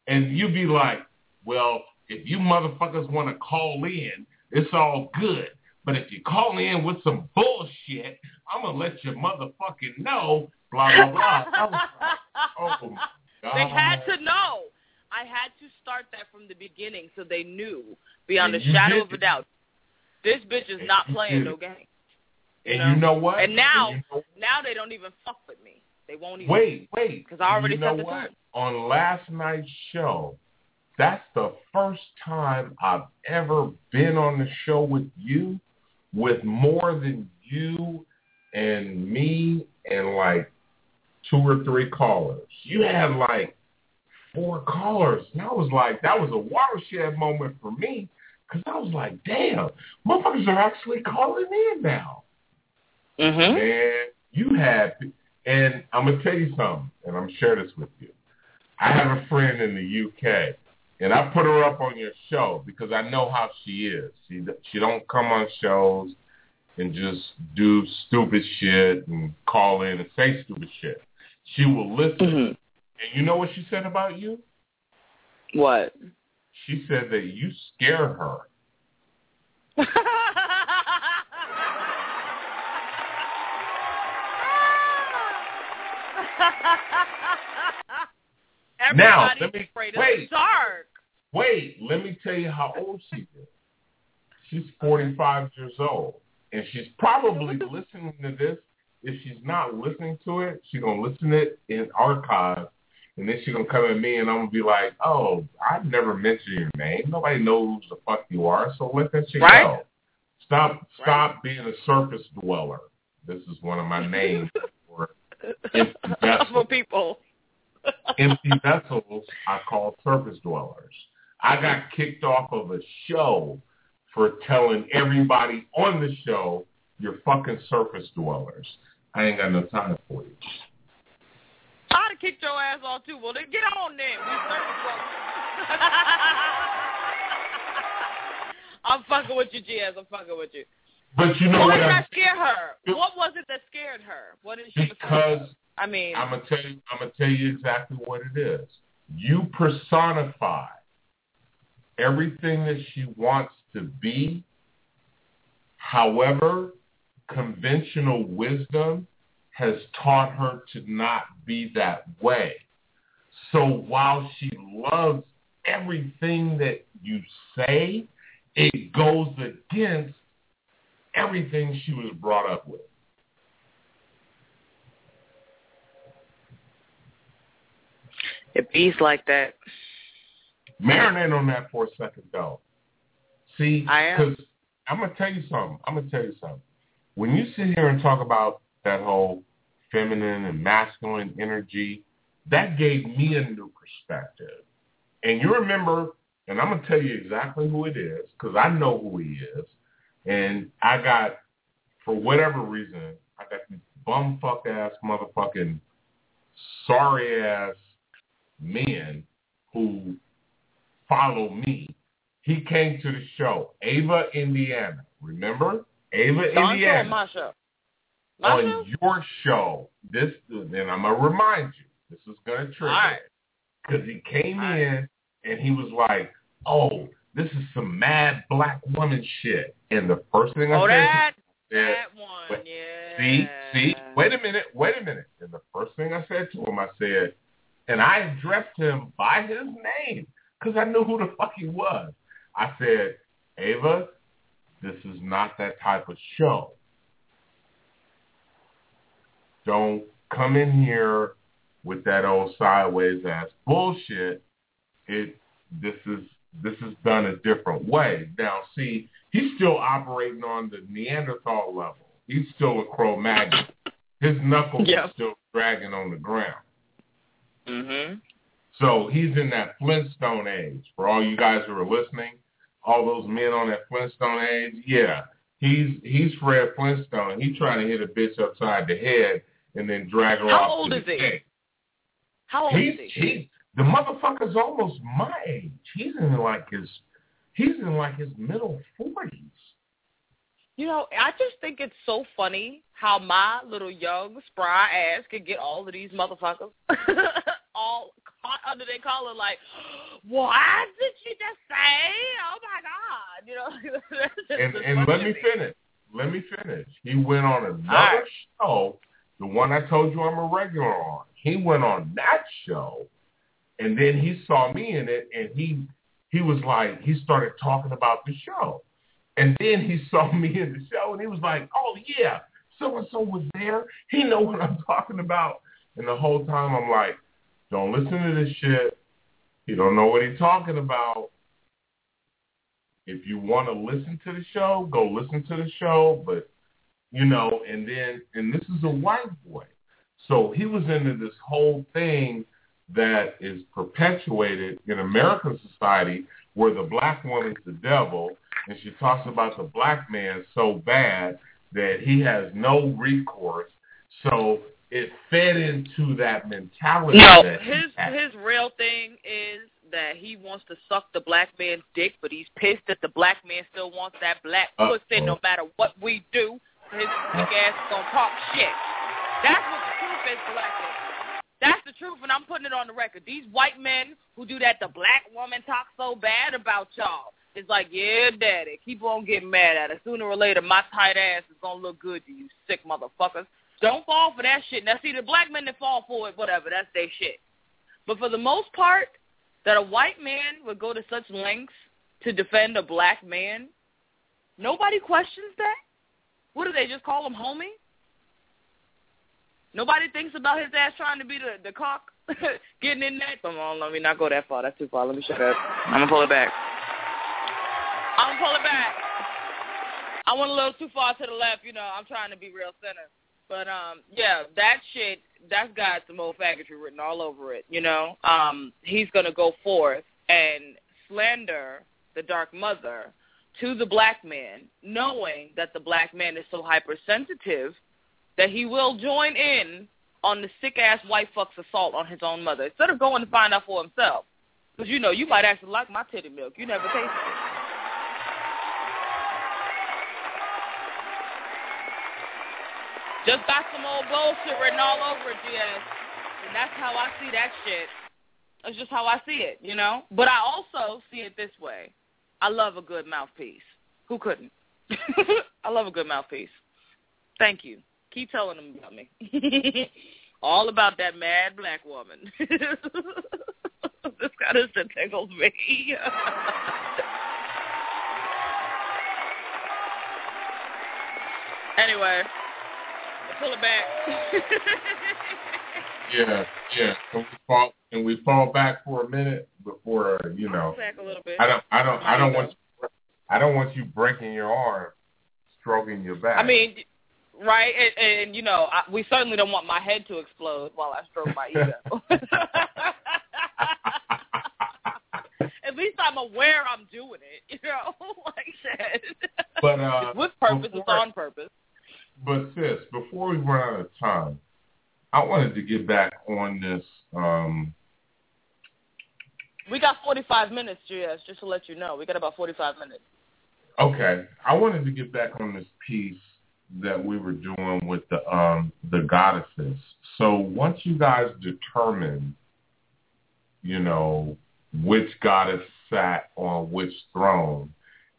And you'd be like, well, if you motherfuckers want to call in, it's all good. But if you call in with some bullshit, I'm going to let you motherfucking know, blah, blah, blah. I was like, oh. They had to know. I had to start that from the beginning so they knew beyond a And you shadow of a doubt. This bitch is And not playing did no game. And you know what? And now, you know- now they don't even fuck with me. They won't even. Wait, wait. Because I already you know what? On last night's show, that's the first time I've ever been on the show with you with more than you and me and like two or three callers. You had like four callers. And I was like, that was a watershed moment for me because I was like, damn, motherfuckers are actually calling in now. Mm-hmm. Man, you had, and I'm gonna tell you something, and I'm going to share this with you. I have a friend in the UK, and I put her up on your show because I know how she is. She she don't come on shows and just do stupid shit and call in and say stupid shit. She will listen. Mm-hmm. And you know what she said about you? What? She said that you scare her. Now, Everybody's let me- afraid wait. of the dark. Wait, let me tell you how old she is. She's 45 years old. And she's probably listening to this. If she's not listening to it, she's going to listen to it in archive. And then she's going to come at me and I'm going to be like, oh, I've never mentioned your name. Nobody knows who the fuck you are, so let that shit Right. go. Stop, stop being a surface dweller. This is one of my names for empty vessels people. empty vessels I call surface dwellers. I got kicked off of a show for telling everybody on the show you're fucking surface dwellers. I ain't got no time for you. I'd have kicked your ass off too. Well, then get on then. We service dwellers. I'm fucking with you, GS. I'm fucking with you. But you know Why what? did that scare her? What was it that scared her? What did she? because I mean, I'm gonna tell you. I'm gonna tell you exactly what it is. You personify everything that she wants to be. However, conventional wisdom has taught her to not be that way. So while she loves everything that you say, it goes against everything she was brought up with. it bees like that. Marinate on that for a second, though. See, I am. because I'm gonna tell you something. I'm gonna tell you something. When you sit here and talk about that whole feminine and masculine energy. That gave me a new perspective. And you remember, and I'm going to tell you exactly who it is because I know who he is. And I got, for whatever reason, I got these bumfuck ass motherfucking sorry ass men who follow me. He came to the show, Ava, Indiana. Remember? Ava, Don Indiana. my show. My on show? your show, this, and I'm gonna remind you, this is gonna trigger All right. because he came in and he was like, "Oh, this is some mad black woman shit." And the first thing I Oh, said, that, said, that one, wait, yeah. "See, see, wait a minute, wait a minute." And the first thing I said to him, I said, and I addressed him by his name because I knew who the fuck he was. I said, "Ava, this is not that type of show." don't come in here with that old sideways ass bullshit. It this is this is done a different way. Now see, he's still operating on the Neanderthal level. He's still a Cro Magnon. His knuckles Yep. are still dragging on the ground. Mhm. So he's in that Flintstone age. For all you guys who are listening, all those men on that Flintstone age, yeah, he's he's Fred Flintstone. He's trying to hit a bitch upside the head and then drag her How off old to is the he? How old He's is he? he the motherfucker's almost my age. He's in like his he's in like his middle forties. You know, I just think it's so funny how my little young spry ass could get all of these motherfuckers all caught under their collar like, what did she just say? Oh my god! You know, And and let me finish. Let me finish. He went on another right. show, the one I told you I'm a regular on. He went on that show, and then he saw me in it, and he he was like, he started talking about the show, and then he saw me in the show, and he was like, oh yeah, so and so was there. He know what I'm talking about. And the whole time I'm like, don't listen to this shit. He don't know what he's talking about. If you want to listen to the show, go listen to the show. But you know, and then and this is a white boy, so he was into this whole thing that is perpetuated in American society where the black woman's the devil, and she talks about the black man so bad that he has no recourse. So it fed into that mentality. No, that his his real thing is that he wants to suck the black man's dick, but he's pissed that the black man still wants that black Uh-oh. pussy no matter what we do. His weak ass is gonna talk shit. That's what the truth is, black man. That's the truth, and I'm putting it on the record. These white men who do that, the black woman talk so bad about y'all. It's like, yeah, daddy, keep on getting mad at us. Sooner or later, my tight ass is gonna look good to you, sick motherfuckers. Don't fall for that shit. Now, see, the black men that fall for it, whatever, that's their shit. But for the most part, that a white man would go to such lengths to defend a black man, nobody questions that. What do they just call him homie? Nobody thinks about his ass trying to be the the cock getting in that. Come on, let me not go that far. That's too far. Let me shut up. I'm gonna pull it back. I'm gonna pull it back. I went a little too far to the left. You know, I'm trying to be real center. But um, yeah, that shit that's got some old faggotry written all over it. You know, um, he's gonna go forth and slander the dark mother to the black man, knowing that the black man is so hypersensitive that he will join in on the sick ass white fuck's assault on his own mother instead of going to find out for himself. Because you know, you might actually like my titty milk. You never tasted it. Just got some old bullshit written all over it, GS. And that's how I see that shit. That's just how I see it, you know? But I also see it this way. I love a good mouthpiece. Who couldn't? I love a good mouthpiece. Thank you. Keep telling them about me. All about that mad black woman. this kind of shit tickles me. anyway, pull it back. Yeah, yeah. Can we fall? Can we fall back for a minute before you know? back a little bit. I don't. I don't. I don't want. You, I don't want you breaking your arm, stroking your back. I mean, right? And, and you know, I, we certainly don't want my head to explode while I stroke my ego. At least I'm aware I'm doing it, you know, like said. But uh, with purpose, it's on purpose. But sis, before we run out of time, I wanted to get back on this. Um, We got 45 minutes, GS, just to let you know. We got about 45 minutes. okay, I wanted to get back on this piece that we were doing with the um, the goddesses. So once you guys determine, you know, which goddess sat on which throne,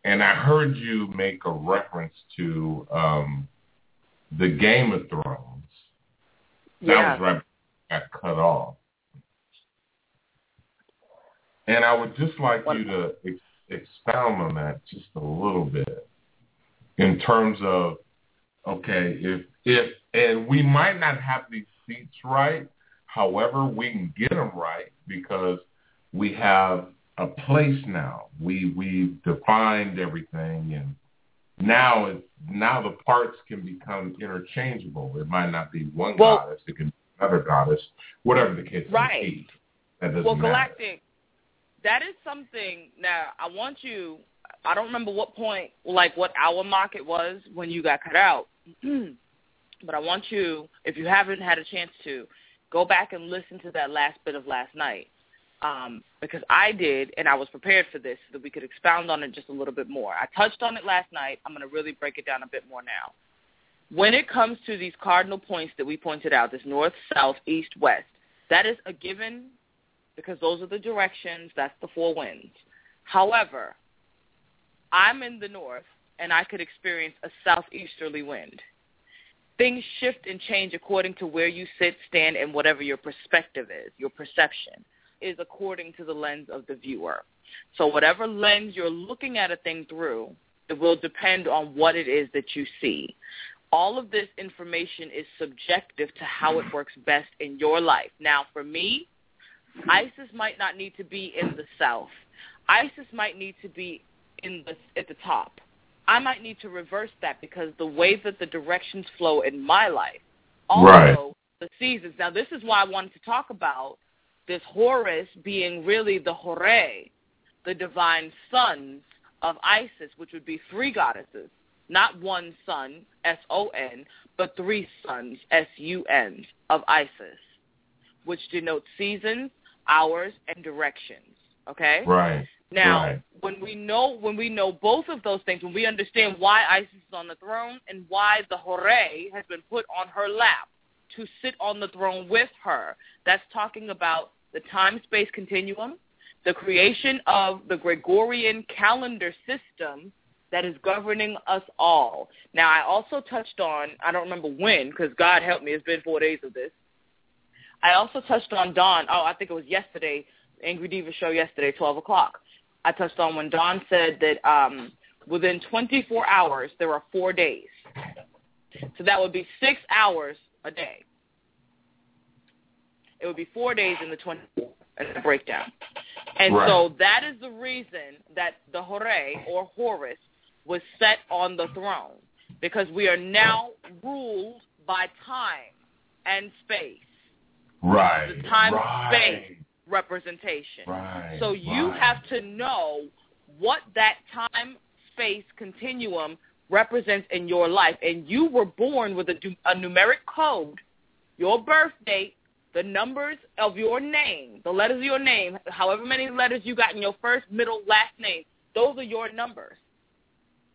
and I heard you make a reference to um, the Game of Thrones. That Yeah. was right got cut off. And I would just like you to ex- expound on that just a little bit in terms of, okay, if, if, and we might not have these seats right, however, we can get them right because we have a place now. We, we defined everything and now it's, now the parts can become interchangeable. It might not be one Well- goddess, it can be another goddess, whatever the case may Right. be. That doesn't Well, matter. Galactic, that is something. Now, I want you. I don't remember what point, like what hour mark it was when you got cut out, but I want you, if you haven't had a chance to, go back and listen to that last bit of last night, um, because I did, and I was prepared for this so that we could expound on it just a little bit more. I touched on it last night. I'm going to really break it down a bit more now. When it comes to these cardinal points that we pointed out, this north, south, east, west, that is a given because those are the directions. That's the four winds. However, I'm in the north, and I could experience a southeasterly wind. Things shift and change according to where you sit, stand, and whatever your perspective is. Your perception is according to the lens of the viewer. So whatever lens you're looking at a thing through, it will depend on what it is that you see. All of this information is subjective to how it works best in your life. Now, for me, Isis might not need to be in the south. Isis might need to be in the at the top. I might need to reverse that because the way that the directions flow in my life, also Right. the seasons. Now, this is why I wanted to talk about this Horus being really the Horae, the divine sons of Isis, which would be three goddesses, not one son, S-O-N, but three sons, S-U-N, of Isis, which denotes seasons, hours, and directions. Okay? Right. Now, Right. when we know when we know both of those things, when we understand why Isis is on the throne and why the Horae has been put on her lap to sit on the throne with her, that's talking about the time-space continuum, the creation of the Gregorian calendar system that is governing us all. Now, I also touched on, I don't remember when, because God help me, it's been four days of this. I also touched on Dawn. Oh, I think it was yesterday, Angry Deva show yesterday, 12 o'clock. I touched on when Dawn said that um, within 24 hours, there are four days. So that would be six hours a day. It would be four days in the 24 in the breakdown. And Right. so that is the reason that the Horae or Horus was set on the throne because we are now ruled by time and space. Right. The time right. space representation. Right. So you right. have to know what that time space continuum represents in your life. And you were born with a, a numeric code, your birth date, the numbers of your name, the letters of your name, however many letters you got in your first, middle, last name, those are your numbers.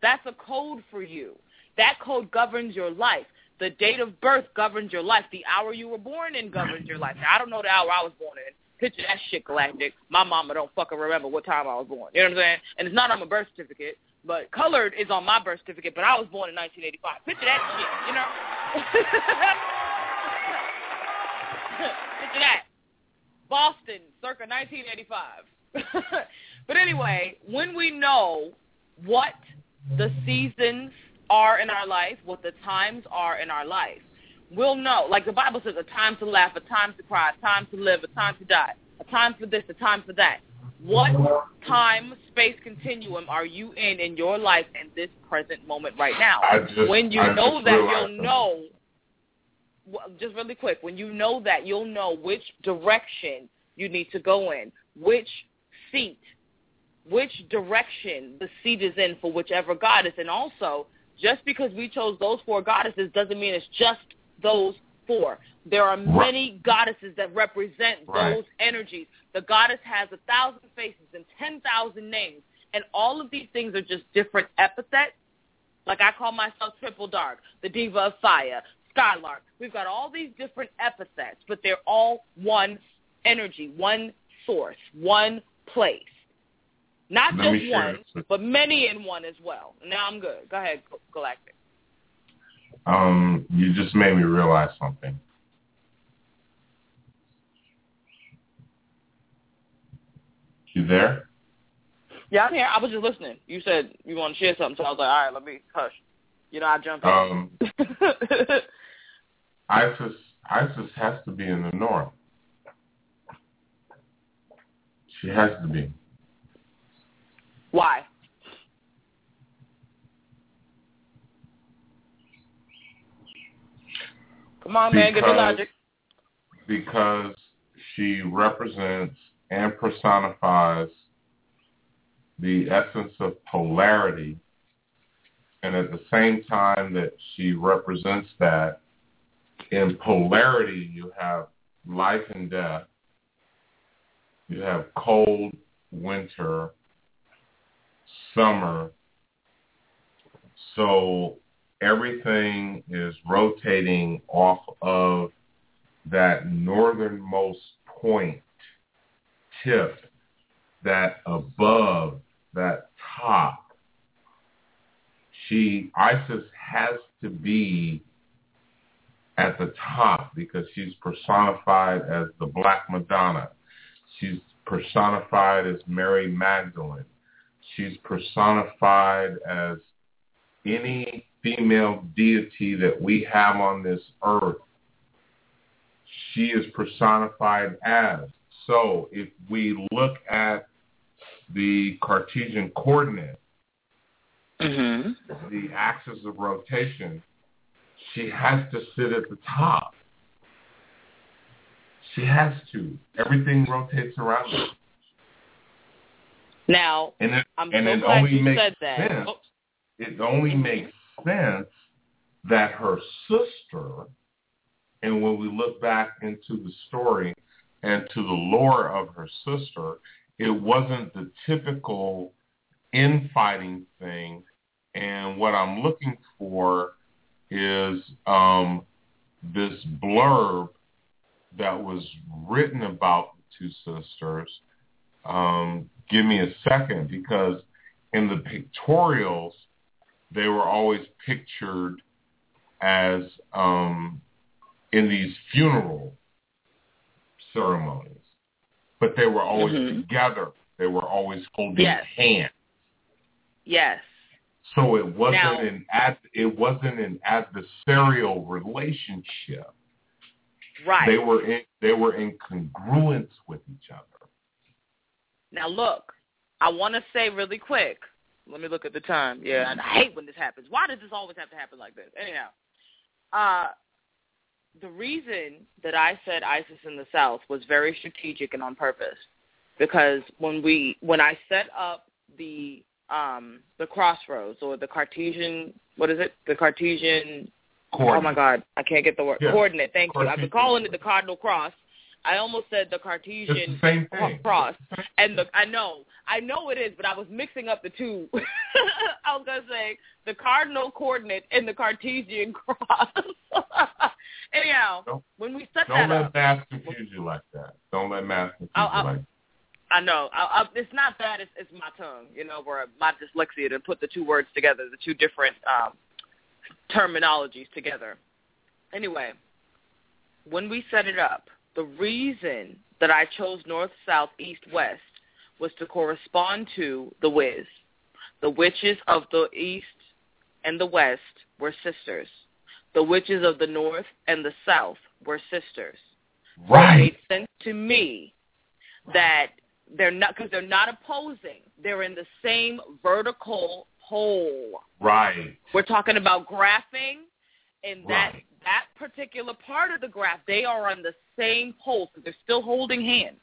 That's a code for you. That code governs your life. The date of birth governs your life. The hour you were born in governs your life. Now, I don't know the hour I was born in. Picture that shit, Galactic. My mama don't fucking remember what time I was born. You know what I'm saying? And it's not on my birth certificate, but colored is on my birth certificate, but I was born in 1985. Picture that shit, you know? Picture that. Boston, circa 1985. but anyway, when we know what the seasons are in our life, what the times are in our life, we'll know. Like the Bible says, a time to laugh, a time to cry, a time to live, a time to die, a time for this, a time for that. What time space continuum are you in in your life in this present moment right now? Just- when you I know that, you'll something. know. Just really quick, when you know that, you'll know which direction you need to go in, which seat, which direction the seat is in for whichever goddess, and also just because we chose those four goddesses doesn't mean it's just those four. There are many goddesses that represent Right. those energies. The goddess has a thousand faces and ten thousand names, and all of these things are just different epithets. Like I call myself Triple Dark, the Diva of Fire, Skylark. We've got all these different epithets, but they're all one energy, one source, one place. Not Let just one, but many in one as well. Now I'm good. Go ahead, Galactic. Um, you just made me realize something. You there? Yeah, I'm here. I was just listening. You said you want to share something, so I was like, all right, let me hush. You know, I jumped in. Isis Isis has to be in the north. She has to be. Why? Come on, man, get your logic. because she represents and personifies the essence of polarity and at the same time that she represents that in polarity you have life and death you have cold winter summer so everything is rotating off of that northernmost point tip, that above, that top. She, Isis has to be at the top because she's personified as the Black Madonna. She's personified as Mary Magdalene. She's personified as any female deity that we have on this earth she is personified as. So if we look at the Cartesian coordinate, Mm-hmm. the axis of rotation, she has to sit at the top. She has to. Everything rotates around her. Now, And it, I'm and so it glad only you makes said that. sense. It only makes sense that her sister, and when we look back into the story and to the lore of her sister, it wasn't the typical infighting thing. And what I'm looking for is um, this blurb that was written about the two sisters. Um, give me a second because in the pictorials, they were always pictured as um, in these funeral ceremonies, but they were always Mhm. together. They were always holding Yes. hands. yes. So it wasn't Now- an ad, it wasn't an adversarial relationship. Right. They were in they were in congruence with each other. Now look, I want to say really quick. Let me look at the time. Yeah, and I hate when this happens. Why does this always have to happen like this? Anyhow, uh, the reason that I said Isis in the South was very strategic and on purpose, because when we when I set up the um the crossroads or the Cartesian what is it? The Cartesian oh my god I can't get the word Yeah. coordinate thank you. I've been calling it the cardinal cross. I almost said the Cartesian the same thing. cross. and the I know I know it is but I was mixing up the two. I was gonna say the cardinal coordinate and the Cartesian cross. Anyhow Don't- when we set Don't that let up math confuse you like that. Don't let math confuse I'll- I'll- you like that. I know. I, I, it's not that. It's, it's my tongue, you know, where my dyslexia to put the two words together, the two different um, terminologies together. Anyway, when we set it up, the reason that I chose north, south, east, west was to correspond to the Wiz. The witches of the east and the west were sisters. The witches of the north and the south were sisters. So it Right. made sense to me that they're not because they're not opposing. They're in the same vertical pole. Right. We're talking about graphing, and that Right. that particular part of the graph, they are on the same pole, so they're still holding hands.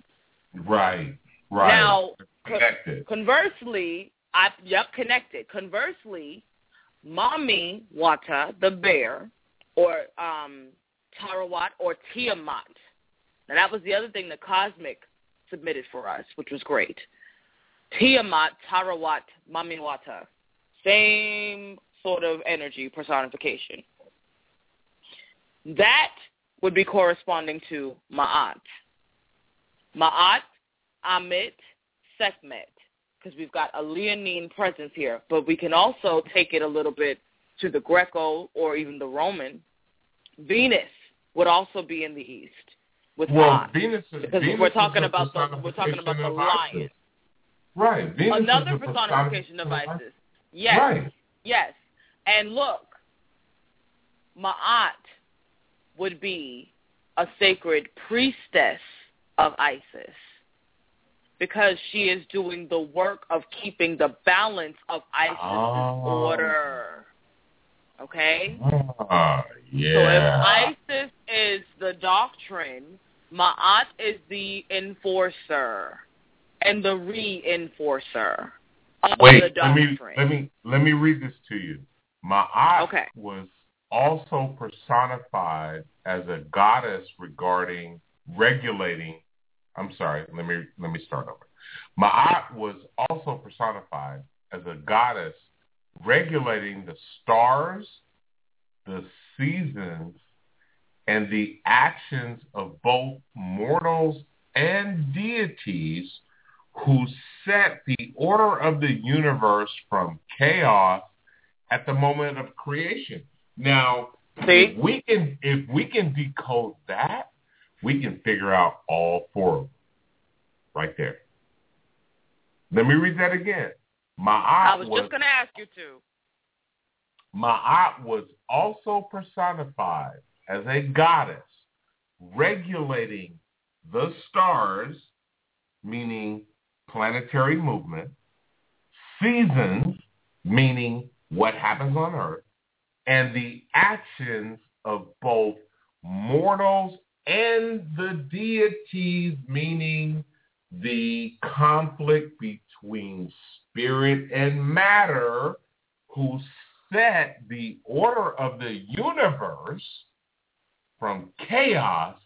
Right. Right. Now, co- Connected. conversely, I yep connected. Conversely, Mami Wata, the bear, or um, Taweret or Tiamat. Now that was the other thing the Cosmic submitted for us, which was great. Tiamat, Taweret, Mamiwata. Same sort of energy personification. That would be corresponding to Ma'at. Ma'at, Ammit, Sekhmet, because we've got a Leonine presence here. But we can also take it a little bit to the Greco or even the Roman. Venus would also be in the east with well. Venus is Because Venus we're talking about the we're talking about the lion. Isis. Right. Venus Another personification of Isis. Yes. Right. Yes. And look, Ma'at would be a sacred priestess of Isis because she is doing the work of keeping the balance of Isis's Oh. order. Okay? Ah, So if Isis is the doctrine, Ma'at is the enforcer and the reinforcer of Wait, the let me let me let me read this to you. Ma'at Okay. was also personified as a goddess regarding regulating. I'm sorry. Let me let me start over. Ma'at was also personified as a goddess regulating the stars, the seasons, and the actions of both mortals and deities who set the order of the universe from chaos at the moment of creation. Now, if we can if we can decode that, we can figure out all four of them right there. Let me read that again. Ma'at I was just going to ask you to. Ma'at was also personified as a goddess regulating the stars, meaning planetary movement, seasons, meaning what happens on Earth, and the actions of both mortals and the deities, meaning the conflict between spirit and matter who set the order of the universe from chaos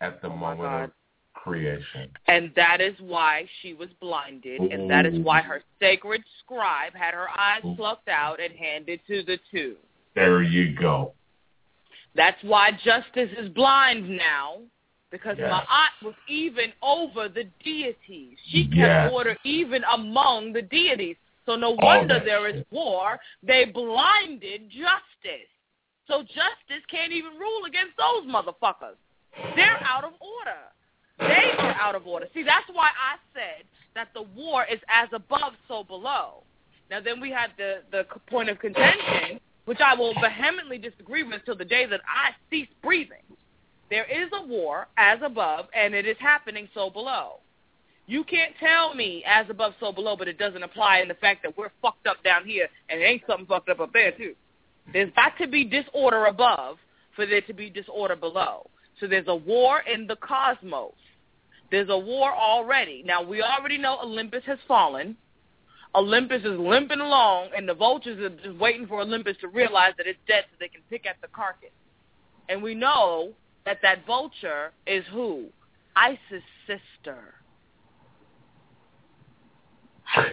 at the oh moment of creation. And that is why she was blinded, and that is why her sacred scribe had her eyes plucked out and handed to the two. There you go. That's why justice is blind now, because Yes. Ma'at was even over the deities. She kept Yes. order even among the deities. So no wonder there is war. They blinded justice. So justice can't even rule against those motherfuckers. They're out of order. They are out of order. See, that's why I said that the war is as above, so below. Now, then we had the, the point of contention, which I will vehemently disagree with till the day that I cease breathing. There is a war as above, and it is happening so below. You can't tell me as above, so below, but it doesn't apply in the fact that we're fucked up down here, and it ain't something fucked up up there, too. There's got to be disorder above for there to be disorder below. So there's a war in the cosmos. There's a war already. Now, we already know Olympus has fallen. Olympus is limping along, and the vultures are just waiting for Olympus to realize that it's dead so they can pick at the carcass. And we know that that vulture is who? Isis' sister.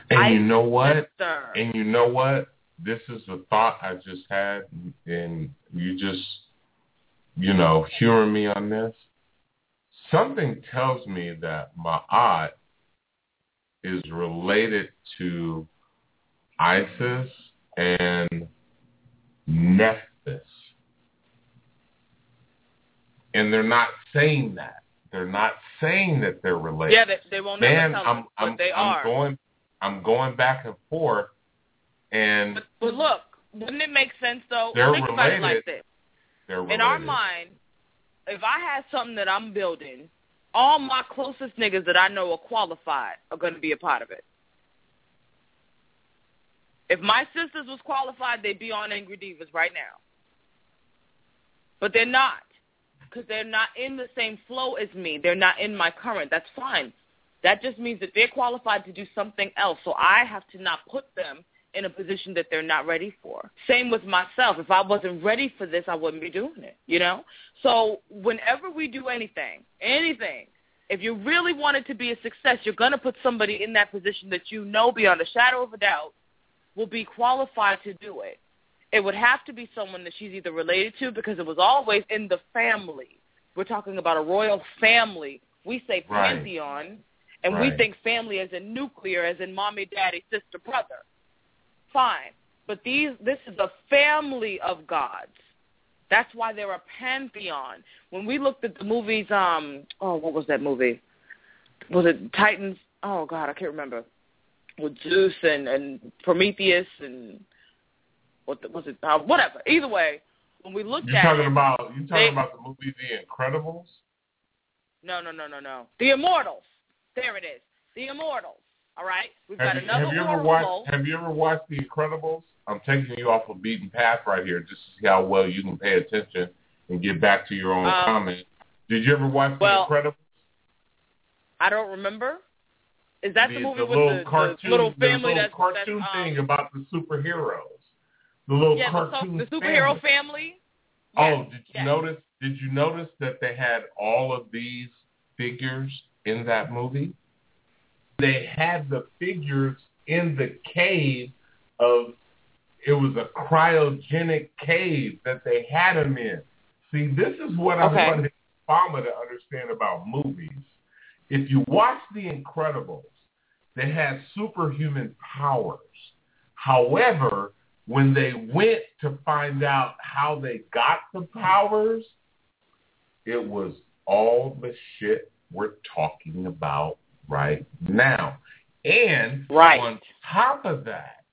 And you know what? Sister. And you know what? This is a thought I just had, and you just, you know, humor me on this. Something tells me that Ma'at is related to Isis and Nephthys. And they're not saying that. They're not saying that they're related. Yeah, they, they won't never Man, tell I'm us what I'm they I'm are. going I'm going back and forth and But look, wouldn't it make sense though? They're Think about it like related. this. they're related. In our mind, if I had something that I'm building, all my closest niggas that I know are qualified are going to be a part of it. If my sisters was qualified, they'd be on Angry Devas right now. But they're not because they're not in the same flow as me. They're not in my current. That's fine. That just means that they're qualified to do something else. So I have to not put them in a position that they're not ready for. Same with myself. If I wasn't ready for this, I wouldn't be doing it, you know? So whenever we do anything, anything, if you really want it to be a success, you're going to put somebody in that position that you know beyond a shadow of a doubt will be qualified to do it. It would have to be someone that she's either related to because it was always in the family. We're talking about a royal family. We say Right. pantheon, and we think family as in nuclear, as in mommy, daddy, sister, brother. Fine. But these this is a family of gods. That's why they're a pantheon. When we looked at the movies, um, oh, what was that movie? Was it Titans? Oh God, I can't remember. With Zeus and and Prometheus and what the, was it? Uh, whatever. Either way, when we looked You're at talking it, about you talking they- about the movie The Incredibles? no, no, no, no, no. The Immortals. There it is. The Immortals. All right. We've got Have you, another have you ever watched Have you ever watched The Incredibles? I'm taking you off a beaten path right here, just to see how well you can pay attention and get back to your own Um, comment. Did you ever watch well, The Incredibles? I don't remember. Is that the, the, movie the with little the, cartoon, the little the family little that's cartoon that's, thing um, about the superheroes? The little yeah, the, cartoon the superhero family. family. Oh, did you notice? Did you notice that they had all of these figures in that movie? They had the figures in the cave of. It was a cryogenic cave that they had them in. See, this is what Okay. I wanted Obama to understand about movies. If you watch The Incredibles, they had superhuman powers. However, when they went to find out how they got the powers, it was all the shit we're talking about right now. And Right. on top of that,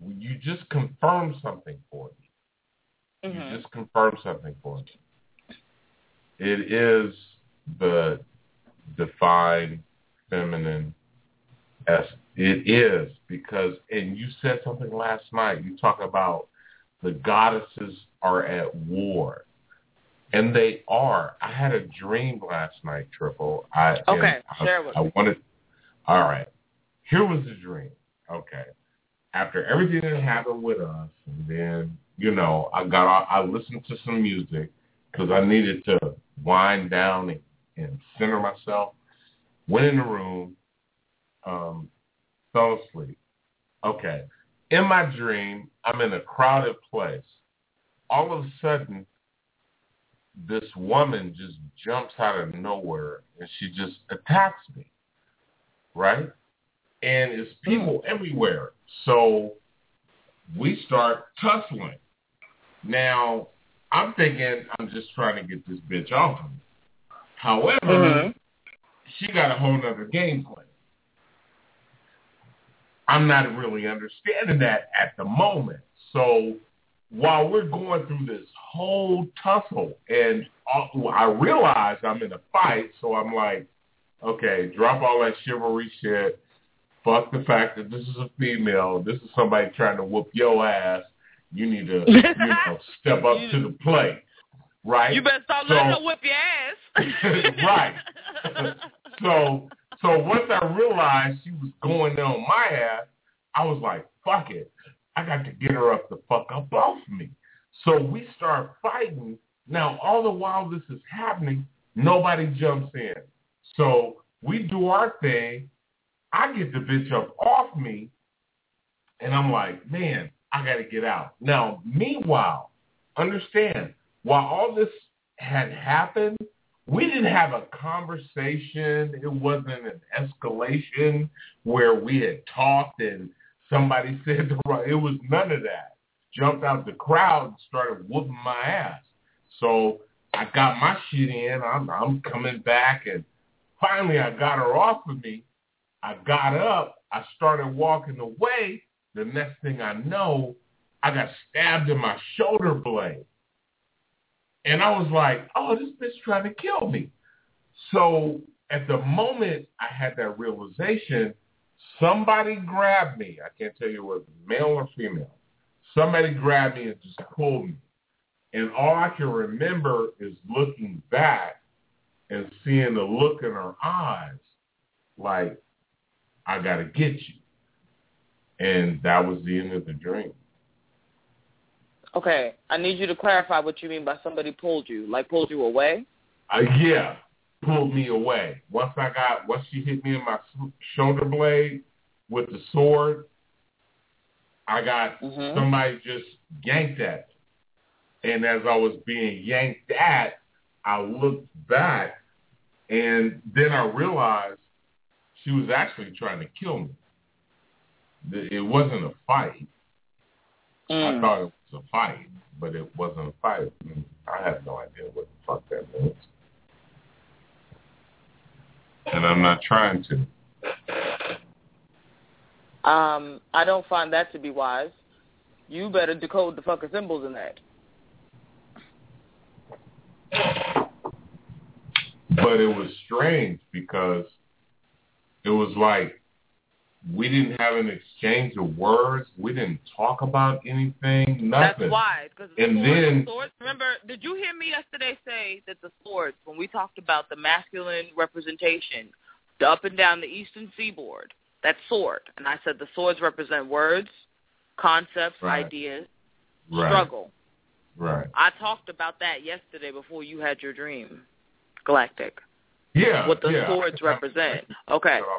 you just confirmed something for me. Mhm. You just confirmed something for me. It is the divine feminine as it is because and you said something last night. You talk about the goddesses are at war. And they are. I had a dream last night, Triple. I Okay, I, share it with I me. wanted all right. Here was the dream. Okay. After everything that happened with us, and then you know, I got I listened to some music because I needed to wind down and, and center myself. Went in the room, um, fell asleep. Okay. In my dream, I'm in a crowded place. All of a sudden, this woman just jumps out of nowhere and she just attacks me. Right? And it's people everywhere. So we start tussling. Now, I'm thinking I'm just trying to get this bitch off of me. However, Mhm. she got a whole other game plan. I'm not really understanding that at the moment. So while we're going through this whole tussle, and uh, I realize I'm in a fight, so I'm like, okay, drop all that chivalry shit. Fuck the fact that this is a female. This is somebody trying to whoop your ass. You need to, you know, step up to the plate, right? You better start So- letting her whip your ass. right. so so once I realized she was going on my ass, I was like, fuck it. I got to get her up the fuck up off me. So we start fighting. Now all the while this is happening, nobody jumps in. So we do our thing. I get the bitch up off me and I'm like, man, I got to get out. Now, meanwhile, understand, while all this had happened, we didn't have a conversation. It wasn't an escalation where we had talked and somebody said the right. It was none of that. Jumped out the crowd and started whooping my ass. So I got my shit in. I'm, I'm coming back, and finally I got her off of me. I got up. I started walking away. The next thing I know, I got stabbed in my shoulder blade. And I was like, oh, this bitch trying to kill me. So at the moment I had that realization, somebody grabbed me. I can't tell you whether male or female. Somebody grabbed me and just pulled me. And all I can remember is looking back and seeing the look in her eyes like, I got to get you. And that was the end of the dream. Okay, I need you to clarify what you mean by somebody pulled you. Like pulled you away? Uh, yeah, pulled me away. Once I got, once she hit me in my shoulder blade with the sword, I got Mhm. somebody just yanked at me. And as I was being yanked at, I looked back, and then I realized she was actually trying to kill me. It wasn't a fight. I Mm. thought it a fight, but it wasn't a fight. I have no idea what the fuck that means. And I'm not trying to. Um, I don't find that to be wise. You better decode the fucking symbols in that. But it was strange because it was like we didn't have an exchange of words. We didn't talk about anything. Nothing. That's why. Cause the And swords, then- the swords, remember, did you hear me yesterday say that the swords, when we talked about the masculine representation, the up and down the eastern seaboard, that sword, and I said the swords represent words, concepts, Right. ideas, Right. struggle. Right. I talked about that yesterday before you had your dream, Galactic. Yeah. what the yeah. swords represent. Okay.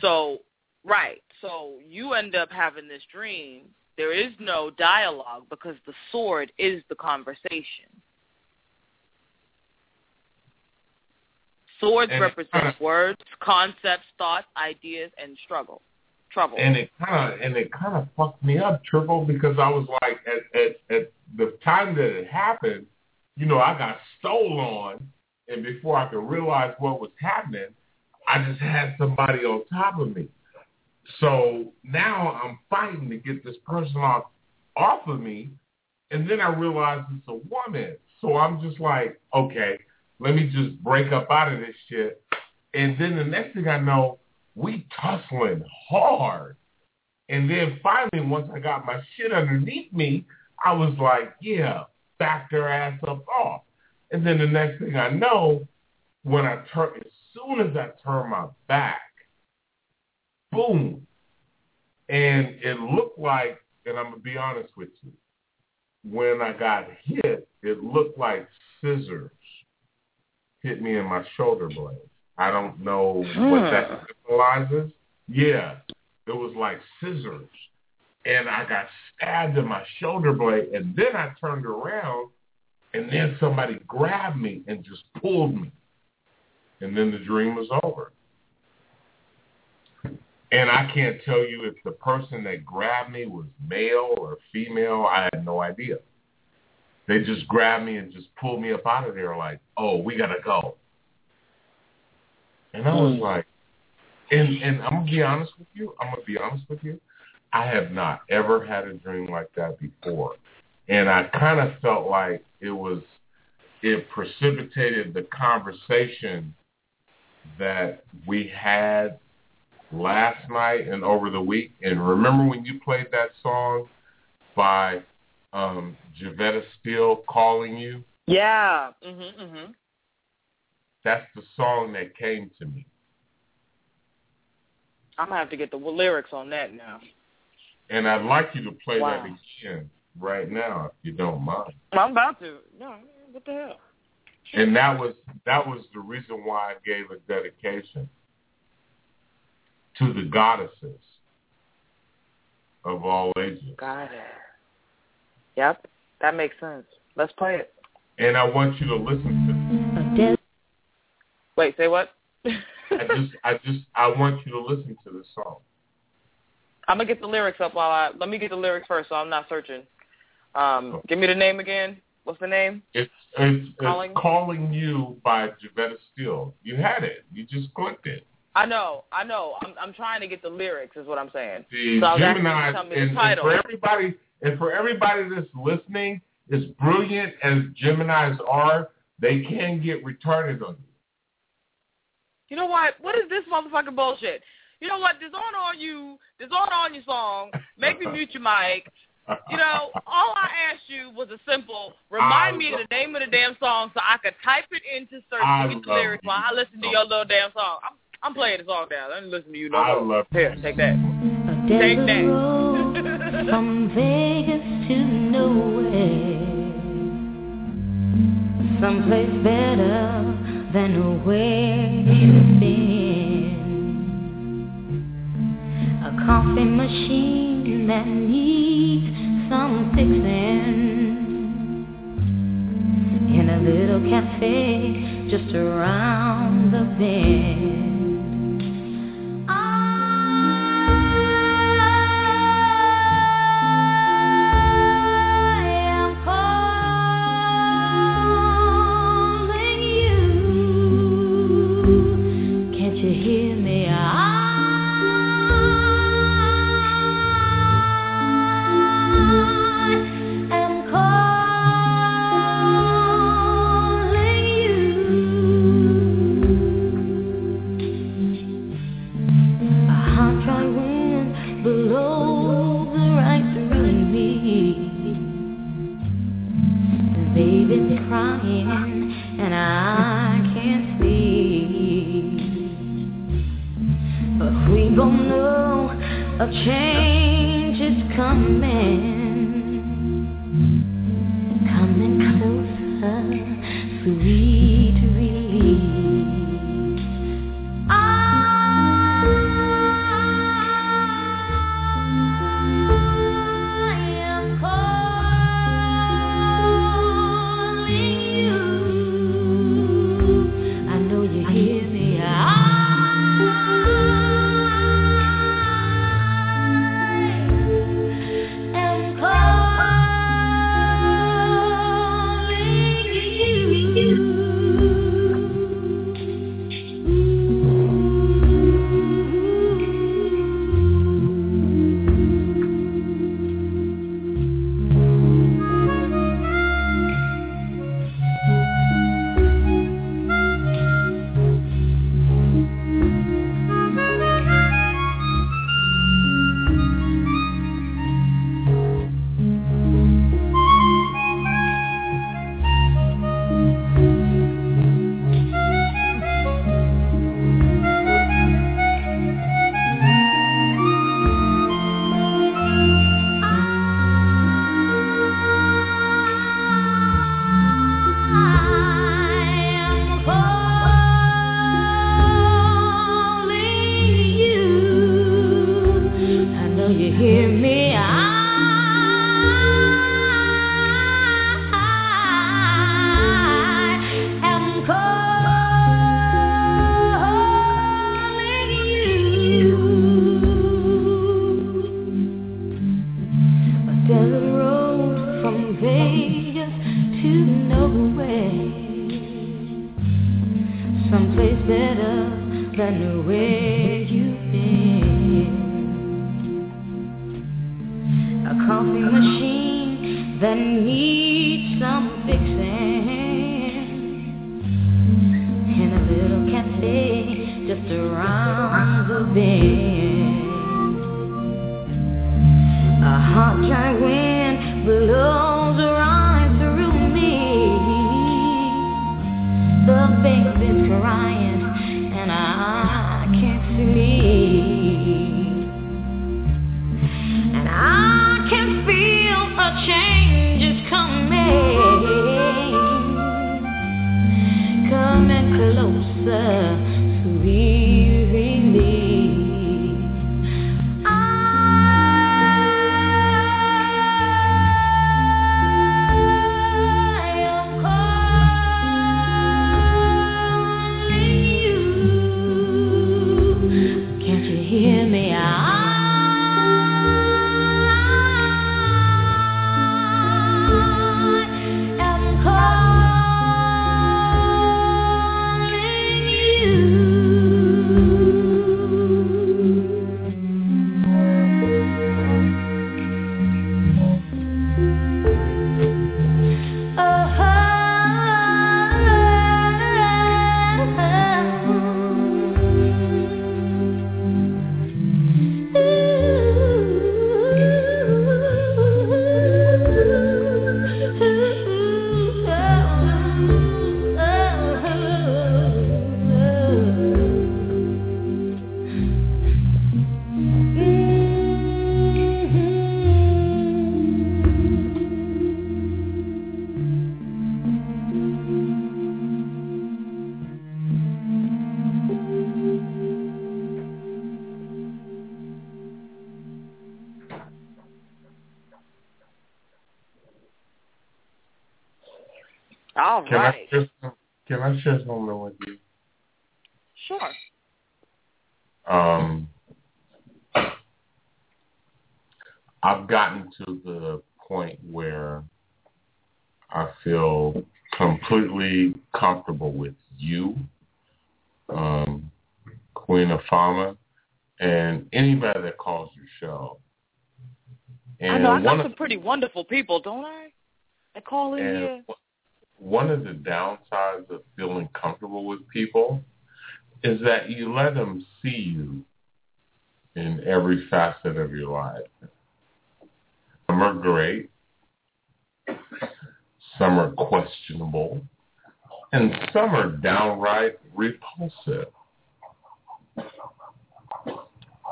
So, right. So you end up having this dream. There is no dialogue because the sword is the conversation. Swords And represent words, concepts, thoughts, ideas, and struggle. Trouble. and it kind of and it kind of fucked me up, triple, because I was like, at at at the time that it happened, you know, I got stole on, and before I could realize what was happening, I just had somebody on top of me. So now I'm fighting to get this person off off of me, and then I realize it's a woman. So I'm just like, okay, let me just break up out of this shit. And then the next thing I know, we tussling hard. And then finally, once I got my shit underneath me, I was like, yeah, back their ass up off. And then the next thing I know, when I turn, as soon as I turn my back, boom. And it looked like, and I'm going to be honest with you, when I got hit, it looked like scissors hit me in my shoulder blade. I don't know what hmm. that symbolizes. Yeah, it was like scissors. And I got stabbed in my shoulder blade, and then I turned around, and then somebody grabbed me and just pulled me. And then the dream was over. And I can't tell you if the person that grabbed me was male or female. I had no idea. They just grabbed me and just pulled me up out of there like, oh, we got to go. And I was hmm. like, and, and I'm going to be honest with you. I'm going to be honest with you. I have not ever had a dream like that before. And I kind of felt like it was, it precipitated the conversation that we had last night and over the week. And remember when you played that song by um, Jevetta Steele, Calling You? Yeah. Mhm. Mhm. That's the song that came to me. I'm gonna have to get the lyrics on that now. And I'd like you to play Wow. that again right now, if you don't mind. I'm about to. No, what the hell? And that was that was the reason why I gave a dedication to the goddesses of all ages. Got it. Yep, that makes sense. Let's play it. And I want you to listen to Wait, say what? I just I just I want you to listen to this song. I'm gonna get the lyrics up while I let me get the lyrics first, so I'm not searching. Um, give me the name again. What's the name? It's it's, Calling? it's calling you by Jevetta Steele. You had it. You just clicked it. I know, I know. I'm I'm trying to get the lyrics, is what I'm saying. The so I was asking you Gemini to and, and for everybody and for everybody that's listening, as brilliant as Geminis are, they can get retarded on you. you know what? What is this motherfucking bullshit? You know what? Disown on you. Disown on your song. Make me mute your mic. You know, all I asked you was a simple remind I me of the name of the damn song so I could type it into search and get the lyrics while I listen to your little damn song. I'm, I'm playing the song down. Let me listen to you. No I more. love Here, take that. Take that. road from Vegas to nowhere. Someplace better than where you've been. A coffee machine that needs some fixing. In a little cafe just around the bend. Can right. I some, can I share something with you? Sure. Um, I've gotten to the point where I feel completely comfortable with you, um, Queen of Fama, and anybody that calls your show. And I know I got of, some pretty wonderful people, don't I? That call in here. One of the downsides of feeling comfortable with people is that you let them see you in every facet of your life. Some are great, some are questionable, and some are downright repulsive.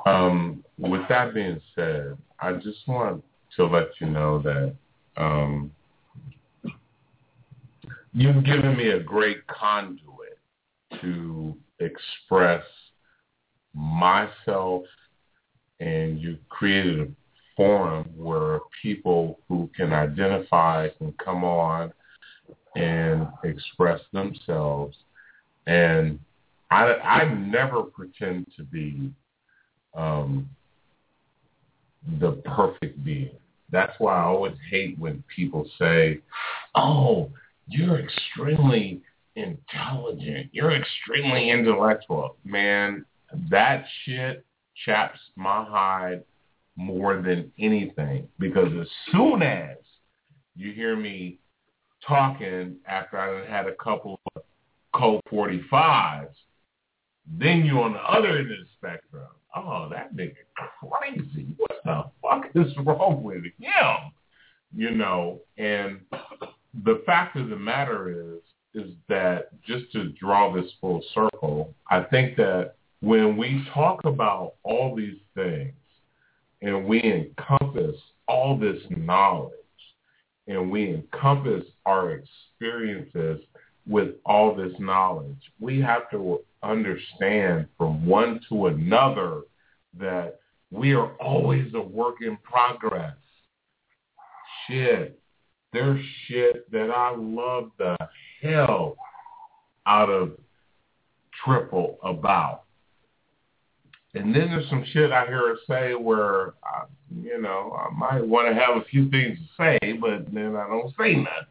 Um, with that being said, I just want to let you know that um, you've given me a great conduit to express myself and you've created a forum where people who can identify can come on and express themselves and I, I never pretend to be um, the perfect being. That's why I always hate when people say, "Oh, you're extremely intelligent. You're extremely intellectual." Man, that shit chaps my hide more than anything because as soon as you hear me talking after I had a couple of Colt 45s, then you're on the other end of the spectrum. Oh, that nigga crazy. What the fuck is wrong with him? You know, and the fact of the matter is, is that just to draw this full circle, I think that when we talk about all these things and we encompass all this knowledge and we encompass our experiences with all this knowledge, we have to understand from one to another that we are always a work in progress. Shit. There's shit that I love the hell out of Triple about. And then there's some shit I hear her say where, I, you know, I might want to have a few things to say, but then I don't say nothing.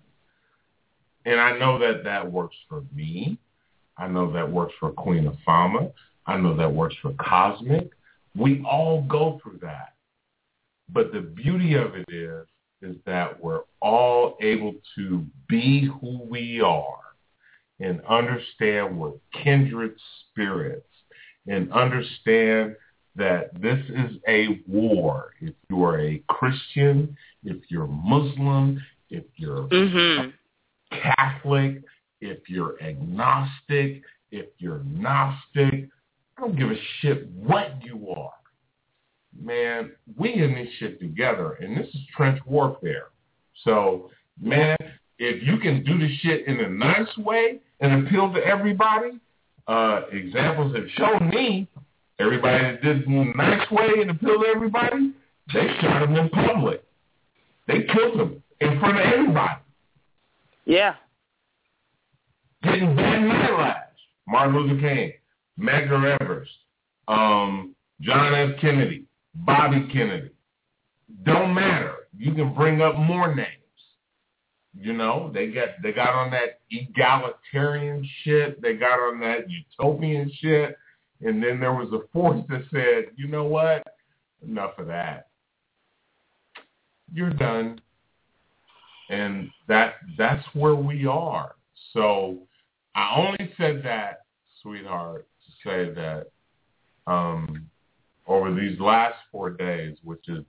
And I know that that works for me. I know that works for Queen of Fama. I know that works for Cosmic. We all go through that. But the beauty of it is, is that we're all able to be who we are and understand we're kindred spirits and understand that this is a war. If you are a Christian, if you're Muslim, if you're Mm-hmm. Catholic, if you're agnostic, if you're Gnostic, I don't give a shit what you are. Man, we in this shit together, and this is trench warfare. So, man, if you can do this shit in a nice way and appeal to everybody, uh, examples have shown me everybody that did it in a nice way and appeal to everybody, they shot him in public. They killed him in front of everybody. Yeah. Getting bad backlash. Martin Luther King, Medgar Evers, um, John F. Kennedy, Bobby Kennedy. Don't matter. You can bring up more names. You know, they got they got on that egalitarian shit. They got on that utopian shit. And then there was a force that said, you know what? Enough of that. You're done. And that that's where we are. So I only said that, sweetheart, to say that um, over these last four days, which is,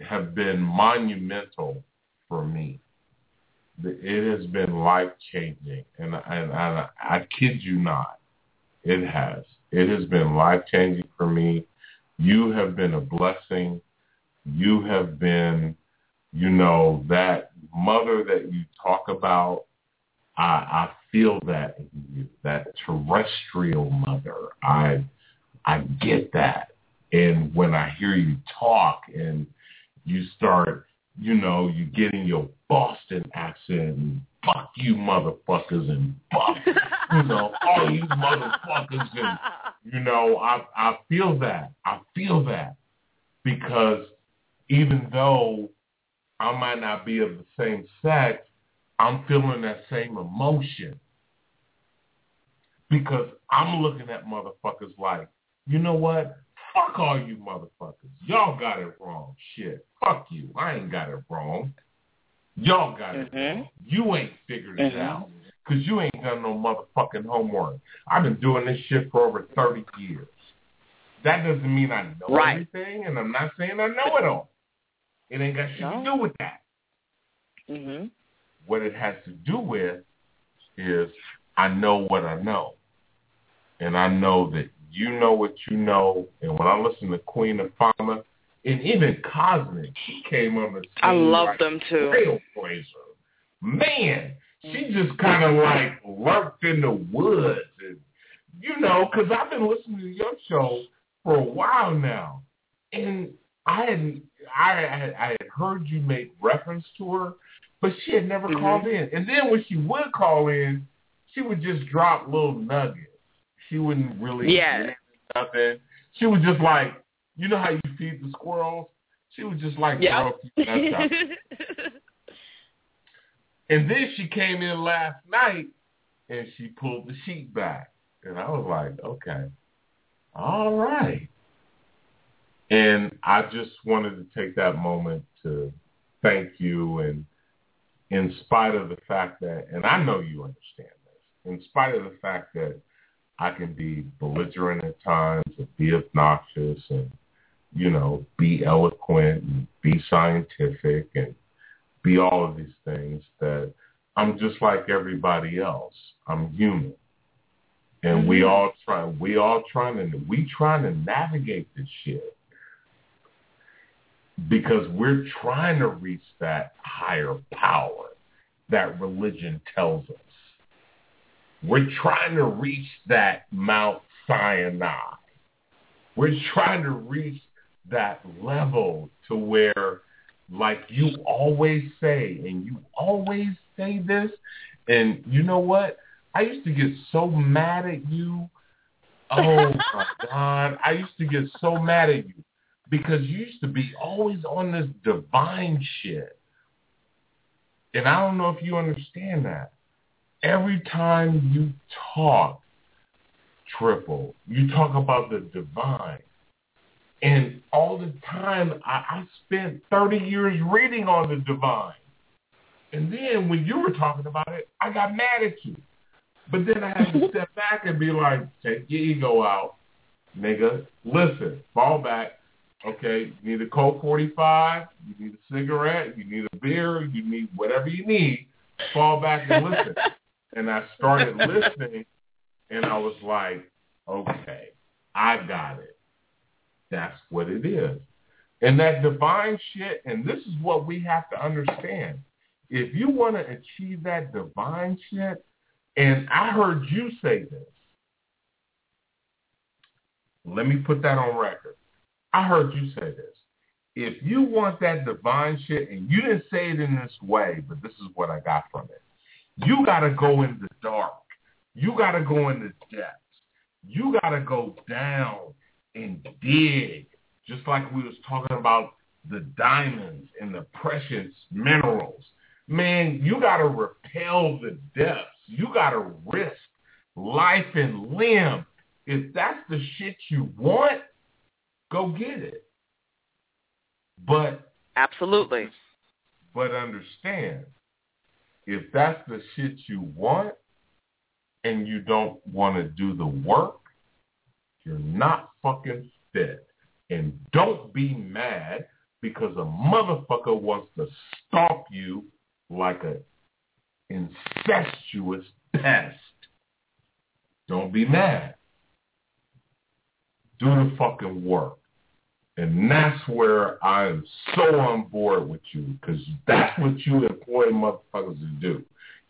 have been monumental for me, it has been life changing, and and I, I kid you not, it has. It has been life changing for me. You have been a blessing. You have been, you know, that mother that you talk about. I, I feel that in you, that terrestrial mother. I I get that, and when I hear you talk and you start you know, you get in your Boston accent and fuck you motherfuckers and fuck you know all you motherfuckers and you know I I feel that. I feel that. Because even though I might not be of the same sex, I'm feeling that same emotion. Because I'm looking at motherfuckers like, you know what? Fuck all you motherfuckers. Y'all got it wrong. Shit. Fuck you. I ain't got it wrong. Y'all got it wrong. You ain't figured it Mhm. out because you ain't done no motherfucking homework. I've been doing this shit for over 30 years. That doesn't mean I know Right. everything, and I'm not saying I know it all. It ain't got shit to do with that. Mhm. What it has to do with is I know what I know. And I know that you know what you know. And when I listen to Queen of Fama, and even Cosmic, she came on the scene I love like them too. trailblazer. Man, she just kind of like lurked in the woods. And, you know, because I've been listening to your show for a while now. And I had I had, I had heard you make reference to her, but she had never Mhm. called in. And then when she would call in, she would just drop little nuggets. She wouldn't really Yeah. nothing. She was just like, you know how you feed the squirrels? She was just like Yep. throw a few nuts out. And then she came in last night and she pulled the sheet back. And I was like, okay, all right. And I just wanted to take that moment to thank you and in spite of the fact that, and I know you understand this, in spite of the fact that I can be belligerent at times and be obnoxious and, you know, be eloquent and be scientific and be all of these things that I'm just like everybody else. I'm human. And we Mhm. all try we all trying to we trying to navigate this shit. Because we're trying to reach that higher power that religion tells us. We're trying to reach that Mount Sinai. We're trying to reach that level to where like you always say, and you always say this, and you know what? I used to get so mad at you. Oh my God. I used to get so mad at you because you used to be always on this divine shit. And I don't know if you understand that. Every time you talk, Triple, you talk about the divine. And all the time, I, I spent 30 years reading on the divine. And then when you were talking about it, I got mad at you. But then I had to step back and be like, take your ego out, nigga. Listen, fall back. Okay, you need a Colt 45, you need a cigarette, you need a beer, you need whatever you need. Fall back and listen. and I started listening, and I was like, okay, I got it. That's what it is. And that divine shit, and this is what we have to understand. If you want to achieve that divine shit, and I heard you say this. Let me put that on record. I heard you say this. If you want that divine shit, and you didn't say it in this way, but this is what I got from it. You got to go in the dark. You got to go in the depths. You got to go down and dig, just like we was talking about the diamonds and the precious minerals. Man, you got to repel the depths. You got to risk life and limb. If that's the shit you want, go get it. But Absolutely. but understand, if that's the shit you want and you don't want to do the work, you're not fucking fit. And don't be mad because a motherfucker wants to stalk you like a incestuous pest. Don't be mad. Do the fucking work. And that's where I'm so on board with you because that's what you employ motherfuckers to do.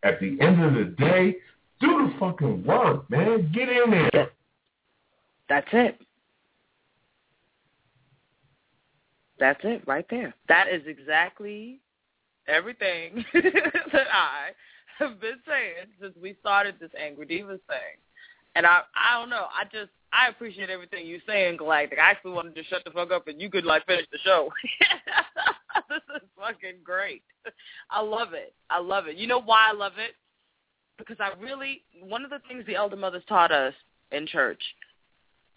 At the end of the day, do the fucking work, man. Get in there. That's it. That's it right there. That is exactly everything that I have been saying since we started this Angry Devas thing. And I I don't know. I just I appreciate everything you're saying, Galactic. I actually wanted to shut the fuck up and you could like finish the show. this is fucking great. I love it. I love it. You know why I love it? Because I really one of the things the elder mothers taught us in church.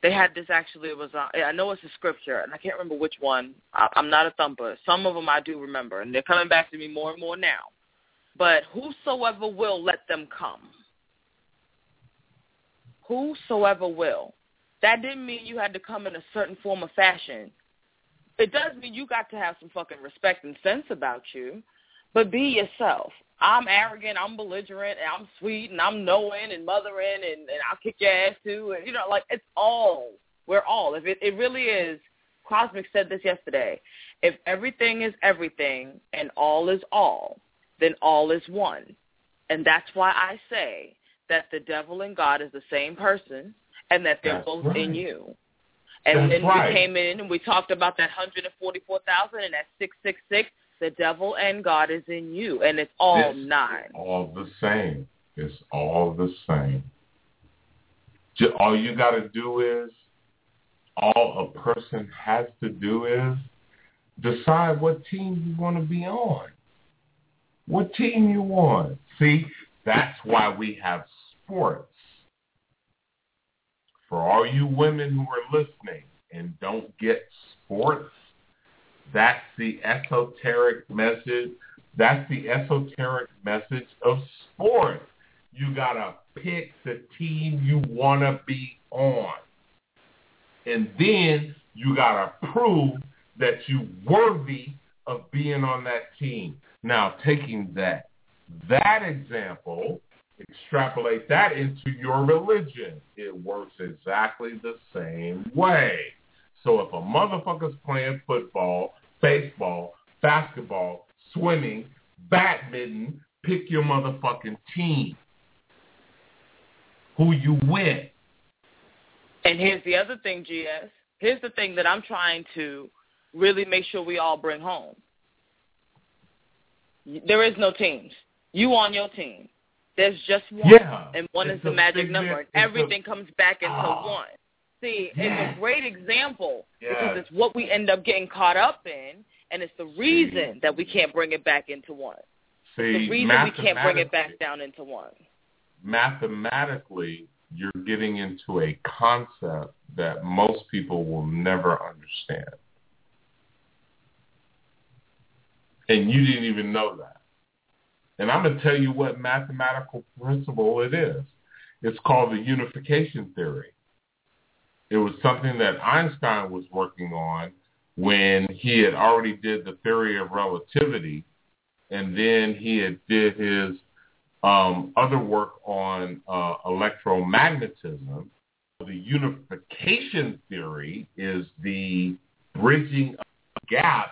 They had this actually. It was uh, I know it's a scripture, and I can't remember which one. I, I'm not a thumper. Some of them I do remember, and they're coming back to me more and more now. But whosoever will, let them come. Whosoever will. That didn't mean you had to come in a certain form of fashion. It does mean you got to have some fucking respect and sense about you, but be yourself. I'm arrogant, I'm belligerent, and I'm sweet, and I'm knowing and mothering, and, and I'll kick your ass too. And you know, like it's all. We're all. If it, it really is. Cosmic said this yesterday. If everything is everything and all is all, then all is one. And that's why I say that the devil and God is the same person and that they're That's both right. in you. And That's then right. we came in and we talked about that 144,000 and that 666. The devil and God is in you, and it's all It's nine. all the same. It's all the same. All you got to do is, all a person has to do is decide what team you want to be on. What team you want. See, that's why we have sports. For all you women who are listening and don't get sports, that's the esoteric message. That's the esoteric message of sports. You got to pick the team you want to be on. And then you got to prove that you're worthy of being on that team. Now, taking that that example, extrapolate that into your religion. It works exactly the same way. So if a motherfucker's playing football, baseball, basketball, swimming, badminton, pick your motherfucking team. Who you with. And here's the other thing, GS. Here's the thing that I'm trying to really make sure we all bring home. There is no teams. You on your team. There's just one, Yeah, and one is the magic number. And it's a- everything comes back into Ah. one. See, it's a great example Yes. because it's what we end up getting caught up in, and it's the reason that we can't bring it back into one. See, the reason we can't bring it back down into one. mathematically, you're getting into a concept that most people will never understand. And you didn't even know that. And I'm going to tell you what mathematical principle it is. It's called the unification theory. It was something that Einstein was working on when he had already did the theory of relativity, and then he had did his um, other work on uh, electromagnetism. The unification theory is the bridging gap.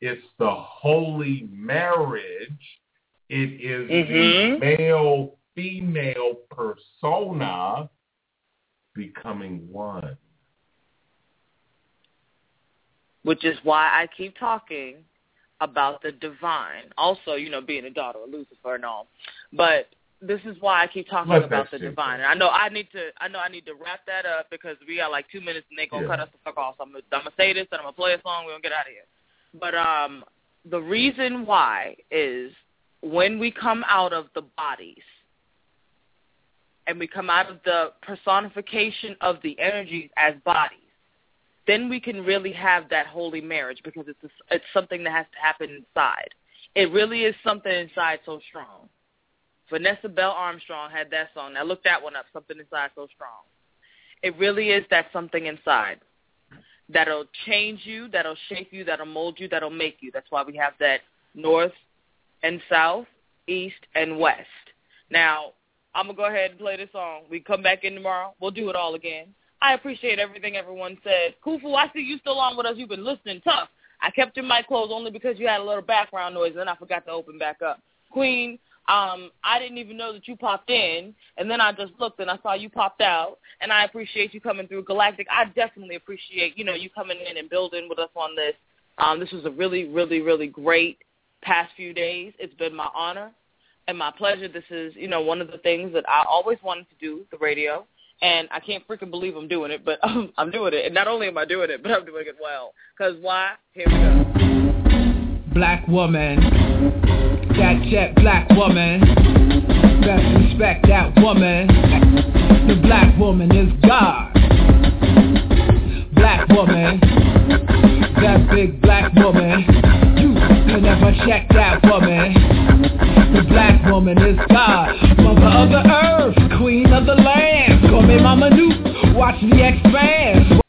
It's the holy marriage. It is Mhm. the male-female persona becoming one. which is why I keep talking about the divine. Also, you know, being a daughter of Lucifer and all. But this is why I keep talking about the shit divine. And I know I need to I know I need to wrap that up because we got like two minutes and they gonna Yeah. cut us the fuck off. So I'm gonna, I'm gonna say this and I'm gonna play a song, we're gonna get out of here. But um the reason why is when we come out of the bodies and we come out of the personification of the energies as bodies, then we can really have that holy marriage because it's a, it's something that has to happen inside. It really is something inside so strong. Vanessa Bell Armstrong had that song. Now look that one up. Something inside so strong. It really is that something inside that'll change you, that'll shape you, that'll mold you, that'll make you. That's why we have that north and south, east and west. Now I'm gonna go ahead and play this song. We come back in tomorrow. We'll do it all again. I appreciate everything everyone said. Kufu, I see you still on with us. You've been listening tough. I kept your mic closed only because you had a little background noise, and then I forgot to open back up. Queen, um, I didn't even know that you popped in, and then I just looked and I saw you popped out, and I appreciate you coming through Galactic. I definitely appreciate, you know, you coming in and building with us on this. Um, this was a really, really, really great past few days. It's been my honor. and my pleasure. This is, you know, one of the things that I always wanted to do, the radio. And I can't freaking believe I'm doing it, but um, I'm doing it. And not only am I doing it, but I'm doing it well. Because why? Here we go. Black woman, that jet black woman, best respect that woman. The black woman is God. Black woman, that big black woman, you never check that woman. The black woman is God, mother of the earth, queen of the land. Call me Mama Nuke, watch me expand.